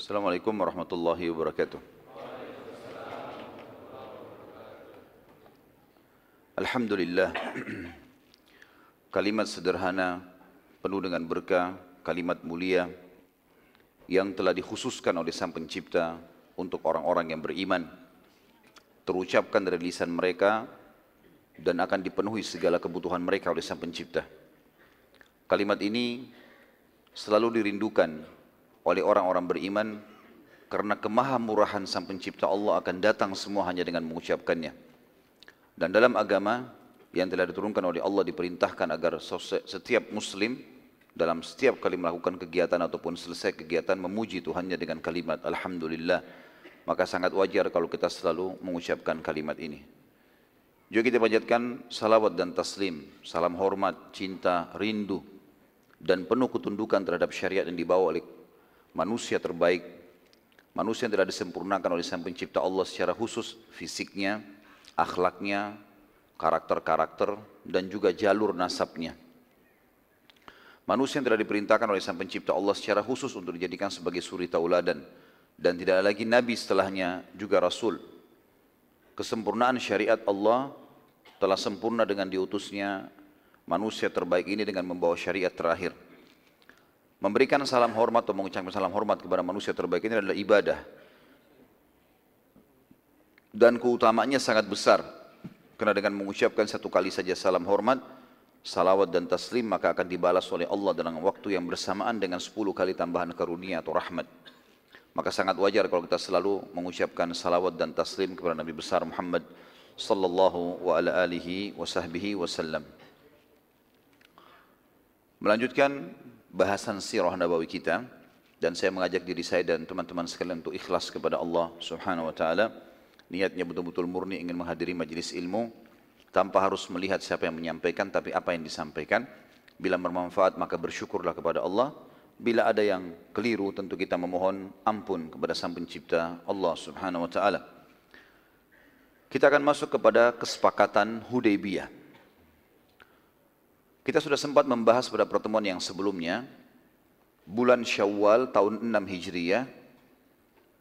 Assalamualaikum warahmatullahi wabarakatuh. Alhamdulillah. Kalimat sederhana penuh dengan berkah, kalimat mulia yang telah dikhususkan oleh Sang Pencipta untuk orang-orang yang beriman. Terucapkan dari lisan mereka dan akan dipenuhi segala kebutuhan mereka oleh Sang Pencipta. Kalimat ini selalu dirindukan oleh orang-orang beriman karena kemahamurahan Sang Pencipta Allah akan datang semua hanya dengan mengucapkannya. Dan dalam agama yang telah diturunkan oleh Allah diperintahkan agar setiap muslim dalam setiap kali melakukan kegiatan ataupun selesai kegiatan memuji Tuhannya dengan kalimat Alhamdulillah. Maka sangat wajar kalau kita selalu mengucapkan kalimat ini. Juga kita panjatkan salawat dan taslim, salam hormat, cinta, rindu, dan penuh ketundukan terhadap syariat yang dibawa oleh manusia terbaik, manusia yang telah disempurnakan oleh Sang Pencipta Allah secara khusus fisiknya, akhlaknya, karakter-karakter, dan juga jalur nasabnya. Manusia yang telah diperintahkan oleh Sang Pencipta Allah secara khusus untuk dijadikan sebagai suri tauladan dan tidak ada lagi nabi setelahnya juga rasul. Kesempurnaan syariat Allah telah sempurna dengan diutusnya manusia terbaik ini dengan membawa syariat terakhir. Memberikan salam hormat atau mengucapkan salam hormat kepada manusia terbaik ini adalah ibadah. Dan keutamanya sangat besar. Karena dengan mengucapkan satu kali saja salam hormat, salawat dan taslim maka akan dibalas oleh Allah dalam waktu yang bersamaan dengan 10 kali tambahan karunia atau rahmat. Maka sangat wajar kalau kita selalu mengucapkan salawat dan taslim kepada Nabi besar Muhammad sallallahu wa ala alihi wa sahbihi wasallam. Melanjutkan bahasan sirah nabawi kita dan saya mengajak diri saya dan teman-teman sekalian untuk ikhlas kepada Allah Subhanahu wa taala. Niatnya betul-betul murni ingin menghadiri majelis ilmu tanpa harus melihat siapa yang menyampaikan tapi apa yang disampaikan. Bila bermanfaat maka bersyukurlah kepada Allah. Bila ada yang keliru tentu kita memohon ampun kepada Sang Pencipta Allah Subhanahu wa taala. Kita akan masuk kepada kesepakatan Hudaybiyah. Kita sudah sempat membahas pada pertemuan yang sebelumnya, bulan Syawal tahun 6 Hijriah,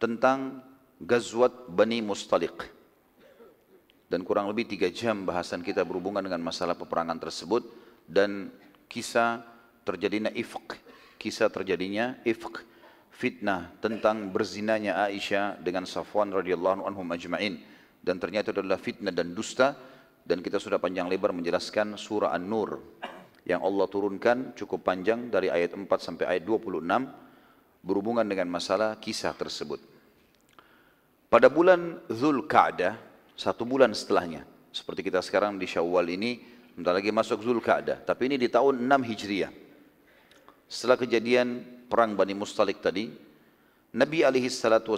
tentang Gazwat Bani Mustaliq. Dan kurang lebih tiga jam bahasan kita berhubungan dengan masalah peperangan tersebut dan kisah terjadinya ifq, kisah terjadinya ifq, fitnah tentang berzinanya Aisyah dengan Safwan radhiyallahu anhu majma'in dan ternyata adalah fitnah dan dusta. Dan kita sudah panjang lebar menjelaskan surah An-Nur yang Allah turunkan cukup panjang dari ayat 4 sampai ayat 26 berhubungan dengan masalah kisah tersebut. Pada bulan Zulkaadah, satu bulan setelahnya, seperti kita sekarang di Syawal ini, bentar lagi masuk Zulkaadah, tapi ini di tahun 6 Hijriah. Setelah kejadian perang Bani Mustalik tadi, Nabi alaihi salatu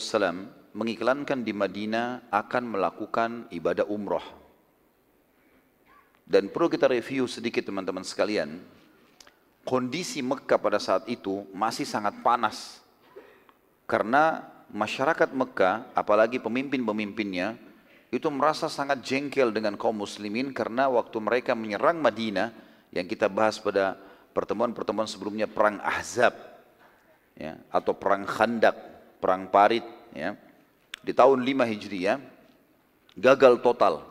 mengiklankan di Madinah akan melakukan ibadah umrah dan perlu kita review sedikit teman-teman sekalian. Kondisi Mekah pada saat itu masih sangat panas. Karena masyarakat Mekah, apalagi pemimpin-pemimpinnya, itu merasa sangat jengkel dengan kaum muslimin karena waktu mereka menyerang Madinah, yang kita bahas pada pertemuan-pertemuan sebelumnya perang Ahzab, ya, atau perang Khandak, perang Parit, ya, di tahun 5 Hijriah, gagal total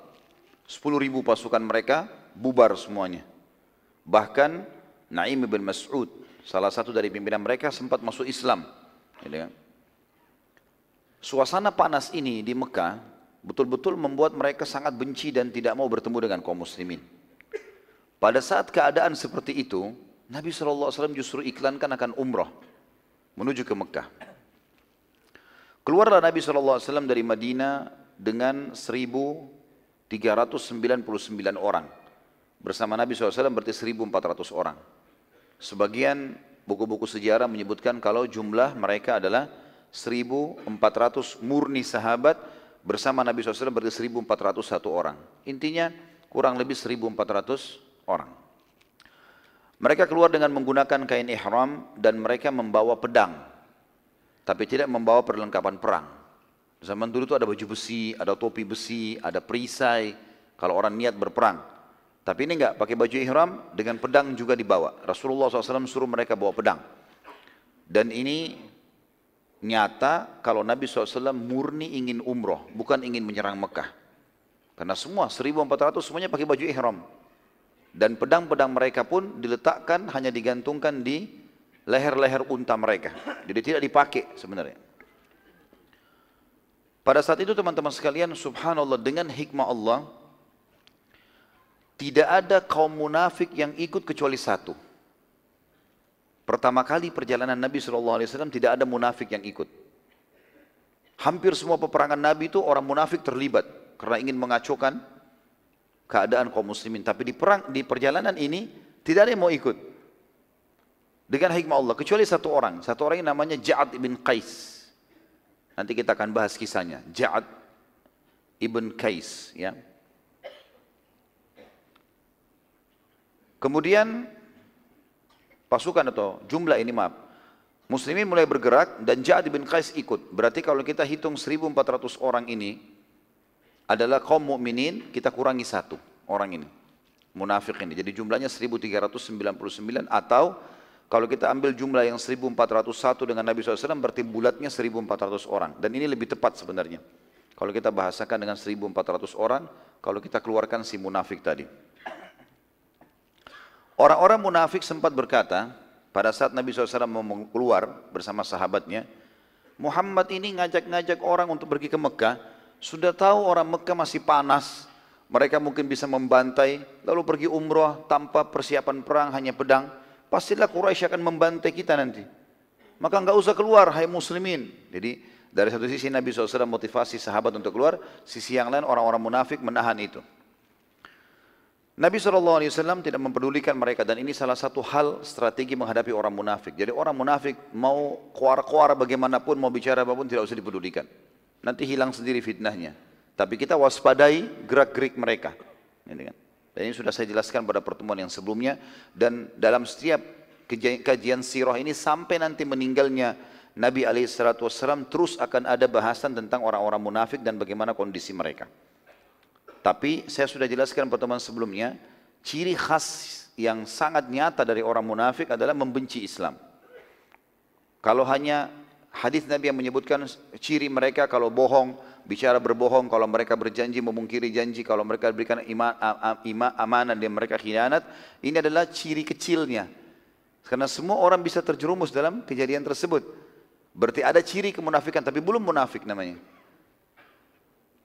10 ribu pasukan mereka bubar semuanya. Bahkan Naim bin Mas'ud, salah satu dari pimpinan mereka sempat masuk Islam. Gitu kan. Suasana panas ini di Mekah betul-betul membuat mereka sangat benci dan tidak mau bertemu dengan kaum muslimin. Pada saat keadaan seperti itu, Nabi SAW justru iklankan akan umrah menuju ke Mekah. Keluarlah Nabi SAW dari Madinah dengan seribu 399 orang. Bersama Nabi SAW berarti 1400 orang. Sebagian buku-buku sejarah menyebutkan kalau jumlah mereka adalah 1400 murni sahabat bersama Nabi SAW berarti 1401 orang. Intinya kurang lebih 1400 orang. Mereka keluar dengan menggunakan kain ihram dan mereka membawa pedang. Tapi tidak membawa perlengkapan perang. Zaman dulu itu ada baju besi, ada topi besi, ada perisai kalau orang niat berperang. Tapi ini enggak, pakai baju ihram dengan pedang juga dibawa. Rasulullah SAW suruh mereka bawa pedang. Dan ini nyata kalau Nabi SAW murni ingin umroh, bukan ingin menyerang Mekah. Karena semua 1400 semuanya pakai baju ihram. Dan pedang-pedang mereka pun diletakkan hanya digantungkan di leher-leher unta mereka. Jadi tidak dipakai sebenarnya. Pada saat itu teman-teman sekalian, subhanallah dengan hikmah Allah, tidak ada kaum munafik yang ikut kecuali satu. Pertama kali perjalanan Nabi SAW tidak ada munafik yang ikut. Hampir semua peperangan Nabi itu orang munafik terlibat karena ingin mengacaukan keadaan kaum muslimin. Tapi di perang di perjalanan ini tidak ada yang mau ikut. Dengan hikmah Allah kecuali satu orang. Satu orang yang namanya Ja'ad ibn Qais. Nanti kita akan bahas kisahnya. Ja'ad ibn Qais ya. Kemudian pasukan atau jumlah ini maaf. Muslimin mulai bergerak dan Ja'ad bin Qais ikut. Berarti kalau kita hitung 1400 orang ini adalah kaum mukminin, kita kurangi satu orang ini. Munafik ini. Jadi jumlahnya 1399 atau kalau kita ambil jumlah yang 1401 dengan Nabi SAW berarti bulatnya 1400 orang. Dan ini lebih tepat sebenarnya. Kalau kita bahasakan dengan 1400 orang, kalau kita keluarkan si munafik tadi. Orang-orang munafik sempat berkata, pada saat Nabi SAW mau keluar bersama sahabatnya, Muhammad ini ngajak-ngajak orang untuk pergi ke Mekah, sudah tahu orang Mekah masih panas, mereka mungkin bisa membantai, lalu pergi umroh tanpa persiapan perang, hanya pedang, pastilah Quraisy akan membantai kita nanti. Maka enggak usah keluar, hai muslimin. Jadi dari satu sisi Nabi SAW motivasi sahabat untuk keluar, sisi yang lain orang-orang munafik menahan itu. Nabi SAW tidak mempedulikan mereka dan ini salah satu hal strategi menghadapi orang munafik. Jadi orang munafik mau kuar-kuar bagaimanapun, mau bicara apa pun tidak usah dipedulikan. Nanti hilang sendiri fitnahnya. Tapi kita waspadai gerak-gerik mereka. Ini kan. Dan ini sudah saya jelaskan pada pertemuan yang sebelumnya. Dan dalam setiap kajian sirah ini sampai nanti meninggalnya Nabi SAW terus akan ada bahasan tentang orang-orang munafik dan bagaimana kondisi mereka. Tapi saya sudah jelaskan pertemuan sebelumnya, ciri khas yang sangat nyata dari orang munafik adalah membenci Islam. Kalau hanya hadis Nabi yang menyebutkan ciri mereka kalau bohong, bicara berbohong, kalau mereka berjanji memungkiri janji, kalau mereka berikan ima, ima, amanah dan mereka khianat, ini adalah ciri kecilnya. Karena semua orang bisa terjerumus dalam kejadian tersebut. Berarti ada ciri kemunafikan, tapi belum munafik namanya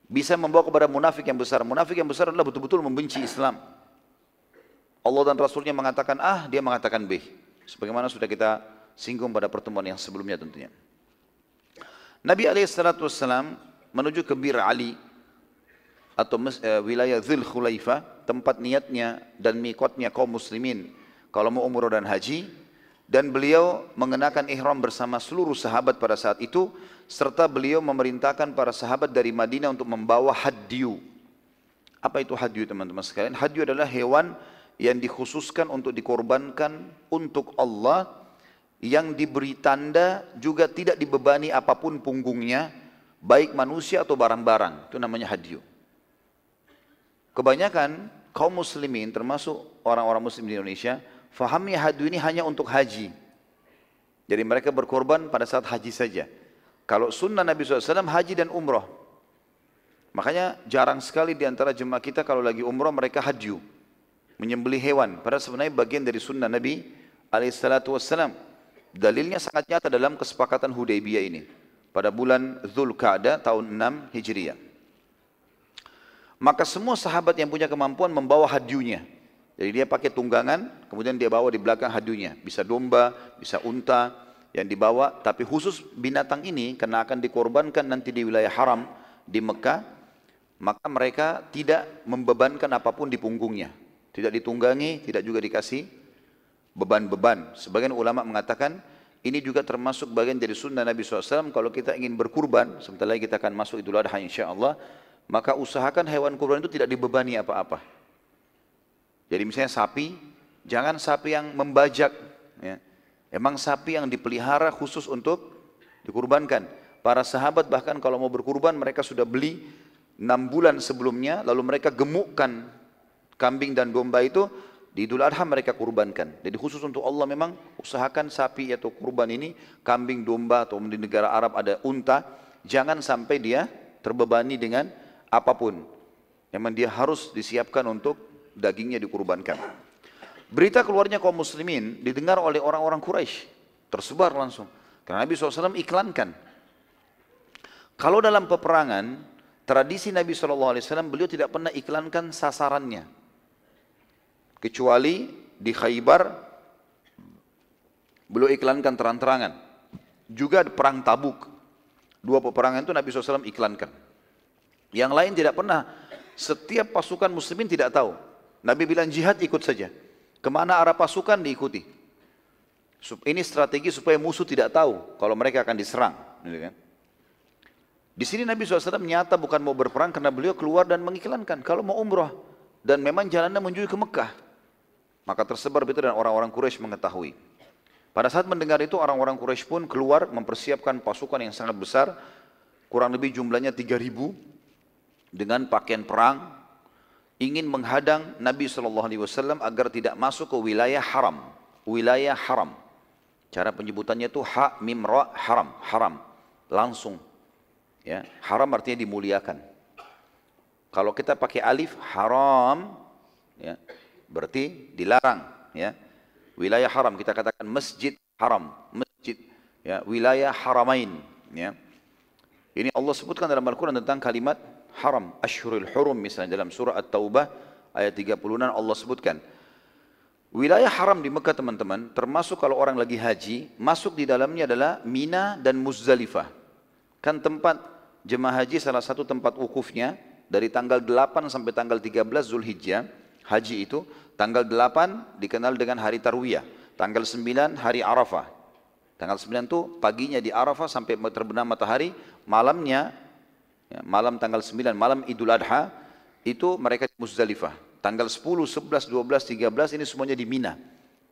bisa membawa kepada munafik yang besar. Munafik yang besar adalah betul-betul membenci Islam. Allah dan Rasulnya mengatakan A, dia mengatakan B. Sebagaimana sudah kita singgung pada pertemuan yang sebelumnya tentunya. Nabi SAW menuju ke Bir Ali atau uh, wilayah Zul Khulaifa, tempat niatnya dan mikotnya kaum muslimin kalau mau umroh dan haji dan beliau mengenakan ihram bersama seluruh sahabat pada saat itu serta beliau memerintahkan para sahabat dari Madinah untuk membawa hadyu. Apa itu hadyu teman-teman sekalian? Hadyu adalah hewan yang dikhususkan untuk dikorbankan untuk Allah yang diberi tanda juga tidak dibebani apa pun punggungnya baik manusia atau barang-barang itu namanya hadyu kebanyakan kaum muslimin termasuk orang-orang muslim di Indonesia Fahamnya hadyu ini hanya untuk haji. Jadi mereka berkorban pada saat haji saja. Kalau sunnah Nabi SAW haji dan umroh. Makanya jarang sekali di antara jemaah kita kalau lagi umroh mereka hadyu. Menyembelih hewan. Padahal sebenarnya bagian dari sunnah Nabi SAW. Dalilnya sangat nyata dalam kesepakatan Hudaybiyah ini. Pada bulan Zulkaadah tahun 6 Hijriah. Maka semua sahabat yang punya kemampuan membawa hadyunya. Jadi dia pakai tunggangan, kemudian dia bawa di belakang hadunya. Bisa domba, bisa unta yang dibawa. Tapi khusus binatang ini, karena akan dikorbankan nanti di wilayah haram di Mekah, maka mereka tidak membebankan apa pun di punggungnya. Tidak ditunggangi, tidak juga dikasih beban-beban. Sebagian ulama mengatakan, ini juga termasuk bagian dari sunnah Nabi SAW. Kalau kita ingin berkurban, sebentar lagi kita akan masuk idul adha insya Allah, maka usahakan hewan kurban itu tidak dibebani apa-apa. Jadi misalnya sapi, jangan sapi yang membajak. Ya. Emang sapi yang dipelihara khusus untuk dikurbankan. Para sahabat bahkan kalau mau berkurban mereka sudah beli enam bulan sebelumnya, lalu mereka gemukkan kambing dan domba itu, Di Idul Adha mereka kurbankan. Jadi khusus untuk Allah memang usahakan sapi atau kurban ini, kambing, domba atau di negara Arab ada unta, jangan sampai dia terbebani dengan apa pun. Memang dia harus disiapkan untuk dagingnya dikurbankan. Berita keluarnya kaum muslimin didengar oleh orang-orang Quraisy, tersebar langsung. Karena Nabi SAW iklankan. Kalau dalam peperangan, tradisi Nabi SAW beliau tidak pernah iklankan sasarannya. Kecuali di Khaybar beliau iklankan terang-terangan. Juga perang Tabuk. Dua peperangan itu Nabi SAW iklankan. Yang lain tidak pernah. Setiap pasukan muslimin tidak tahu. Nabi bilang jihad ikut saja. Ke mana arah pasukan diikuti. Ini strategi supaya musuh tidak tahu kalau mereka akan diserang. Gitu kan? Di sini Nabi SAW nyata bukan mau berperang karena beliau keluar dan mengiklankan kalau mau umrah dan memang jalannya menuju ke Mekah. Maka tersebar berita dan orang-orang Quraisy mengetahui. Pada saat mendengar itu orang-orang Quraisy pun keluar mempersiapkan pasukan yang sangat besar, kurang lebih jumlahnya 3000 dengan pakaian perang ingin menghadang Nabi SAW agar tidak masuk ke wilayah haram. Wilayah haram. Cara penyebutannya itu ha mim ra haram, haram. Langsung. Ya, haram artinya dimuliakan. Kalau kita pakai alif haram, ya, berarti dilarang ya. Wilayah haram kita katakan masjid haram masjid ya wilayah haramain ya. Ini Allah sebutkan dalam Al-Quran tentang kalimat haram ashurul hurum misalnya dalam surah At-Taubah ayat 36 Allah sebutkan wilayah haram di Mekah teman-teman termasuk kalau orang lagi haji masuk di dalamnya adalah Mina dan Muzdalifah. Kan tempat jemaah haji salah satu tempat wukufnya dari tanggal 8 sampai tanggal 13 Zulhijjah haji itu tanggal 8 dikenal dengan hari Tarwiyah, tanggal 9 hari Arafah. Tanggal 9 itu paginya di Arafah sampai terbenam matahari, malamnya ya, malam tanggal 9 malam Idul Adha itu mereka di Muzdalifah. Tanggal 10, 11, 12, 13 ini semuanya di Mina.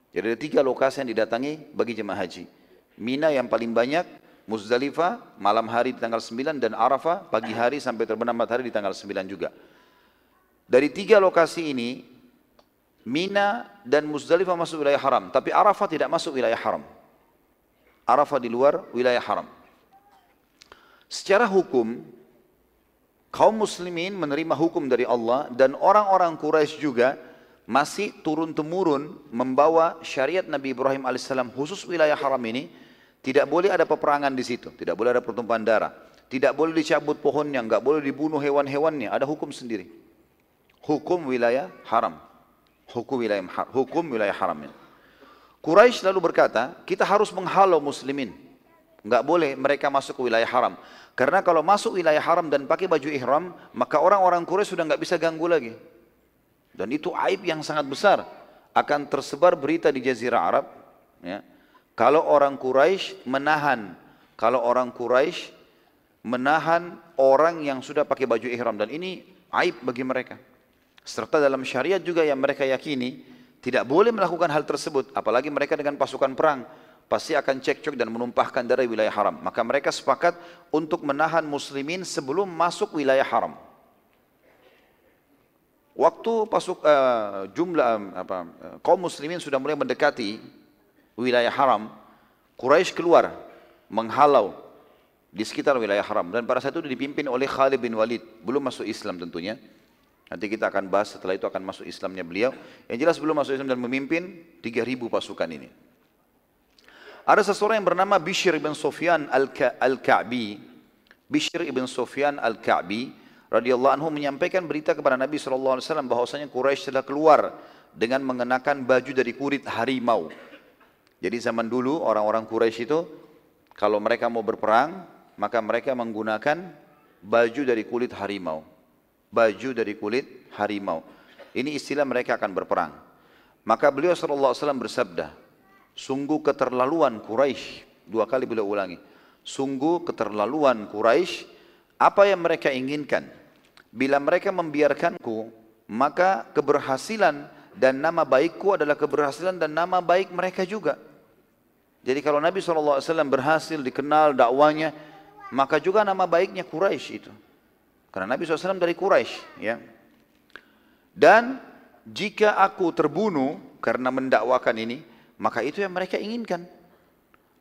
Jadi ada tiga lokasi yang didatangi bagi jemaah haji. Mina yang paling banyak, Muzdalifah malam hari di tanggal 9 dan Arafah pagi hari sampai terbenam matahari di tanggal 9 juga. Dari tiga lokasi ini, Mina dan Muzdalifah masuk wilayah haram, tapi Arafah tidak masuk wilayah haram. Arafah di luar wilayah haram. Secara hukum, kaum muslimin menerima hukum dari Allah dan orang-orang Quraisy juga masih turun-temurun membawa syariat Nabi Ibrahim alaihissalam khusus wilayah haram ini. Tidak boleh ada peperangan di situ, tidak boleh ada pertumpahan darah, tidak boleh dicabut pohonnya, nggak boleh dibunuh hewan-hewannya, ada hukum sendiri hukum wilayah haram. Hukum wilayah hukum wilayah haram. Quraisy lalu berkata, kita harus menghalau muslimin. Enggak boleh mereka masuk ke wilayah haram. Karena kalau masuk wilayah haram dan pakai baju ihram, maka orang-orang Quraisy sudah enggak bisa ganggu lagi. Dan itu aib yang sangat besar. Akan tersebar berita di jazirah Arab. Ya. Kalau orang Quraisy menahan, kalau orang Quraisy menahan orang yang sudah pakai baju ihram. Dan ini aib bagi mereka. Serta dalam syariat juga yang mereka yakini tidak boleh melakukan hal tersebut. Apalagi mereka dengan pasukan perang. Pasti akan cekcok dan menumpahkan darah wilayah haram. Maka mereka sepakat untuk menahan muslimin sebelum masuk wilayah haram. Waktu pasuk uh, jumlah uh, apa, uh, kaum muslimin sudah mulai mendekati wilayah haram, Quraisy keluar menghalau di sekitar wilayah haram dan pada saat itu dipimpin oleh Khalid bin Walid, belum masuk Islam tentunya. Nanti kita akan bahas setelah itu akan masuk Islamnya beliau. Yang jelas belum masuk Islam dan memimpin 3000 pasukan ini. Ada seseorang yang bernama Bishr ibn Sufyan al-Ka'bi. Bishr ibn Sufyan al-Ka'bi radhiyallahu anhu menyampaikan berita kepada Nabi wasallam bahwasanya Quraisy telah keluar dengan mengenakan baju dari kulit harimau. Jadi zaman dulu orang-orang Quraisy itu kalau mereka mau berperang, maka mereka menggunakan baju dari kulit harimau baju dari kulit harimau. Ini istilah mereka akan berperang. Maka beliau SAW bersabda, sungguh keterlaluan Quraisy. Dua kali beliau ulangi. Sungguh keterlaluan Quraisy. Apa yang mereka inginkan? Bila mereka membiarkanku, maka keberhasilan dan nama baikku adalah keberhasilan dan nama baik mereka juga. Jadi kalau Nabi SAW berhasil dikenal dakwanya, maka juga nama baiknya Quraisy itu. Karena Nabi SAW dari Quraisy, ya. Dan jika aku terbunuh karena mendakwakan ini, maka itu yang mereka inginkan.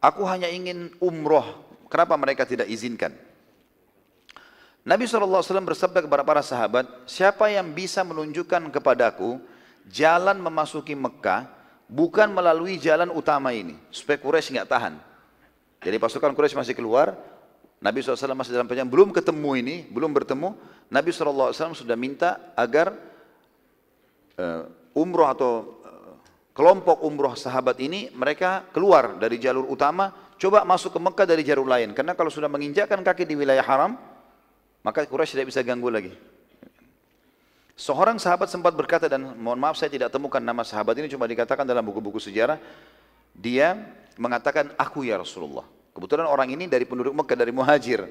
Aku hanya ingin umroh. Kenapa mereka tidak izinkan? Nabi SAW bersabda kepada para sahabat, siapa yang bisa menunjukkan kepadaku jalan memasuki Mekah bukan melalui jalan utama ini, supaya Quraisy nggak tahan. Jadi pasukan Quraisy masih keluar, Nabi SAW masih dalam perjalanan, belum ketemu ini, belum bertemu, Nabi SAW sudah minta agar uh, umroh atau uh, kelompok umroh sahabat ini mereka keluar dari jalur utama, coba masuk ke Mekah dari jalur lain. Karena kalau sudah menginjakkan kaki di wilayah haram, maka Quraisy tidak bisa ganggu lagi. Seorang sahabat sempat berkata dan mohon maaf saya tidak temukan nama sahabat ini cuma dikatakan dalam buku-buku sejarah. Dia mengatakan aku ya Rasulullah. Kebetulan orang ini dari penduduk Mekah dari muhajir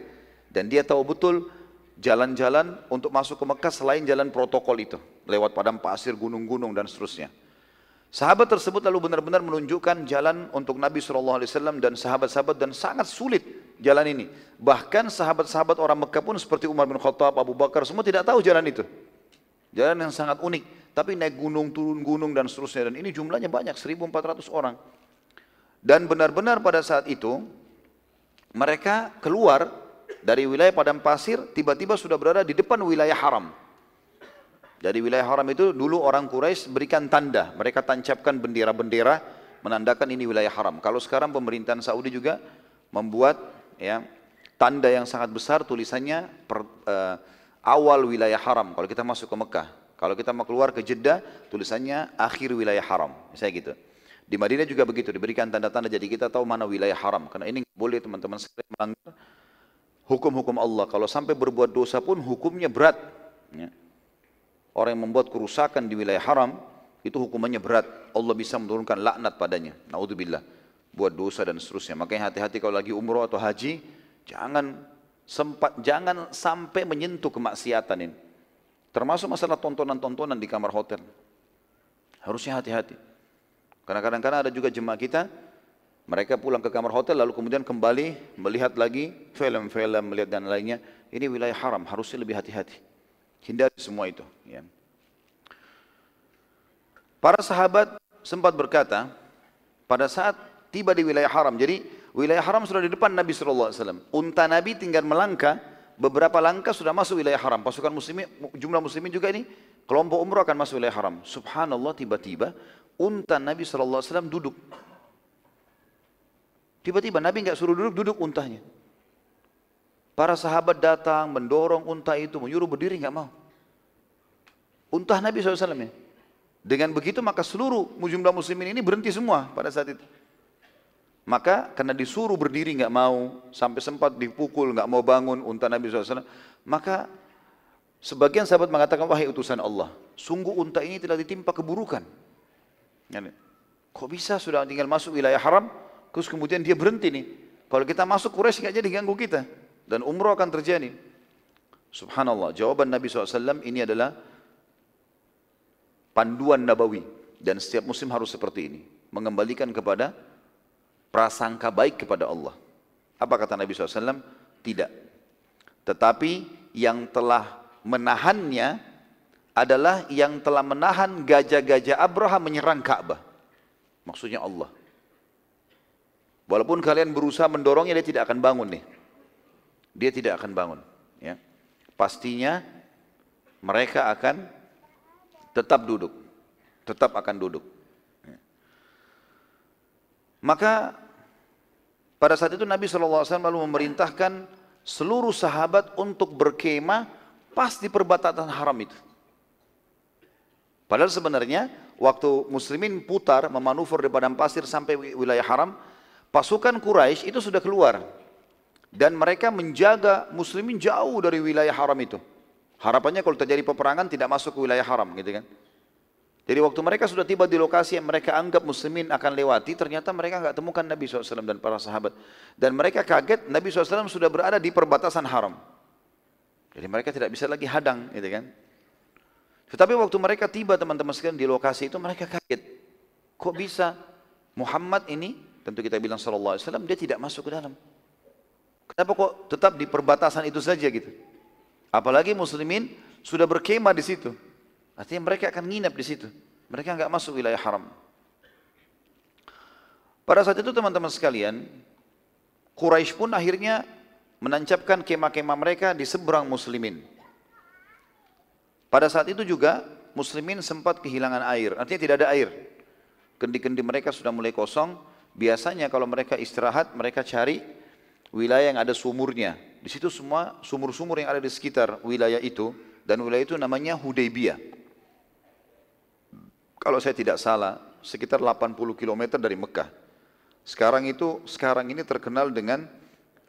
dan dia tahu betul jalan-jalan untuk masuk ke Mekah selain jalan protokol itu lewat padang pasir, gunung-gunung dan seterusnya. Sahabat tersebut lalu benar-benar menunjukkan jalan untuk Nabi SAW dan sahabat-sahabat dan sangat sulit jalan ini. Bahkan sahabat-sahabat orang Mekah pun seperti Umar bin Khattab, Abu Bakar semua tidak tahu jalan itu. Jalan yang sangat unik. Tapi naik gunung, turun gunung dan seterusnya. Dan ini jumlahnya banyak, 1400 orang. Dan benar-benar pada saat itu mereka keluar dari wilayah padang pasir tiba-tiba sudah berada di depan wilayah haram. Dari wilayah haram itu dulu orang Quraisy berikan tanda, mereka tancapkan bendera-bendera menandakan ini wilayah haram. Kalau sekarang pemerintahan Saudi juga membuat ya tanda yang sangat besar tulisannya per, uh, awal wilayah haram kalau kita masuk ke Mekah. Kalau kita mau keluar ke Jeddah tulisannya akhir wilayah haram. Misalnya gitu. Di Madinah juga begitu diberikan tanda-tanda jadi kita tahu mana wilayah haram karena ini boleh teman-teman sekalian melanggar hukum-hukum Allah. Kalau sampai berbuat dosa pun hukumnya berat. Ya. Orang yang membuat kerusakan di wilayah haram, itu hukumannya berat. Allah bisa menurunkan laknat padanya. Naudzubillah. Buat dosa dan seterusnya. Makanya hati-hati kalau lagi umroh atau haji, jangan sempat jangan sampai menyentuh kemaksiatan ini. Termasuk masalah tontonan-tontonan di kamar hotel. Harusnya hati-hati. Karena kadang-kadang ada juga jemaah kita, mereka pulang ke kamar hotel lalu kemudian kembali melihat lagi film-film, melihat dan lainnya. Ini wilayah haram, harusnya lebih hati-hati. Hindari semua itu. Ya. Para sahabat sempat berkata, pada saat tiba di wilayah haram, jadi wilayah haram sudah di depan Nabi SAW. Unta Nabi tinggal melangkah, beberapa langkah sudah masuk wilayah haram. Pasukan muslimin, jumlah muslimin juga ini, kelompok umroh akan masuk wilayah haram. Subhanallah tiba-tiba, unta Nabi SAW duduk. Tiba-tiba Nabi nggak suruh duduk, duduk untanya. Para sahabat datang mendorong unta itu, menyuruh berdiri nggak mau. Unta Nabi SAW ya. Dengan begitu maka seluruh jumlah muslimin ini berhenti semua pada saat itu. Maka karena disuruh berdiri nggak mau, sampai sempat dipukul nggak mau bangun unta Nabi SAW, maka sebagian sahabat mengatakan wahai utusan Allah, sungguh unta ini telah ditimpa keburukan. Kok bisa sudah tinggal masuk wilayah haram, terus kemudian dia berhenti nih. Kalau kita masuk Quraisy nggak jadi ganggu kita dan umroh akan terjadi. Subhanallah, jawaban Nabi SAW ini adalah panduan nabawi dan setiap muslim harus seperti ini, mengembalikan kepada prasangka baik kepada Allah. Apa kata Nabi SAW? Tidak. Tetapi yang telah menahannya adalah yang telah menahan gajah-gajah Abraham menyerang Ka'bah. Maksudnya Allah. Walaupun kalian berusaha mendorongnya, dia tidak akan bangun nih dia tidak akan bangun. Ya. Pastinya mereka akan tetap duduk, tetap akan duduk. Ya. Maka pada saat itu Nabi SAW lalu memerintahkan seluruh sahabat untuk berkemah pas di perbatasan haram itu. Padahal sebenarnya waktu muslimin putar memanuver di padang pasir sampai wilayah haram, pasukan Quraisy itu sudah keluar dan mereka menjaga muslimin jauh dari wilayah haram itu. Harapannya kalau terjadi peperangan tidak masuk ke wilayah haram gitu kan. Jadi waktu mereka sudah tiba di lokasi yang mereka anggap muslimin akan lewati, ternyata mereka nggak temukan Nabi SAW dan para sahabat. Dan mereka kaget Nabi SAW sudah berada di perbatasan haram. Jadi mereka tidak bisa lagi hadang gitu kan. Tetapi waktu mereka tiba teman-teman sekalian di lokasi itu mereka kaget. Kok bisa Muhammad ini, tentu kita bilang sallallahu alaihi wasallam dia tidak masuk ke dalam. Kenapa kok tetap di perbatasan itu saja gitu? Apalagi muslimin sudah berkemah di situ. Artinya mereka akan nginap di situ. Mereka nggak masuk wilayah haram. Pada saat itu teman-teman sekalian, Quraisy pun akhirnya menancapkan kemah-kemah mereka di seberang muslimin. Pada saat itu juga muslimin sempat kehilangan air, artinya tidak ada air. Kendi-kendi mereka sudah mulai kosong. Biasanya kalau mereka istirahat, mereka cari wilayah yang ada sumurnya. Di situ semua sumur-sumur yang ada di sekitar wilayah itu dan wilayah itu namanya Hudaybiyah. Kalau saya tidak salah, sekitar 80 km dari Mekah. Sekarang itu sekarang ini terkenal dengan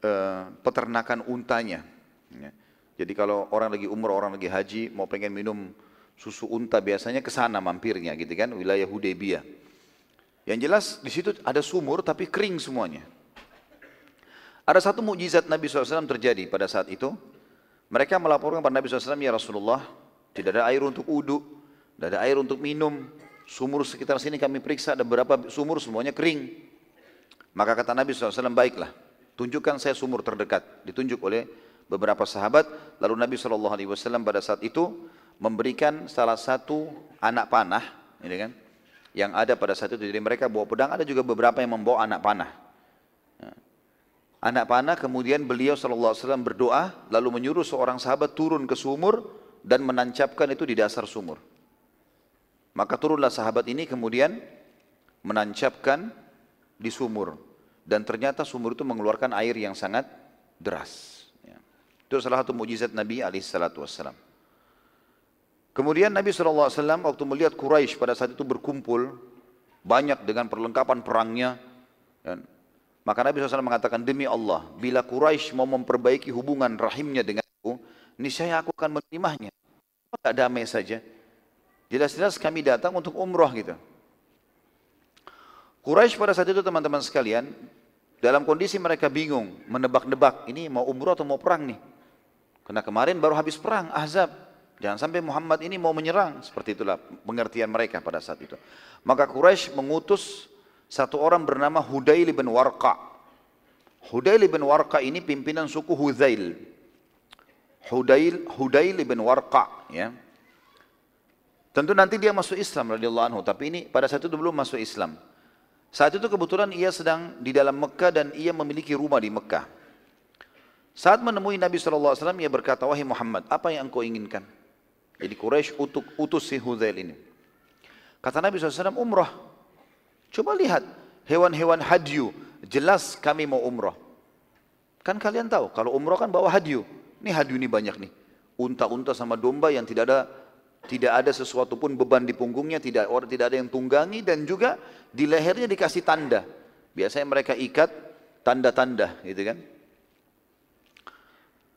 uh, peternakan untanya. Ya. Jadi kalau orang lagi umroh, orang lagi haji, mau pengen minum susu unta biasanya ke sana mampirnya gitu kan, wilayah Hudaybiyah. Yang jelas di situ ada sumur tapi kering semuanya. Ada satu mukjizat Nabi SAW terjadi pada saat itu. Mereka melaporkan kepada Nabi SAW, ya Rasulullah, tidak ada air untuk uduk, tidak ada air untuk minum. Sumur sekitar sini kami periksa, ada beberapa sumur semuanya kering. Maka kata Nabi SAW, baiklah, tunjukkan saya sumur terdekat. Ditunjuk oleh beberapa sahabat. Lalu Nabi SAW pada saat itu memberikan salah satu anak panah, ini kan, yang ada pada saat itu. Jadi mereka bawa pedang, ada juga beberapa yang membawa anak panah. Ya. Anak panah kemudian beliau SAW berdoa, lalu menyuruh seorang sahabat turun ke sumur dan menancapkan itu di dasar sumur. Maka turunlah sahabat ini kemudian menancapkan di sumur dan ternyata sumur itu mengeluarkan air yang sangat deras. Ya. Itu salah satu mujizat Nabi wassalam. Kemudian Nabi SAW waktu melihat Quraisy pada saat itu berkumpul banyak dengan perlengkapan perangnya, ya, maka Nabi SAW mengatakan demi Allah, bila Quraisy mau memperbaiki hubungan rahimnya denganku, niscaya aku akan menerimanya. Tidak damai saja. Jelas-jelas kami datang untuk umroh gitu. Quraisy pada saat itu teman-teman sekalian, dalam kondisi mereka bingung, menebak-nebak, ini mau umroh atau mau perang nih. Karena kemarin baru habis perang, Ahzab. Jangan sampai Muhammad ini mau menyerang. Seperti itulah pengertian mereka pada saat itu. Maka Quraisy mengutus satu orang bernama Hudail bin Warqa. Hudail bin Warqa ini pimpinan suku Hudail. Hudail, Hudail bin Warqa. Ya. Tentu nanti dia masuk Islam radhiyallahu anhu. Tapi ini pada saat itu belum masuk Islam. Saat itu kebetulan ia sedang di dalam Mekah dan ia memiliki rumah di Mekah. Saat menemui Nabi SAW, ia berkata, Wahai Muhammad, apa yang engkau inginkan? Jadi Quraisy utuk, utus si Hudzail ini. Kata Nabi SAW, umrah. Coba lihat, hewan-hewan hadyu, jelas kami mau umrah. Kan kalian tahu, kalau umrah kan bawa hadyu. Ini hadyu ini banyak nih. Unta-unta sama domba yang tidak ada tidak ada sesuatu pun beban di punggungnya, tidak orang tidak ada yang tunggangi dan juga di lehernya dikasih tanda. Biasanya mereka ikat tanda-tanda, gitu kan?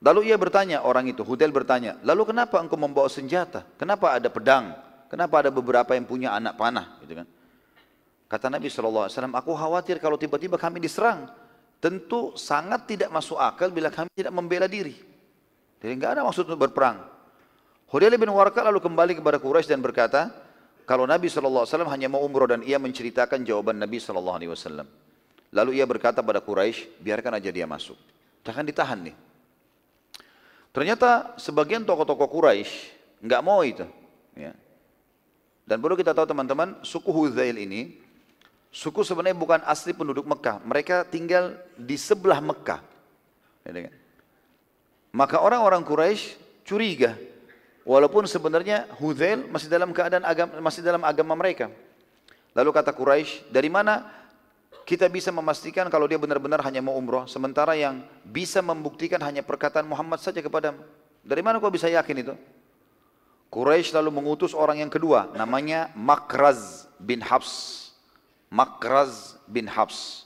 Lalu ia bertanya orang itu, Hudel bertanya, lalu kenapa engkau membawa senjata? Kenapa ada pedang? Kenapa ada beberapa yang punya anak panah? Gitu kan? Kata Nabi SAW, aku khawatir kalau tiba-tiba kami diserang. Tentu sangat tidak masuk akal bila kami tidak membela diri. Jadi enggak ada maksud untuk berperang. Hudail bin Warqa lalu kembali kepada Quraisy dan berkata, kalau Nabi SAW hanya mau umroh dan ia menceritakan jawaban Nabi SAW. Lalu ia berkata pada Quraisy, biarkan aja dia masuk. Jangan ditahan nih. Ternyata sebagian tokoh-tokoh Quraisy nggak mau itu. Ya. Dan perlu kita tahu teman-teman, suku Huzail ini, suku sebenarnya bukan asli penduduk Mekah. Mereka tinggal di sebelah Mekah. Ya, Maka orang-orang Quraisy curiga, Walaupun sebenarnya Hudzail masih dalam keadaan agama, masih dalam agama mereka. Lalu kata Quraisy, dari mana kita bisa memastikan kalau dia benar-benar hanya mau umroh, sementara yang bisa membuktikan hanya perkataan Muhammad saja kepadamu. Dari mana kau bisa yakin itu? Quraisy lalu mengutus orang yang kedua, namanya Makraz bin Habs. Makraz bin Habs.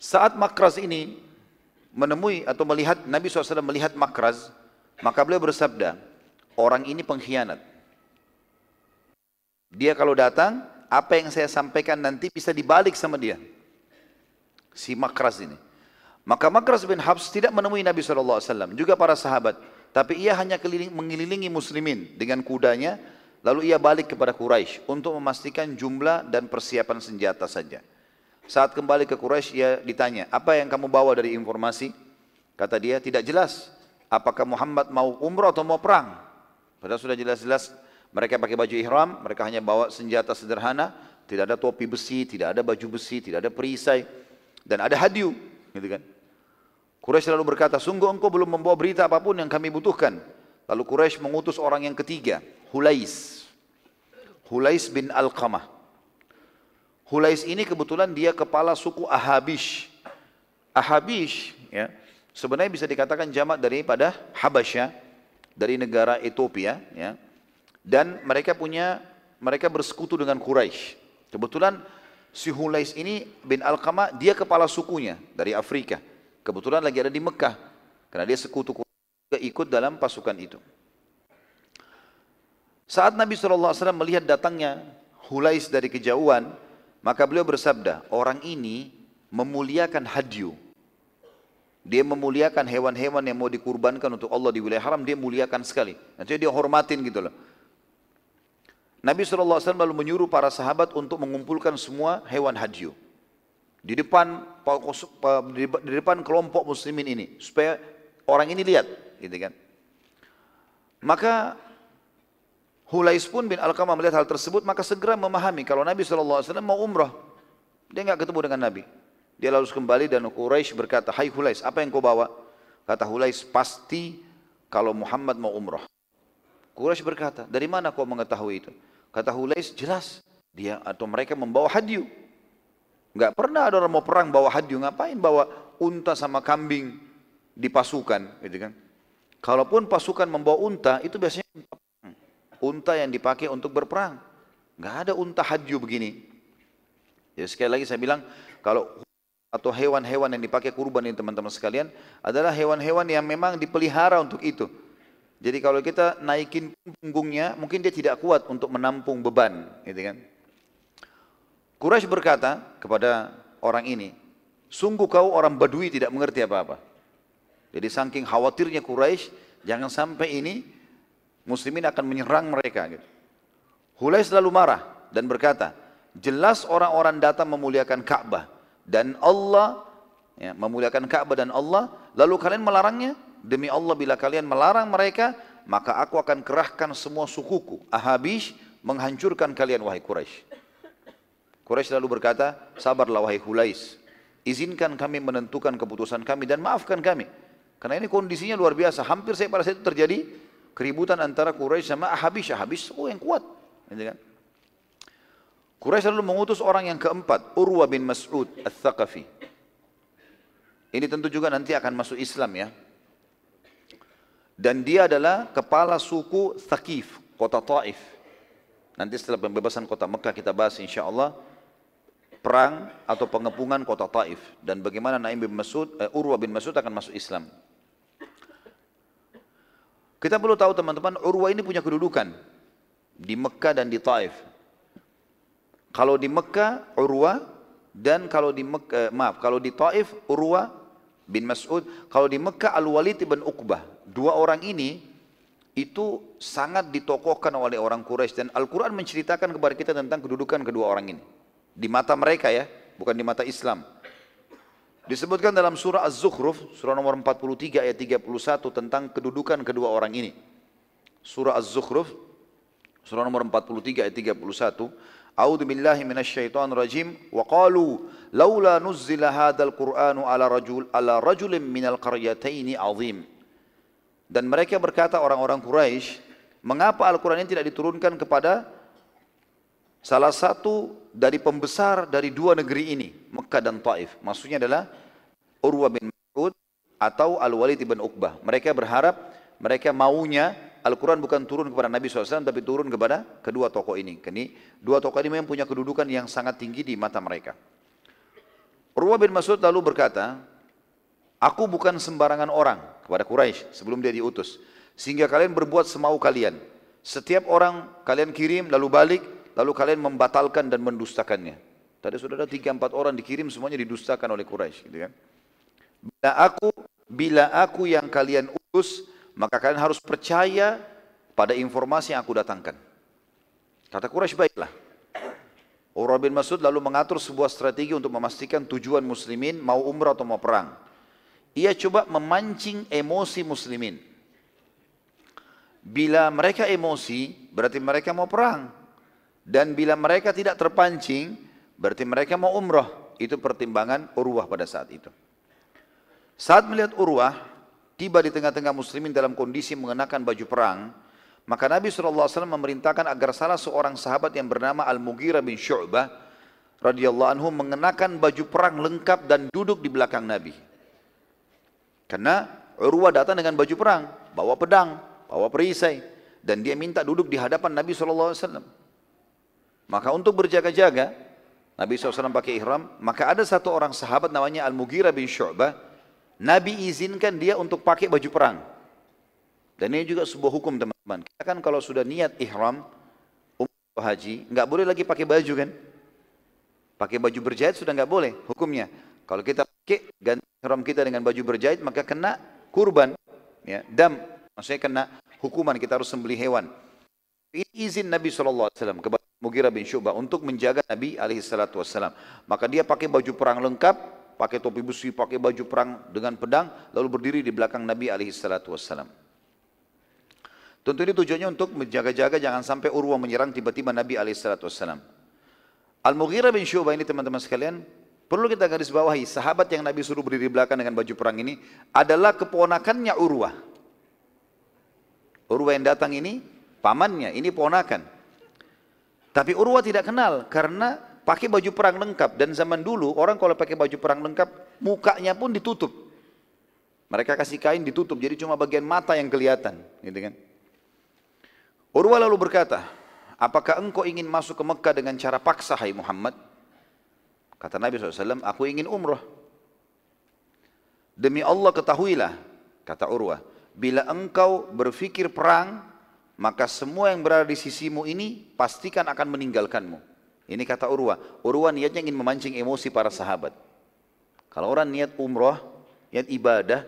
Saat Makraz ini menemui atau melihat Nabi SAW melihat Makraz, maka beliau bersabda, orang ini pengkhianat. Dia kalau datang, apa yang saya sampaikan nanti bisa dibalik sama dia. Si Makras ini. Maka Makras bin Habs tidak menemui Nabi SAW, juga para sahabat. Tapi ia hanya keliling, mengelilingi muslimin dengan kudanya, lalu ia balik kepada Quraisy untuk memastikan jumlah dan persiapan senjata saja. Saat kembali ke Quraisy ia ditanya, apa yang kamu bawa dari informasi? Kata dia, tidak jelas apakah Muhammad mau umrah atau mau perang. Padahal sudah jelas-jelas mereka pakai baju ihram, mereka hanya bawa senjata sederhana, tidak ada topi besi, tidak ada baju besi, tidak ada perisai, dan ada hadiu, gitu kan. Quraisy lalu berkata, sungguh engkau belum membawa berita apa pun yang kami butuhkan. Lalu Quraisy mengutus orang yang ketiga, Hulais. Hulais bin Al-Qamah. Hulais ini kebetulan dia kepala suku Ahabish. Ahabish ya, sebenarnya bisa dikatakan jamak daripada Habasya dari negara Ethiopia ya. Dan mereka punya mereka bersekutu dengan Quraisy. Kebetulan si Hulais ini bin Al-Qamah dia kepala sukunya dari Afrika. Kebetulan lagi ada di Mekah. Karena dia sekutu juga ikut dalam pasukan itu. Saat Nabi SAW melihat datangnya Hulais dari kejauhan, maka beliau bersabda, orang ini memuliakan hadyu. Dia memuliakan hewan-hewan yang mau dikurbankan untuk Allah di wilayah haram, dia muliakan sekali. Nanti dia hormatin gitu loh. Nabi SAW lalu menyuruh para sahabat untuk mengumpulkan semua hewan hadyu di depan di depan kelompok muslimin ini supaya orang ini lihat gitu kan maka Hulais pun bin Alqamah melihat hal tersebut maka segera memahami kalau Nabi SAW mau umrah dia nggak ketemu dengan Nabi dia lalu kembali dan Quraisy berkata hai Hulais apa yang kau bawa kata Hulais pasti kalau Muhammad mau umrah Quraisy berkata dari mana kau mengetahui itu kata Hulais jelas dia atau mereka membawa hadiu Enggak pernah ada orang mau perang bawa hadyu, ngapain bawa unta sama kambing di pasukan, gitu kan? Kalaupun pasukan membawa unta, itu biasanya unta yang dipakai untuk berperang. Enggak ada unta hadyu begini. Ya sekali lagi saya bilang, kalau atau hewan-hewan yang dipakai kurban ini teman-teman sekalian adalah hewan-hewan yang memang dipelihara untuk itu. Jadi kalau kita naikin punggungnya, mungkin dia tidak kuat untuk menampung beban, gitu kan? Quraisy berkata kepada orang ini, sungguh kau orang Badui tidak mengerti apa-apa. Jadi saking khawatirnya Quraisy, jangan sampai ini muslimin akan menyerang mereka. Gitu. Hulai selalu marah dan berkata, jelas orang-orang datang memuliakan Ka'bah dan Allah ya, memuliakan Ka'bah dan Allah, lalu kalian melarangnya? Demi Allah bila kalian melarang mereka, maka aku akan kerahkan semua sukuku, Ahabish, menghancurkan kalian wahai Quraisy. Quraisy lalu berkata, sabarlah wahai Hulais, izinkan kami menentukan keputusan kami dan maafkan kami. Karena ini kondisinya luar biasa. Hampir saya pada saat itu terjadi keributan antara Quraisy sama Ahabis. Ahabis oh yang kuat. Gitu kan? Quraisy lalu mengutus orang yang keempat, Urwa bin Mas'ud al-Thaqafi. Ini tentu juga nanti akan masuk Islam ya. Dan dia adalah kepala suku Thaqif, kota Taif. Nanti setelah pembebasan kota Mekah kita bahas insya Allah perang atau pengepungan kota Taif dan bagaimana Naim bin Mas'ud, uh, Urwa bin Mas'ud akan masuk Islam. Kita perlu tahu teman-teman, Urwa ini punya kedudukan di Mekah dan di Taif. Kalau di Mekah Urwa dan kalau di Mekah, eh, maaf, kalau di Taif Urwa bin Mas'ud, kalau di Mekah Al-Walid bin Uqbah. Dua orang ini itu sangat ditokohkan oleh orang Quraisy dan Al-Qur'an menceritakan kepada kita tentang kedudukan kedua orang ini. Di mata mereka ya, bukan di mata Islam. Disebutkan dalam surah Az-Zukhruf, surah nomor 43 ayat 31 tentang kedudukan kedua orang ini. Surah Az-Zukhruf, surah nomor 43 ayat 31. A'udzu billahi minasyaitonir rajim wa qalu laula nuzzila hadzal qur'anu ala rajul ala rajulin minal qaryataini azim. Dan mereka berkata orang-orang Quraisy, mengapa Al-Qur'an ini tidak diturunkan kepada salah satu dari pembesar dari dua negeri ini, Mekah dan Taif. Maksudnya adalah Urwa bin Mas'ud atau Al-Walid bin Uqbah. Mereka berharap, mereka maunya Al-Quran bukan turun kepada Nabi SAW, tapi turun kepada kedua tokoh ini. Ini dua tokoh ini memang punya kedudukan yang sangat tinggi di mata mereka. Urwa bin Mas'ud lalu berkata, Aku bukan sembarangan orang kepada Quraisy sebelum dia diutus. Sehingga kalian berbuat semau kalian. Setiap orang kalian kirim lalu balik, lalu kalian membatalkan dan mendustakannya. Tadi sudah ada tiga empat orang dikirim semuanya didustakan oleh Quraisy, gitu kan? Bila aku bila aku yang kalian utus, maka kalian harus percaya pada informasi yang aku datangkan. Kata Quraisy baiklah. Urwah bin Mas'ud lalu mengatur sebuah strategi untuk memastikan tujuan muslimin mau umrah atau mau perang. Ia coba memancing emosi muslimin. Bila mereka emosi, berarti mereka mau perang. Dan bila mereka tidak terpancing, berarti mereka mau umrah. Itu pertimbangan Urwah pada saat itu. Saat melihat Urwah, tiba di tengah-tengah muslimin dalam kondisi mengenakan baju perang, maka Nabi SAW memerintahkan agar salah seorang sahabat yang bernama Al-Mughirah bin Syu'bah radhiyallahu anhu mengenakan baju perang lengkap dan duduk di belakang Nabi. Karena Urwah datang dengan baju perang, bawa pedang, bawa perisai, dan dia minta duduk di hadapan Nabi SAW. Maka untuk berjaga-jaga, Nabi SAW pakai ihram, maka ada satu orang sahabat namanya Al-Mughirah bin Syu'bah, Nabi izinkan dia untuk pakai baju perang. Dan ini juga sebuah hukum teman-teman. Kita kan kalau sudah niat ihram, umrah haji, nggak boleh lagi pakai baju kan? Pakai baju berjahit sudah nggak boleh hukumnya. Kalau kita pakai ganti ihram kita dengan baju berjahit maka kena kurban, ya, dam. Maksudnya kena hukuman kita harus sembelih hewan. Ini izin Nabi SAW kepada Mughirah bin Syu'bah untuk menjaga Nabi SAW. Maka dia pakai baju perang lengkap, pakai topi besi, pakai baju perang dengan pedang, lalu berdiri di belakang Nabi SAW. Tentu ini tujuannya untuk menjaga-jaga jangan sampai Urwah menyerang tiba-tiba Nabi SAW. Al-Mughirah bin Syubah ini teman-teman sekalian, perlu kita garis bawahi, sahabat yang Nabi suruh berdiri belakang dengan baju perang ini adalah keponakannya Urwah. Urwah yang datang ini, pamannya, ini ponakan. Tapi Urwah tidak kenal karena pakai baju perang lengkap dan zaman dulu orang kalau pakai baju perang lengkap mukanya pun ditutup. Mereka kasih kain ditutup jadi cuma bagian mata yang kelihatan, gitu kan. Urwa lalu berkata, apakah engkau ingin masuk ke Mekah dengan cara paksa hai Muhammad? Kata Nabi SAW, aku ingin umrah. Demi Allah ketahuilah, kata Urwah, bila engkau berfikir perang, maka semua yang berada di sisimu ini pastikan akan meninggalkanmu. Ini kata Urwah. Urwah niatnya ingin memancing emosi para sahabat. Kalau orang niat umrah, niat ibadah,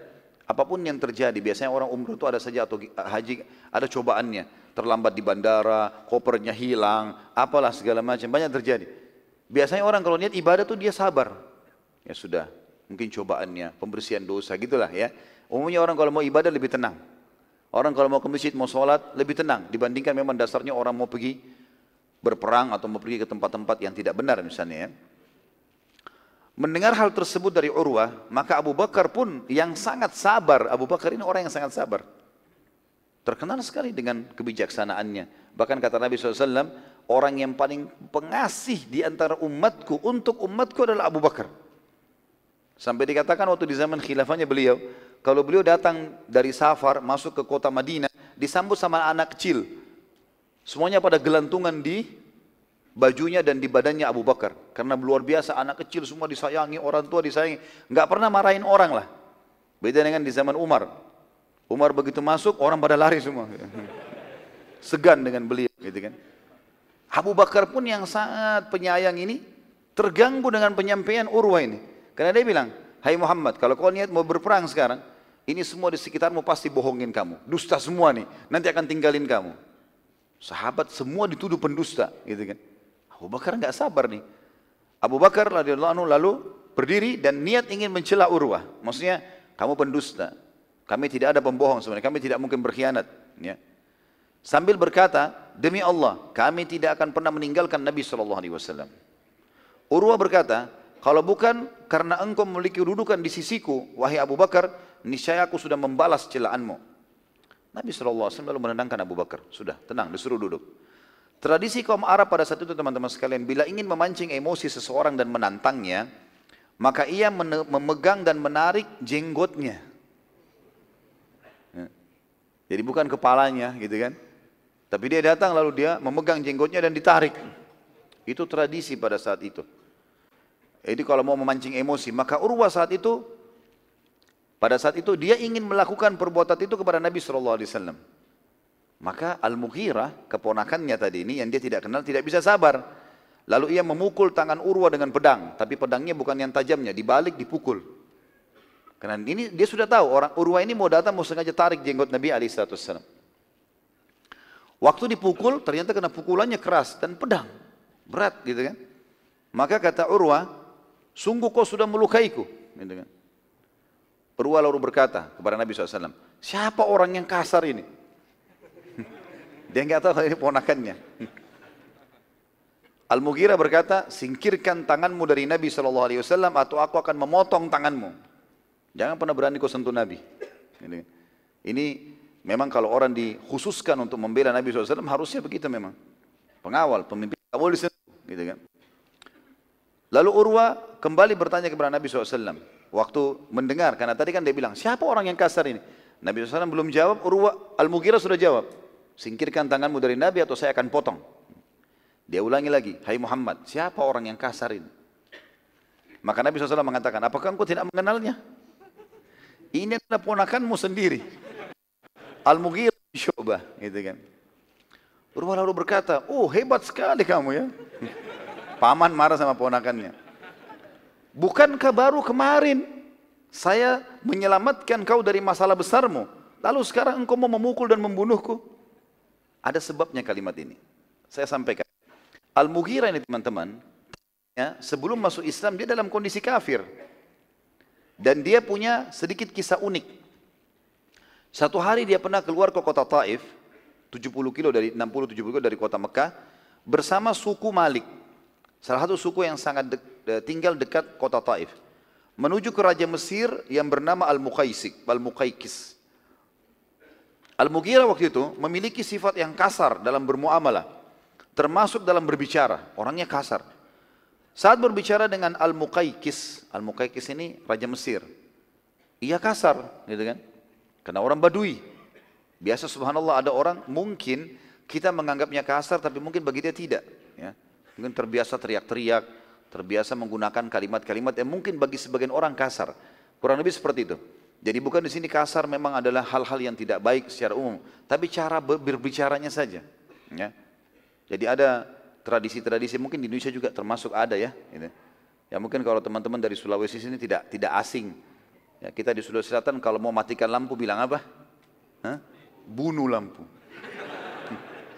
apa pun yang terjadi, biasanya orang umrah itu ada saja atau haji, ada cobaannya terlambat di bandara, kopernya hilang, apalah segala macam, banyak terjadi. Biasanya orang kalau niat ibadah tuh dia sabar. Ya sudah, mungkin cobaannya, pembersihan dosa gitulah ya. Umumnya orang kalau mau ibadah lebih tenang. Orang kalau mau ke masjid, mau sholat, lebih tenang. Dibandingkan memang dasarnya orang mau pergi berperang atau mau pergi ke tempat-tempat yang tidak benar misalnya ya. Mendengar hal tersebut dari Urwah, maka Abu Bakar pun yang sangat sabar. Abu Bakar ini orang yang sangat sabar. Terkenal sekali dengan kebijaksanaannya. Bahkan kata Nabi SAW, orang yang paling pengasih di antara umatku untuk umatku adalah Abu Bakar. Sampai dikatakan waktu di zaman khilafahnya beliau, kalau beliau datang dari safar masuk ke kota Madinah, disambut sama anak kecil. Semuanya pada gelantungan di bajunya dan di badannya Abu Bakar. Karena luar biasa anak kecil semua disayangi, orang tua disayangi. Nggak pernah marahin orang lah. Beda dengan di zaman Umar. Umar begitu masuk, orang pada lari semua. Segan dengan beliau, gitu kan. Abu Bakar pun yang sangat penyayang ini, terganggu dengan penyampaian Urwah ini. Karena dia bilang, Hai Muhammad, kalau kau niat mau berperang sekarang, ini semua di sekitarmu pasti bohongin kamu. Dusta semua nih, nanti akan tinggalin kamu. Sahabat semua dituduh pendusta, gitu kan. Abu Bakar nggak sabar nih. Abu Bakar lalu berdiri dan niat ingin mencela Urwah. Maksudnya, kamu pendusta, kami tidak ada pembohong sebenarnya, kami tidak mungkin berkhianat. Ya. Sambil berkata, demi Allah, kami tidak akan pernah meninggalkan Nabi Shallallahu Alaihi Wasallam. Urwah berkata, kalau bukan karena engkau memiliki kedudukan di sisiku, wahai Abu Bakar, niscaya aku sudah membalas celaanmu. Nabi SAW lalu menenangkan Abu Bakar. Sudah, tenang, disuruh duduk. Tradisi kaum Arab pada saat itu teman-teman sekalian, bila ingin memancing emosi seseorang dan menantangnya, maka ia memegang dan menarik jenggotnya. Jadi bukan kepalanya gitu kan. Tapi dia datang lalu dia memegang jenggotnya dan ditarik. Itu tradisi pada saat itu. Jadi kalau mau memancing emosi, maka Urwah saat itu pada saat itu dia ingin melakukan perbuatan itu kepada Nabi Shallallahu Alaihi Wasallam. Maka Al-Mughirah, keponakannya tadi ini yang dia tidak kenal tidak bisa sabar. Lalu ia memukul tangan Urwah dengan pedang, tapi pedangnya bukan yang tajamnya, dibalik dipukul. Karena ini dia sudah tahu orang Urwah ini mau datang mau sengaja tarik jenggot Nabi Ali Alaihissalam. Waktu dipukul ternyata kena pukulannya keras dan pedang berat gitu kan. Maka kata Urwah, sungguh kau sudah melukaiku. Gitu kan. Urwah lalu berkata kepada Nabi SAW, siapa orang yang kasar ini? Dia nggak tahu kalau ini ponakannya. Al-Mughirah berkata, singkirkan tanganmu dari Nabi SAW atau aku akan memotong tanganmu. Jangan pernah berani kau sentuh Nabi. Ini, ini memang kalau orang dikhususkan untuk membela Nabi SAW harusnya begitu memang. Pengawal, pemimpin, tak boleh disentuh. Gitu kan. Lalu Urwa kembali bertanya kepada Nabi SAW. Waktu mendengar, karena tadi kan dia bilang, siapa orang yang kasar ini? Nabi SAW belum jawab, Urwa Al-Mughirah sudah jawab. Singkirkan tanganmu dari Nabi atau saya akan potong. Dia ulangi lagi, hai Muhammad, siapa orang yang kasar ini? Maka Nabi SAW mengatakan, apakah engkau tidak mengenalnya? Ini adalah ponakanmu sendiri. Al-Mughir Syu'bah, gitu kan. Urwah lalu berkata, oh hebat sekali kamu ya. Paman marah sama ponakannya. Bukankah baru kemarin saya menyelamatkan kau dari masalah besarmu. Lalu sekarang engkau mau memukul dan membunuhku. Ada sebabnya kalimat ini. Saya sampaikan. Al-Mughirah ini teman-teman, ya, sebelum masuk Islam dia dalam kondisi kafir. Dan dia punya sedikit kisah unik. Satu hari dia pernah keluar ke kota Taif, 70 kilo dari 60-70 kilo dari kota Mekah, bersama suku Malik. Salah satu suku yang sangat tinggal dekat kota Taif. Menuju ke Raja Mesir yang bernama Al-Muqaisik, Al-Muqaikis. Al-Mughirah waktu itu memiliki sifat yang kasar dalam bermuamalah termasuk dalam berbicara, orangnya kasar. Saat berbicara dengan Al-Muqaykis, Al-Muqaykis ini Raja Mesir. Ia kasar, gitu kan? Karena orang Badui. Biasa subhanallah ada orang mungkin kita menganggapnya kasar tapi mungkin bagi dia tidak. Ya. Mungkin terbiasa teriak-teriak, terbiasa menggunakan kalimat-kalimat yang mungkin bagi sebagian orang kasar. Kurang lebih seperti itu. Jadi bukan di sini kasar memang adalah hal-hal yang tidak baik secara umum, tapi cara berbicaranya saja. Ya. Jadi ada tradisi-tradisi mungkin di Indonesia juga termasuk ada ya. Gitu. Ya mungkin kalau teman-teman dari Sulawesi sini tidak tidak asing. Ya, kita di Sulawesi Selatan kalau mau matikan lampu bilang apa? Hah? Bunuh lampu.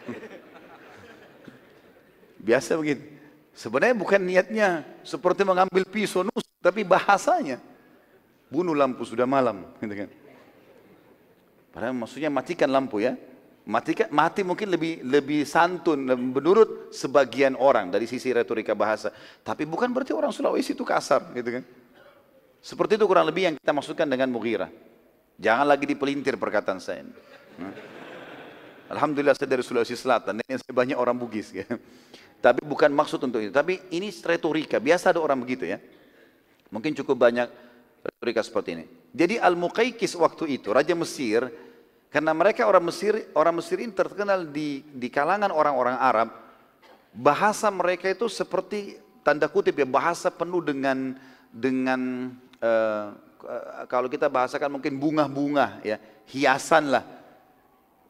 Biasa begitu. Sebenarnya bukan niatnya seperti mengambil pisau nus, tapi bahasanya bunuh lampu sudah malam, gitu kan. Padahal maksudnya matikan lampu ya. Mati, mati mungkin lebih lebih santun menurut sebagian orang dari sisi retorika bahasa. Tapi bukan berarti orang Sulawesi itu kasar, gitu kan? Seperti itu kurang lebih yang kita maksudkan dengan Mughirah. Jangan lagi dipelintir perkataan saya. Nah. Alhamdulillah saya dari Sulawesi Selatan, ini banyak orang Bugis. Ya. Tapi bukan maksud untuk itu. Tapi ini retorika, biasa ada orang begitu ya. Mungkin cukup banyak retorika seperti ini. Jadi Al-Muqaykis waktu itu, Raja Mesir, karena mereka orang Mesir, orang Mesir ini terkenal di, di kalangan orang-orang Arab, bahasa mereka itu seperti tanda kutip ya bahasa penuh dengan dengan uh, kalau kita bahasakan mungkin bunga-bunga ya hiasan lah.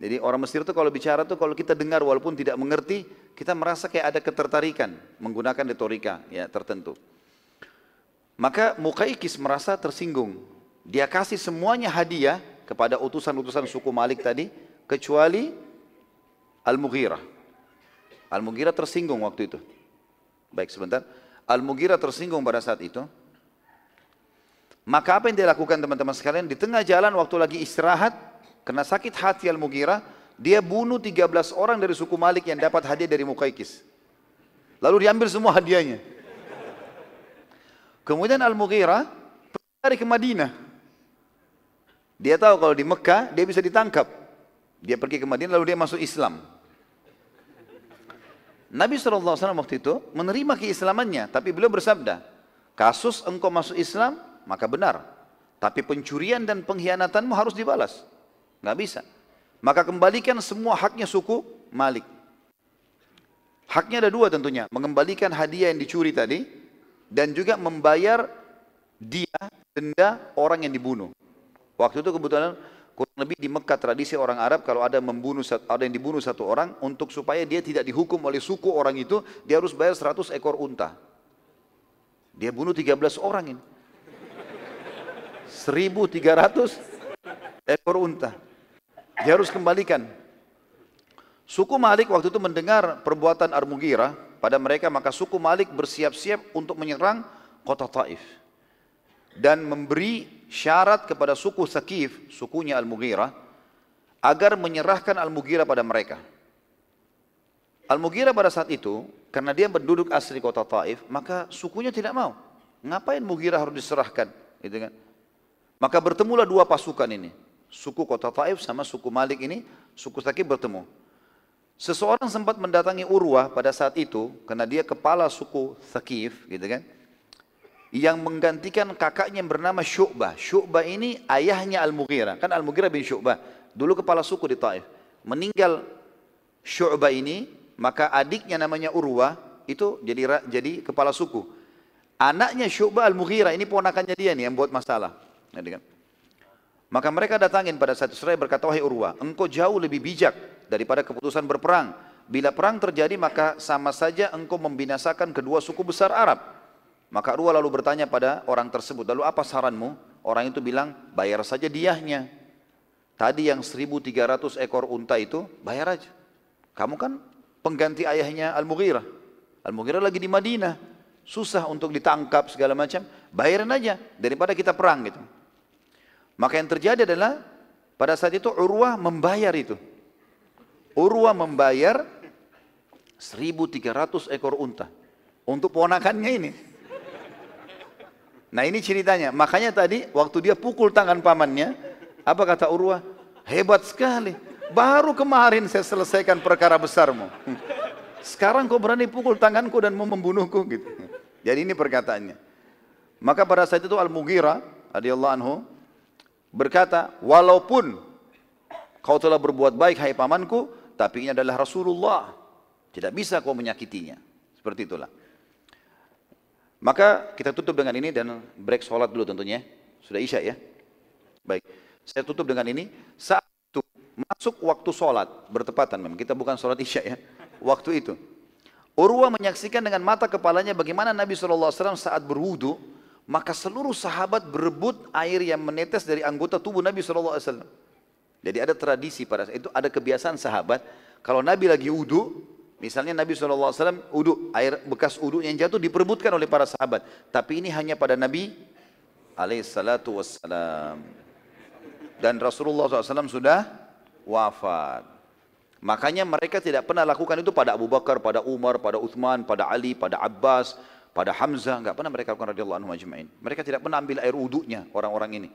Jadi orang Mesir itu kalau bicara tuh kalau kita dengar walaupun tidak mengerti kita merasa kayak ada ketertarikan menggunakan retorika ya tertentu. Maka Mukaikis merasa tersinggung. Dia kasih semuanya hadiah kepada utusan-utusan suku Malik tadi kecuali Al-Mughirah. Al-Mughirah tersinggung waktu itu. Baik sebentar. Al-Mughirah tersinggung pada saat itu. Maka apa yang dia lakukan teman-teman sekalian? Di tengah jalan waktu lagi istirahat, kena sakit hati Al-Mughirah, dia bunuh 13 orang dari suku Malik yang dapat hadiah dari Mukaikis. Lalu diambil semua hadiahnya. Kemudian Al-Mughirah pergi ke Madinah. Dia tahu kalau di Mekah dia bisa ditangkap. Dia pergi ke Madinah lalu dia masuk Islam. Nabi SAW waktu itu menerima keislamannya, tapi beliau bersabda, kasus engkau masuk Islam, maka benar. Tapi pencurian dan pengkhianatanmu harus dibalas. Nggak bisa. Maka kembalikan semua haknya suku Malik. Haknya ada dua tentunya, mengembalikan hadiah yang dicuri tadi, dan juga membayar dia denda orang yang dibunuh. Waktu itu kebetulan kurang lebih di Mekah tradisi orang Arab kalau ada membunuh ada yang dibunuh satu orang untuk supaya dia tidak dihukum oleh suku orang itu dia harus bayar 100 ekor unta. Dia bunuh 13 orang ini. 1300 ekor unta. Dia harus kembalikan. Suku Malik waktu itu mendengar perbuatan Armugira pada mereka maka suku Malik bersiap-siap untuk menyerang kota Taif dan memberi syarat kepada suku Sakif, sukunya Al-Mughirah, agar menyerahkan Al-Mughirah pada mereka. Al-Mughirah pada saat itu, karena dia penduduk asli kota Taif, maka sukunya tidak mau. Ngapain Mughirah harus diserahkan? Gitu kan? Maka bertemulah dua pasukan ini. Suku kota Taif sama suku Malik ini, suku Sakif bertemu. Seseorang sempat mendatangi Urwah pada saat itu, karena dia kepala suku Sakif, gitu kan? Yang menggantikan kakaknya yang bernama Syu'bah. Syu'bah ini ayahnya Al-Mughirah. Kan Al-Mughirah bin Syu'bah. Dulu kepala suku di Taif. Meninggal Syu'bah ini, maka adiknya namanya Urwa itu jadi jadi kepala suku. Anaknya Syu'bah Al-Mughirah ini ponakannya dia nih yang buat masalah. Kan? Maka mereka datangin pada satu seraya berkata, wahai Urwa, engkau jauh lebih bijak daripada keputusan berperang. Bila perang terjadi maka sama saja engkau membinasakan kedua suku besar Arab. Maka Urwa lalu bertanya pada orang tersebut, lalu apa saranmu? Orang itu bilang, bayar saja diahnya. Tadi yang 1300 ekor unta itu, bayar aja. Kamu kan pengganti ayahnya Al-Mughirah. Al-Mughirah lagi di Madinah, susah untuk ditangkap segala macam, bayarin aja daripada kita perang gitu. Maka yang terjadi adalah pada saat itu Urwah membayar itu. Urwah membayar 1300 ekor unta untuk ponakannya ini. Nah ini ceritanya. Makanya tadi waktu dia pukul tangan pamannya, apa kata Urwah? Hebat sekali. Baru kemarin saya selesaikan perkara besarmu. Sekarang kau berani pukul tanganku dan mau membunuhku gitu. Jadi ini perkataannya. Maka pada saat itu Al-Mughirah radhiyallahu anhu berkata, "Walaupun kau telah berbuat baik hai pamanku, tapi ini adalah Rasulullah. Tidak bisa kau menyakitinya." Seperti itulah. Maka kita tutup dengan ini dan break sholat dulu tentunya. Sudah isya ya. Baik. Saya tutup dengan ini. Saat Masuk waktu sholat, bertepatan memang. Kita bukan sholat isya ya. Waktu itu. Urwa menyaksikan dengan mata kepalanya bagaimana Nabi SAW saat berwudu, maka seluruh sahabat berebut air yang menetes dari anggota tubuh Nabi SAW. Jadi ada tradisi pada saat itu, ada kebiasaan sahabat, kalau Nabi lagi wudu, misalnya Nabi SAW wudu, air bekas wudu yang jatuh diperebutkan oleh para sahabat. Tapi ini hanya pada Nabi wassalam. Dan Rasulullah SAW sudah wafat. Makanya mereka tidak pernah lakukan itu pada Abu Bakar, pada Umar, pada Uthman, pada Ali, pada Abbas, pada Hamzah. Enggak pernah mereka lakukan radhiyallahu anhu majma'in. Mereka tidak pernah ambil air wudhunya orang-orang ini.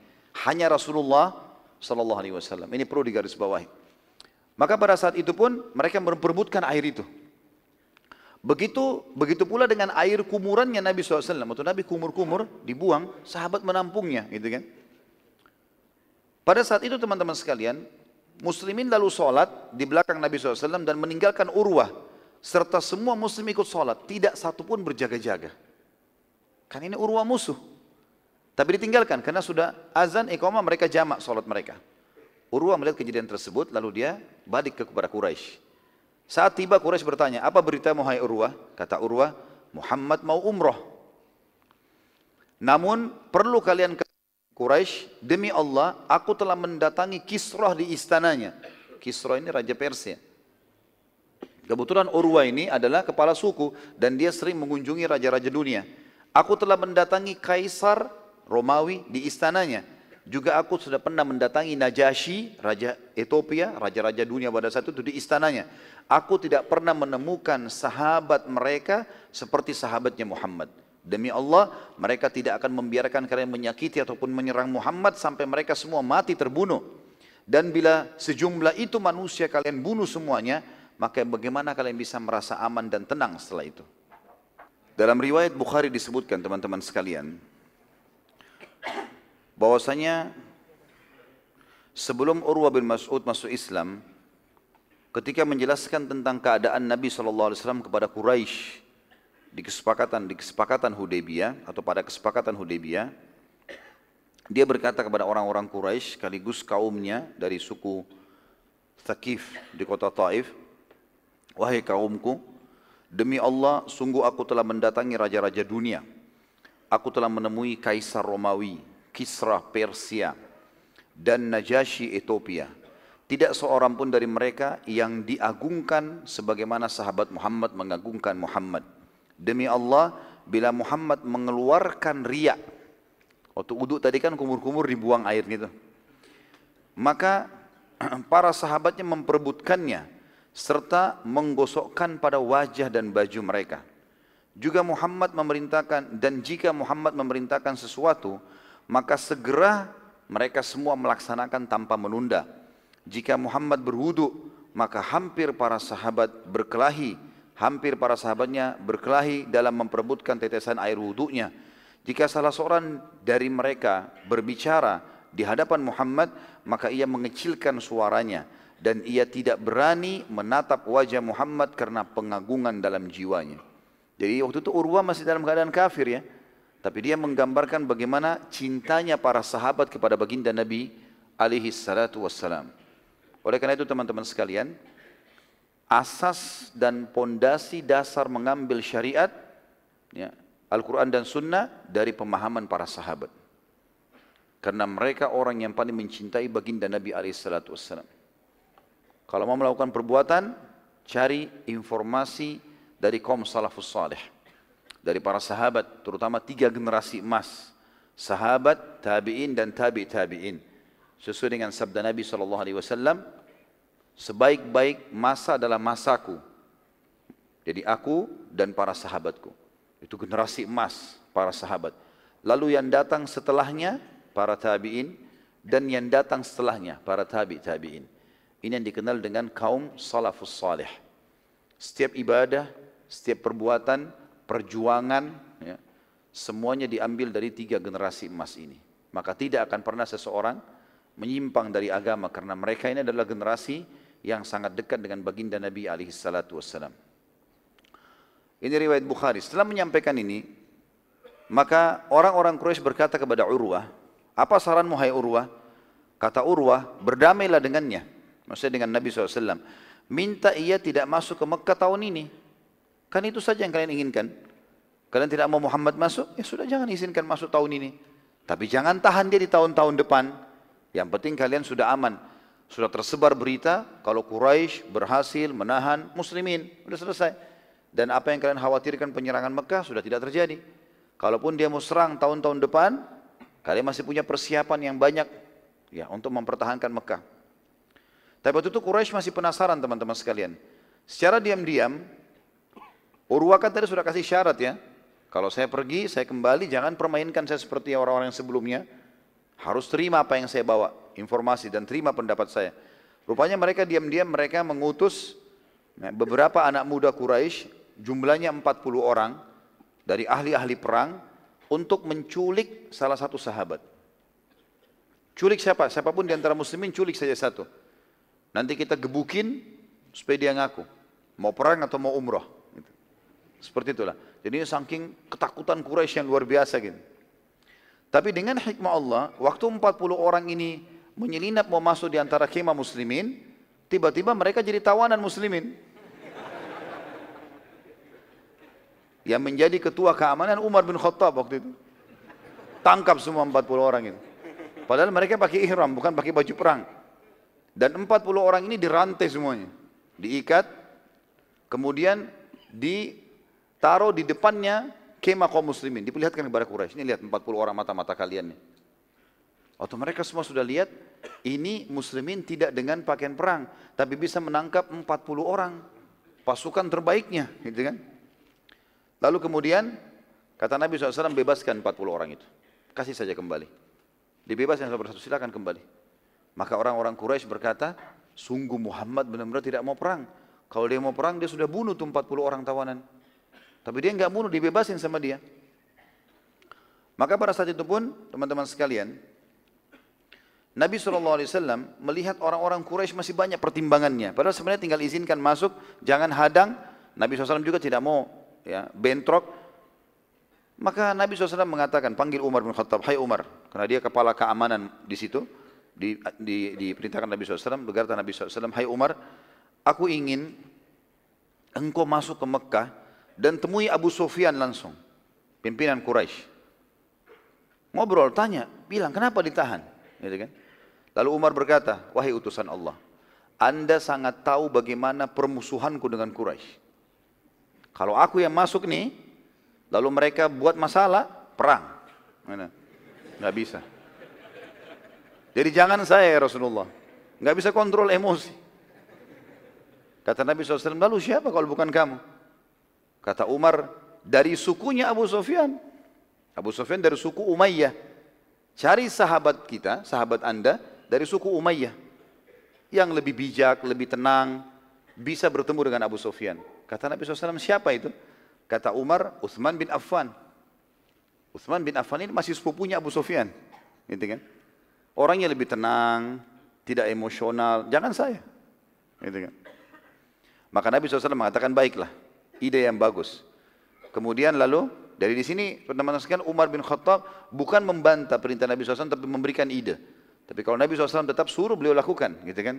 Hanya Rasulullah sallallahu alaihi wasallam. Ini perlu digarisbawahi. Maka pada saat itu pun mereka memperebutkan air itu. Begitu begitu pula dengan air kumurannya Nabi SAW. Waktu Nabi kumur-kumur dibuang, sahabat menampungnya, gitu kan? Pada saat itu teman-teman sekalian, Muslimin lalu sholat di belakang Nabi SAW dan meninggalkan urwah. Serta semua muslim ikut sholat. Tidak satu pun berjaga-jaga. Kan ini urwah musuh. Tapi ditinggalkan karena sudah azan iqamah mereka jamak sholat mereka. Urwah melihat kejadian tersebut lalu dia balik ke kepada Quraisy. Saat tiba Quraisy bertanya, apa berita hai Urwah? Kata Urwah, Muhammad mau umroh. Namun perlu kalian Quraisy, demi Allah, aku telah mendatangi Kisrah di istananya. Kisrah ini raja Persia. Kebetulan Urwa ini adalah kepala suku dan dia sering mengunjungi raja-raja dunia. Aku telah mendatangi Kaisar Romawi di istananya. Juga aku sudah pernah mendatangi Najasyi, raja Ethiopia, raja-raja dunia pada saat itu di istananya. Aku tidak pernah menemukan sahabat mereka seperti sahabatnya Muhammad. Demi Allah, mereka tidak akan membiarkan kalian menyakiti ataupun menyerang Muhammad sampai mereka semua mati terbunuh. Dan bila sejumlah itu manusia kalian bunuh semuanya, maka bagaimana kalian bisa merasa aman dan tenang setelah itu? Dalam riwayat Bukhari disebutkan teman-teman sekalian, bahwasanya sebelum Urwah bin Mas'ud masuk Islam, ketika menjelaskan tentang keadaan Nabi SAW kepada Quraisy di kesepakatan di kesepakatan Hudaybiyah atau pada kesepakatan Hudaybiyah dia berkata kepada orang-orang Quraisy sekaligus kaumnya dari suku Thaqif di kota Taif wahai kaumku demi Allah sungguh aku telah mendatangi raja-raja dunia. Aku telah menemui kaisar Romawi Kisra Persia dan Najasyi Ethiopia. Tidak seorang pun dari mereka yang diagungkan sebagaimana sahabat Muhammad mengagungkan Muhammad. Demi Allah, bila Muhammad mengeluarkan riak, waktu uduk tadi kan kumur-kumur dibuang air gitu. Maka para sahabatnya memperebutkannya serta menggosokkan pada wajah dan baju mereka. Juga Muhammad memerintahkan dan jika Muhammad memerintahkan sesuatu, maka segera mereka semua melaksanakan tanpa menunda. Jika Muhammad berwudu, maka hampir para sahabat berkelahi, hampir para sahabatnya berkelahi dalam memperebutkan tetesan air wudunya. Jika salah seorang dari mereka berbicara di hadapan Muhammad, maka ia mengecilkan suaranya dan ia tidak berani menatap wajah Muhammad karena pengagungan dalam jiwanya. Jadi waktu itu Urwah masih dalam keadaan kafir ya. Tapi dia menggambarkan bagaimana cintanya para sahabat kepada baginda Nabi alaihi salatu wassalam. Oleh karena itu teman-teman sekalian, asas dan pondasi dasar mengambil syariat ya, Al-Quran dan Sunnah dari pemahaman para sahabat. Karena mereka orang yang paling mencintai baginda Nabi alaihi salatu wassalam. Kalau mau melakukan perbuatan, cari informasi dari kaum salafus salih. Dari para sahabat, terutama tiga generasi emas. Sahabat, tabi'in dan tabi' tabi'in. Sesuai dengan sabda Nabi SAW, sebaik-baik masa adalah masaku. Jadi aku dan para sahabatku. Itu generasi emas, para sahabat. Lalu yang datang setelahnya, para tabi'in. Dan yang datang setelahnya, para tabi' tabi'in. Ini yang dikenal dengan kaum salafus salih. Setiap ibadah, setiap perbuatan, perjuangan, ya, semuanya diambil dari tiga generasi emas ini. Maka tidak akan pernah seseorang menyimpang dari agama karena mereka ini adalah generasi yang sangat dekat dengan baginda Nabi alaihi. Ini riwayat Bukhari. Setelah menyampaikan ini, maka orang-orang Quraisy berkata kepada Urwah, apa saranmu hai Urwah? Kata Urwah, berdamailah dengannya maksudnya dengan Nabi SAW, minta ia tidak masuk ke Mekah tahun ini. Kan itu saja yang kalian inginkan. Kalian tidak mau Muhammad masuk, ya sudah jangan izinkan masuk tahun ini. Tapi jangan tahan dia di tahun-tahun depan. Yang penting kalian sudah aman. Sudah tersebar berita kalau Quraisy berhasil menahan muslimin. Sudah selesai. Dan apa yang kalian khawatirkan penyerangan Mekah sudah tidak terjadi. Kalaupun dia mau serang tahun-tahun depan, kalian masih punya persiapan yang banyak ya untuk mempertahankan Mekah. Tapi waktu itu Quraisy masih penasaran teman-teman sekalian. Secara diam-diam, Urwah kan tadi sudah kasih syarat ya. Kalau saya pergi, saya kembali, jangan permainkan saya seperti orang-orang yang sebelumnya. Harus terima apa yang saya bawa, informasi dan terima pendapat saya. Rupanya mereka diam-diam mereka mengutus ya, beberapa anak muda Quraisy, jumlahnya 40 orang dari ahli-ahli perang untuk menculik salah satu sahabat. Culik siapa? Siapa pun di antara muslimin culik saja satu. Nanti kita gebukin supaya dia ngaku. Mau perang atau mau umroh. Gitu. Seperti itulah. Jadi saking ketakutan Quraisy yang luar biasa gitu. Tapi dengan hikmah Allah, waktu 40 orang ini menyelinap mau masuk di antara kemah muslimin, tiba-tiba mereka jadi tawanan muslimin. Yang menjadi ketua keamanan Umar bin Khattab waktu itu. Tangkap semua 40 orang itu. Padahal mereka pakai ihram, bukan pakai baju perang. Dan 40 orang ini dirantai semuanya. Diikat, kemudian ditaruh di depannya kemah kaum muslimin. Diperlihatkan kepada Quraisy. Ini lihat 40 orang mata-mata kalian nih. Waktu mereka semua sudah lihat, ini muslimin tidak dengan pakaian perang, tapi bisa menangkap 40 orang pasukan terbaiknya, gitu kan? Lalu kemudian kata Nabi SAW bebaskan 40 orang itu, kasih saja kembali. Dibebaskan satu persatu, silakan kembali. Maka orang-orang Quraisy berkata, sungguh Muhammad benar-benar tidak mau perang. Kalau dia mau perang, dia sudah bunuh tuh 40 orang tawanan. Tapi dia nggak bunuh, dibebasin sama dia. Maka pada saat itu pun, teman-teman sekalian, Nabi SAW melihat orang-orang Quraisy masih banyak pertimbangannya. Padahal sebenarnya tinggal izinkan masuk, jangan hadang. Nabi SAW juga tidak mau ya bentrok. Maka Nabi SAW mengatakan, panggil Umar bin Khattab, Hai Umar, karena dia kepala keamanan di situ di, di, diperintahkan Nabi SAW, berkata Nabi SAW, Hai Umar, aku ingin engkau masuk ke Mekah dan temui Abu Sufyan langsung, pimpinan Quraisy. Ngobrol, tanya, bilang, kenapa ditahan? Gitu kan? Lalu Umar berkata, wahai utusan Allah, anda sangat tahu bagaimana permusuhanku dengan Quraisy. Kalau aku yang masuk nih, lalu mereka buat masalah, perang. Mana? Nggak bisa. Jadi jangan saya ya Rasulullah. Nggak bisa kontrol emosi. Kata Nabi SAW, lalu siapa kalau bukan kamu? Kata Umar, dari sukunya Abu Sufyan. Abu Sufyan dari suku Umayyah. Cari sahabat kita, sahabat anda, dari suku Umayyah. Yang lebih bijak, lebih tenang, bisa bertemu dengan Abu Sufyan. Kata Nabi SAW, siapa itu? Kata Umar, Uthman bin Affan. Uthman bin Affan ini masih sepupunya Abu Sufyan. Gitu kan? Orangnya lebih tenang, tidak emosional. Jangan saya. Gitu kan? Maka Nabi SAW mengatakan baiklah, ide yang bagus. Kemudian lalu dari di sini teman-teman sekalian Umar bin Khattab bukan membantah perintah Nabi SAW tapi memberikan ide. Tapi kalau Nabi SAW tetap suruh beliau lakukan, gitu kan?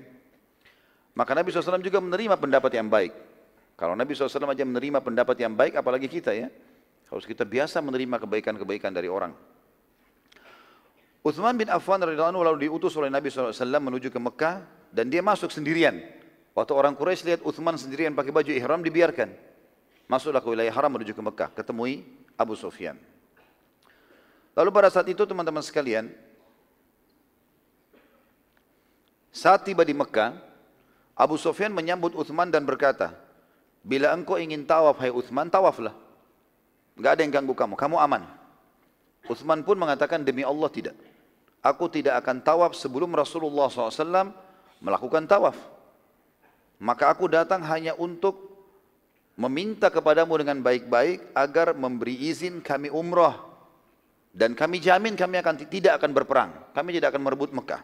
Maka Nabi SAW juga menerima pendapat yang baik. Kalau Nabi SAW aja menerima pendapat yang baik, apalagi kita ya. Harus kita biasa menerima kebaikan-kebaikan dari orang. Uthman bin Affan radhiyallahu lalu diutus oleh Nabi SAW menuju ke Mekah dan dia masuk sendirian. Waktu orang Quraisy lihat Uthman sendirian pakai baju ihram dibiarkan. Masuklah ke wilayah haram menuju ke Mekah, ketemui Abu Sufyan. Lalu pada saat itu teman-teman sekalian, saat tiba di Mekah, Abu Sufyan menyambut Uthman dan berkata, Bila engkau ingin tawaf, hai Uthman, tawaflah. Enggak ada yang ganggu kamu, kamu aman. Uthman pun mengatakan, demi Allah tidak. Aku tidak akan tawaf sebelum Rasulullah SAW melakukan tawaf. Maka aku datang hanya untuk meminta kepadamu dengan baik-baik agar memberi izin kami umrah dan kami jamin kami akan tidak akan berperang. Kami tidak akan merebut Mekah.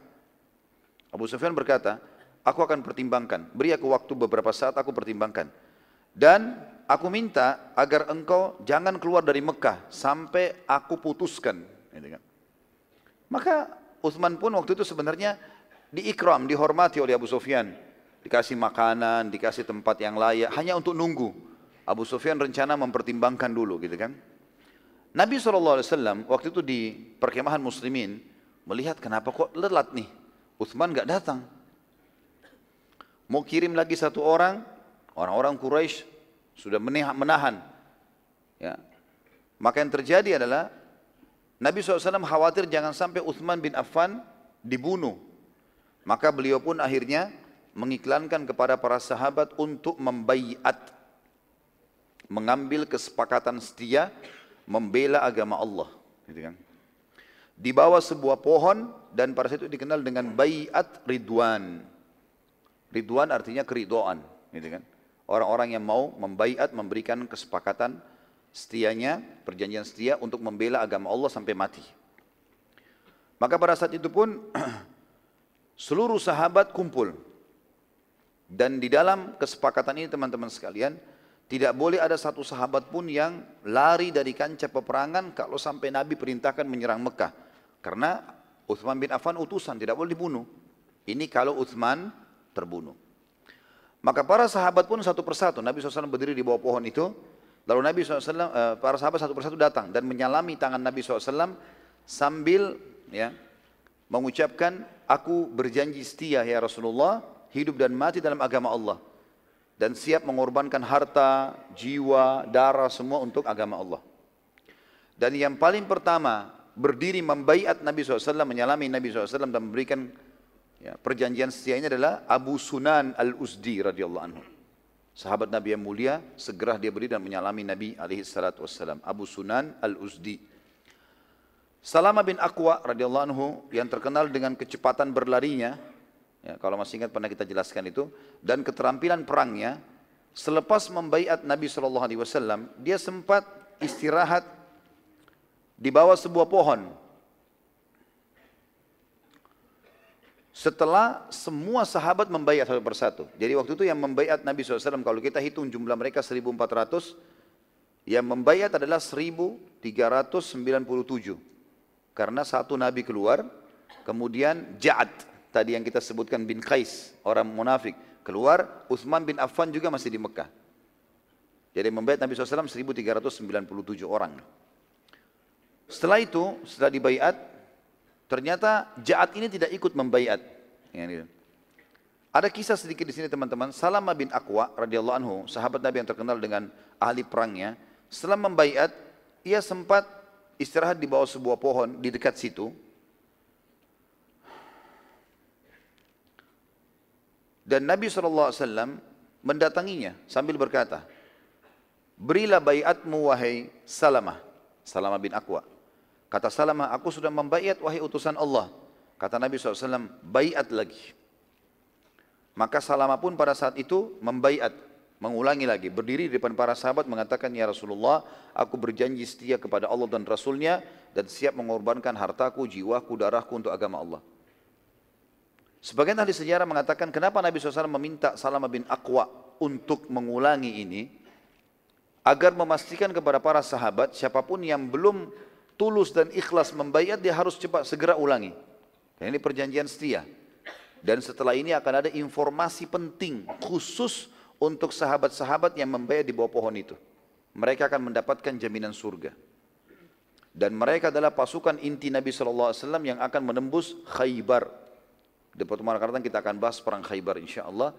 Abu Sufyan berkata, aku akan pertimbangkan. Beri aku waktu beberapa saat aku pertimbangkan. Dan aku minta agar engkau jangan keluar dari Mekah sampai aku putuskan. Gitu kan. Maka Uthman pun waktu itu sebenarnya diikram, dihormati oleh Abu Sufyan dikasih makanan, dikasih tempat yang layak, hanya untuk nunggu. Abu Sufyan rencana mempertimbangkan dulu gitu kan. Nabi SAW waktu itu di perkemahan muslimin melihat kenapa kok lelat nih. Uthman gak datang. Mau kirim lagi satu orang, orang-orang Quraisy sudah menahan. Ya. Maka yang terjadi adalah Nabi SAW khawatir jangan sampai Uthman bin Affan dibunuh. Maka beliau pun akhirnya mengiklankan kepada para sahabat untuk membaiat mengambil kesepakatan setia membela agama Allah gitu kan di bawah sebuah pohon dan pada saat itu dikenal dengan baiat ridwan ridwan artinya keridoan gitu kan orang-orang yang mau membaiat memberikan kesepakatan setianya perjanjian setia untuk membela agama Allah sampai mati maka pada saat itu pun seluruh sahabat kumpul dan di dalam kesepakatan ini teman-teman sekalian, tidak boleh ada satu sahabat pun yang lari dari kancah peperangan kalau sampai Nabi perintahkan menyerang Mekah. Karena Uthman bin Affan utusan, tidak boleh dibunuh. Ini kalau Uthman terbunuh. Maka para sahabat pun satu persatu, Nabi SAW berdiri di bawah pohon itu, lalu Nabi SAW, eh, para sahabat satu persatu datang dan menyalami tangan Nabi SAW sambil ya mengucapkan, aku berjanji setia ya Rasulullah, hidup dan mati dalam agama Allah dan siap mengorbankan harta, jiwa, darah semua untuk agama Allah. Dan yang paling pertama berdiri membaiat Nabi SAW, menyalami Nabi SAW dan memberikan ya, perjanjian setia ini adalah Abu Sunan al-Uzdi radhiyallahu anhu. Sahabat Nabi yang mulia, segera dia berdiri dan menyalami Nabi alaihi salatu wassalam. Abu Sunan al-Uzdi. Salama bin Aqwa radhiyallahu anhu yang terkenal dengan kecepatan berlarinya Ya, kalau masih ingat pernah kita jelaskan itu dan keterampilan perangnya selepas membaiat Nabi Shallallahu Alaihi Wasallam dia sempat istirahat di bawah sebuah pohon. Setelah semua sahabat membaiat satu persatu. Jadi waktu itu yang membaiat Nabi SAW, kalau kita hitung jumlah mereka 1400, yang membaiat adalah 1397. Karena satu Nabi keluar, kemudian Ja'ad, tadi yang kita sebutkan bin Qais, orang munafik, keluar, Uthman bin Affan juga masih di Mekah. Jadi membayat Nabi SAW 1397 orang. Setelah itu, setelah dibayat, ternyata Ja'at ini tidak ikut membayat. Ada kisah sedikit di sini teman-teman. Salama bin Aqwa radhiyallahu anhu, sahabat Nabi yang terkenal dengan ahli perangnya, setelah membayat, ia sempat istirahat di bawah sebuah pohon di dekat situ. Dan Nabi SAW mendatanginya sambil berkata, Berilah bayatmu wahai Salamah, Salamah bin Aqwa. Kata Salamah, aku sudah membayat wahai utusan Allah. Kata Nabi SAW, bayat lagi. Maka Salamah pun pada saat itu membayat, mengulangi lagi. Berdiri di depan para sahabat mengatakan, Ya Rasulullah, aku berjanji setia kepada Allah dan Rasulnya dan siap mengorbankan hartaku, jiwaku, darahku untuk agama Allah. Sebagian ahli sejarah mengatakan kenapa Nabi SAW meminta Salamah bin Aqwa untuk mengulangi ini agar memastikan kepada para sahabat siapa pun yang belum tulus dan ikhlas membayar dia harus cepat segera ulangi. Dan ini perjanjian setia. Dan setelah ini akan ada informasi penting khusus untuk sahabat-sahabat yang membayar di bawah pohon itu. Mereka akan mendapatkan jaminan surga. Dan mereka adalah pasukan inti Nabi SAW yang akan menembus Khaybar di pertemuan akan kita akan bahas perang Khaybar insya Allah.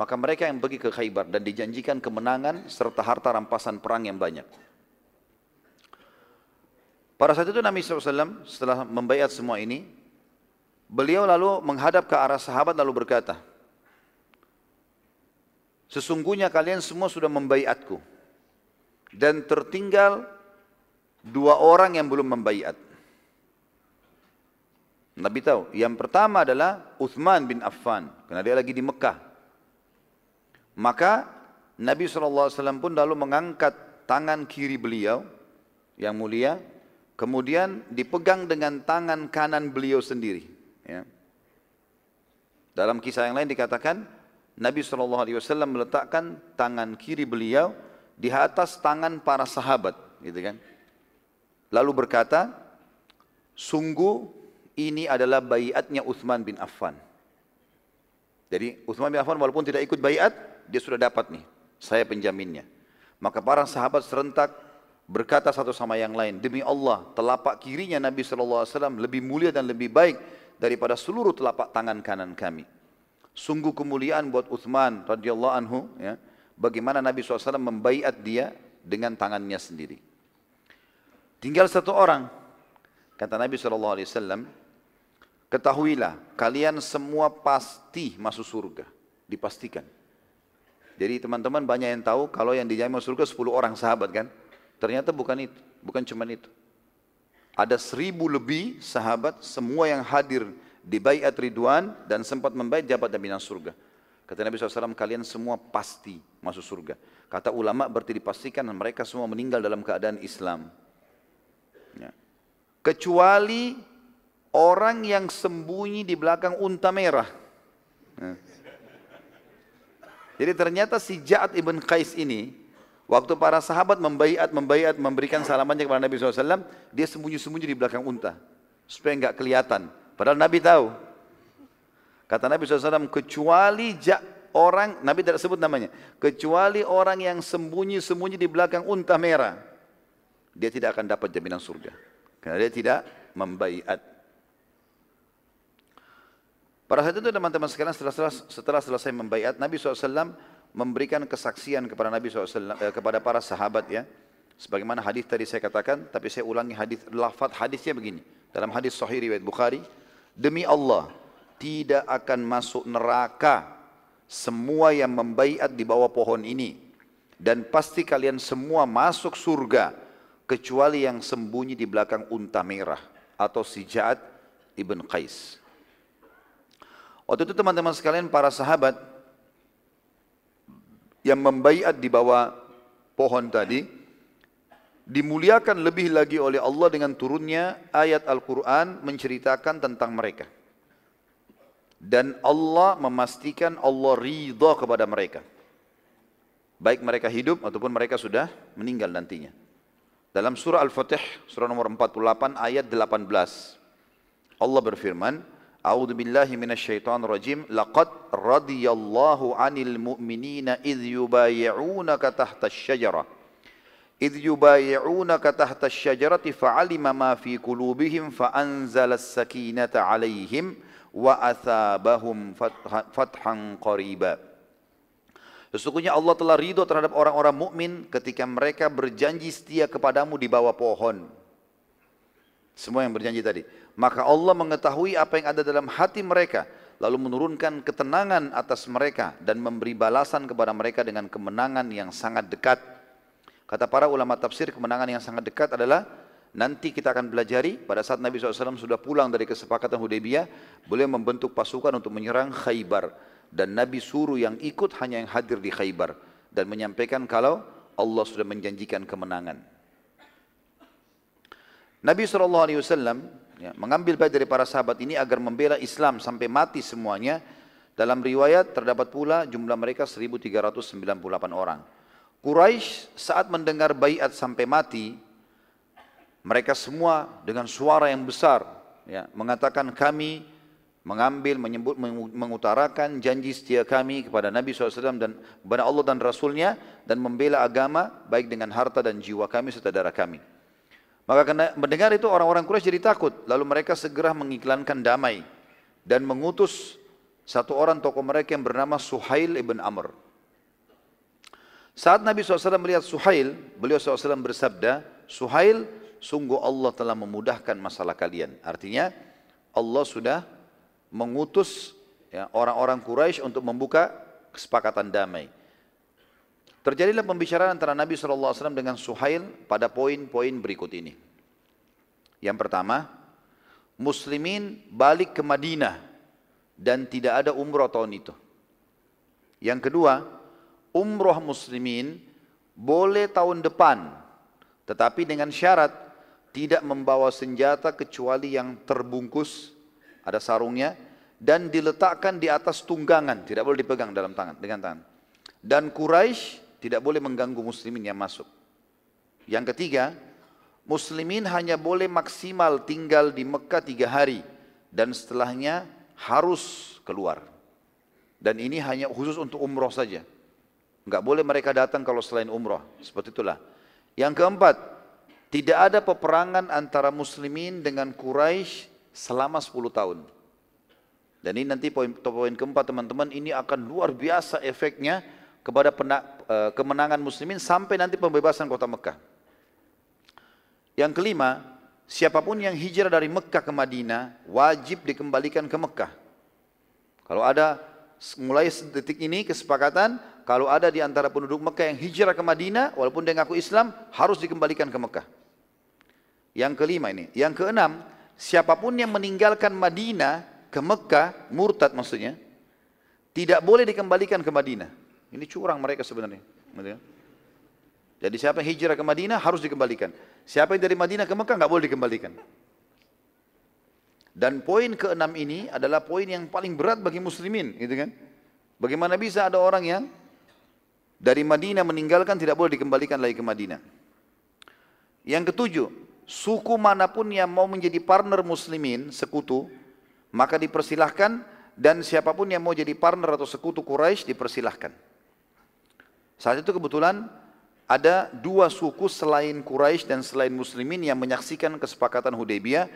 Maka mereka yang pergi ke Khaybar dan dijanjikan kemenangan serta harta rampasan perang yang banyak. Pada saat itu Nabi SAW setelah membayar semua ini, beliau lalu menghadap ke arah sahabat lalu berkata, Sesungguhnya kalian semua sudah membayatku dan tertinggal dua orang yang belum membayat. Nabi tahu. Yang pertama adalah Uthman bin Affan. Karena dia lagi di Mekah. Maka Nabi SAW pun lalu mengangkat tangan kiri beliau yang mulia. Kemudian dipegang dengan tangan kanan beliau sendiri. Ya. Dalam kisah yang lain dikatakan Nabi SAW meletakkan tangan kiri beliau di atas tangan para sahabat. Gitu kan. Lalu berkata, sungguh ini adalah bayatnya Uthman bin Affan. Jadi Uthman bin Affan walaupun tidak ikut bayat, dia sudah dapat nih, saya penjaminnya. Maka para sahabat serentak berkata satu sama yang lain, demi Allah telapak kirinya Nabi SAW lebih mulia dan lebih baik daripada seluruh telapak tangan kanan kami. Sungguh kemuliaan buat Uthman radhiyallahu anhu, ya, bagaimana Nabi SAW membaiat dia dengan tangannya sendiri. Tinggal satu orang, kata Nabi SAW, Ketahuilah, kalian semua pasti masuk surga. Dipastikan. Jadi teman-teman banyak yang tahu kalau yang dijamin masuk surga 10 orang sahabat kan. Ternyata bukan itu, bukan cuma itu. Ada seribu lebih sahabat, semua yang hadir di bayat Ridwan dan sempat membayar jabat dan bintang surga. Kata Nabi SAW, kalian semua pasti masuk surga. Kata ulama berarti dipastikan mereka semua meninggal dalam keadaan Islam. Ya. Kecuali orang yang sembunyi di belakang unta merah. Nah. Jadi ternyata si Ja'ad ibn Qais ini, waktu para sahabat membaiat, membaiat, memberikan salamannya kepada Nabi SAW, dia sembunyi-sembunyi di belakang unta. Supaya enggak kelihatan. Padahal Nabi tahu. Kata Nabi SAW, kecuali ja, orang, Nabi tidak sebut namanya, kecuali orang yang sembunyi-sembunyi di belakang unta merah, dia tidak akan dapat jaminan surga. Karena dia tidak membaiat. Pada saat itu teman-teman sekalian setelah, setelah, setelah selesai membaiat, Nabi SAW memberikan kesaksian kepada Nabi SAW, eh, kepada para sahabat ya. Sebagaimana hadis tadi saya katakan, tapi saya ulangi hadis lafaz hadisnya begini. Dalam hadis Sahih riwayat Bukhari, demi Allah tidak akan masuk neraka semua yang membaiat di bawah pohon ini dan pasti kalian semua masuk surga kecuali yang sembunyi di belakang unta merah atau si Ja'ad ibn Qais. Waktu itu teman-teman sekalian para sahabat yang membaiat di bawah pohon tadi dimuliakan lebih lagi oleh Allah dengan turunnya ayat Al-Quran menceritakan tentang mereka. Dan Allah memastikan Allah ridha kepada mereka. Baik mereka hidup ataupun mereka sudah meninggal nantinya. Dalam surah Al-Fatih, surah nomor 48 ayat 18. Allah berfirman, A'udzu billahi minasyaitonir rajim. Laqad radiyallahu 'anil mu'minina idh yubayyi'unaka tahtash syajarah. Idh yubayyi'unaka tahta asy-syajarati fa'alima ma fi qulubihim fa'anzala as-sakinata 'alaihim wa athabahum fathan qariba. Sesungguhnya Allah telah ridho terhadap orang-orang mukmin ketika mereka berjanji setia kepadamu di bawah pohon. Semua yang berjanji tadi. Maka Allah mengetahui apa yang ada dalam hati mereka. lalu menurunkan ketenangan atas mereka dan memberi balasan kepada mereka dengan kemenangan yang sangat dekat. Kata para ulama tafsir kemenangan yang sangat dekat adalah nanti kita akan belajari pada saat Nabi SAW sudah pulang dari kesepakatan Hudaybiyah, beliau membentuk pasukan untuk menyerang Khaybar dan Nabi suruh yang ikut hanya yang hadir di Khaybar dan menyampaikan kalau Allah sudah menjanjikan kemenangan. Nabi SAW ya, mengambil baik dari para sahabat ini agar membela Islam sampai mati semuanya. Dalam riwayat terdapat pula jumlah mereka 1398 orang. Quraisy saat mendengar bayat sampai mati, mereka semua dengan suara yang besar ya, mengatakan kami mengambil, menyebut, mengutarakan janji setia kami kepada Nabi SAW dan kepada Allah dan Rasulnya dan membela agama baik dengan harta dan jiwa kami serta darah kami. Maka kena, mendengar itu orang-orang Quraisy jadi takut. Lalu mereka segera mengiklankan damai dan mengutus satu orang tokoh mereka yang bernama Suhail ibn Amr. Saat Nabi SAW melihat Suhail, beliau SAW bersabda, Suhail, sungguh Allah telah memudahkan masalah kalian. Artinya Allah sudah mengutus ya, orang-orang Quraisy untuk membuka kesepakatan damai. Terjadilah pembicaraan antara Nabi SAW dengan Suhail pada poin-poin berikut ini. Yang pertama, muslimin balik ke Madinah dan tidak ada umroh tahun itu. Yang kedua, umroh muslimin boleh tahun depan, tetapi dengan syarat tidak membawa senjata kecuali yang terbungkus, ada sarungnya, dan diletakkan di atas tunggangan, tidak boleh dipegang dalam tangan dengan tangan. Dan Quraisy tidak boleh mengganggu muslimin yang masuk. Yang ketiga, muslimin hanya boleh maksimal tinggal di Mekah tiga hari dan setelahnya harus keluar. Dan ini hanya khusus untuk umroh saja. Enggak boleh mereka datang kalau selain umroh. Seperti itulah. Yang keempat, tidak ada peperangan antara muslimin dengan Quraisy selama 10 tahun. Dan ini nanti poin, poin keempat teman-teman, ini akan luar biasa efeknya kepada kemenangan muslimin sampai nanti pembebasan kota Mekah. Yang kelima, siapa pun yang hijrah dari Mekah ke Madinah wajib dikembalikan ke Mekah. Kalau ada mulai detik ini kesepakatan kalau ada di antara penduduk Mekah yang hijrah ke Madinah walaupun dia ngaku Islam harus dikembalikan ke Mekah. Yang kelima ini, yang keenam, siapa pun yang meninggalkan Madinah ke Mekah murtad maksudnya tidak boleh dikembalikan ke Madinah. Ini curang mereka sebenarnya. Jadi siapa yang hijrah ke Madinah harus dikembalikan. Siapa yang dari Madinah ke Mekah nggak boleh dikembalikan. Dan poin keenam ini adalah poin yang paling berat bagi muslimin, gitu kan? Bagaimana bisa ada orang yang dari Madinah meninggalkan tidak boleh dikembalikan lagi ke Madinah. Yang ketujuh, suku mana pun yang mau menjadi partner muslimin, sekutu, maka dipersilahkan dan siapa pun yang mau jadi partner atau sekutu Quraisy dipersilahkan. Saat itu kebetulan ada dua suku selain Quraisy dan selain muslimin yang menyaksikan kesepakatan Hudaybiyah.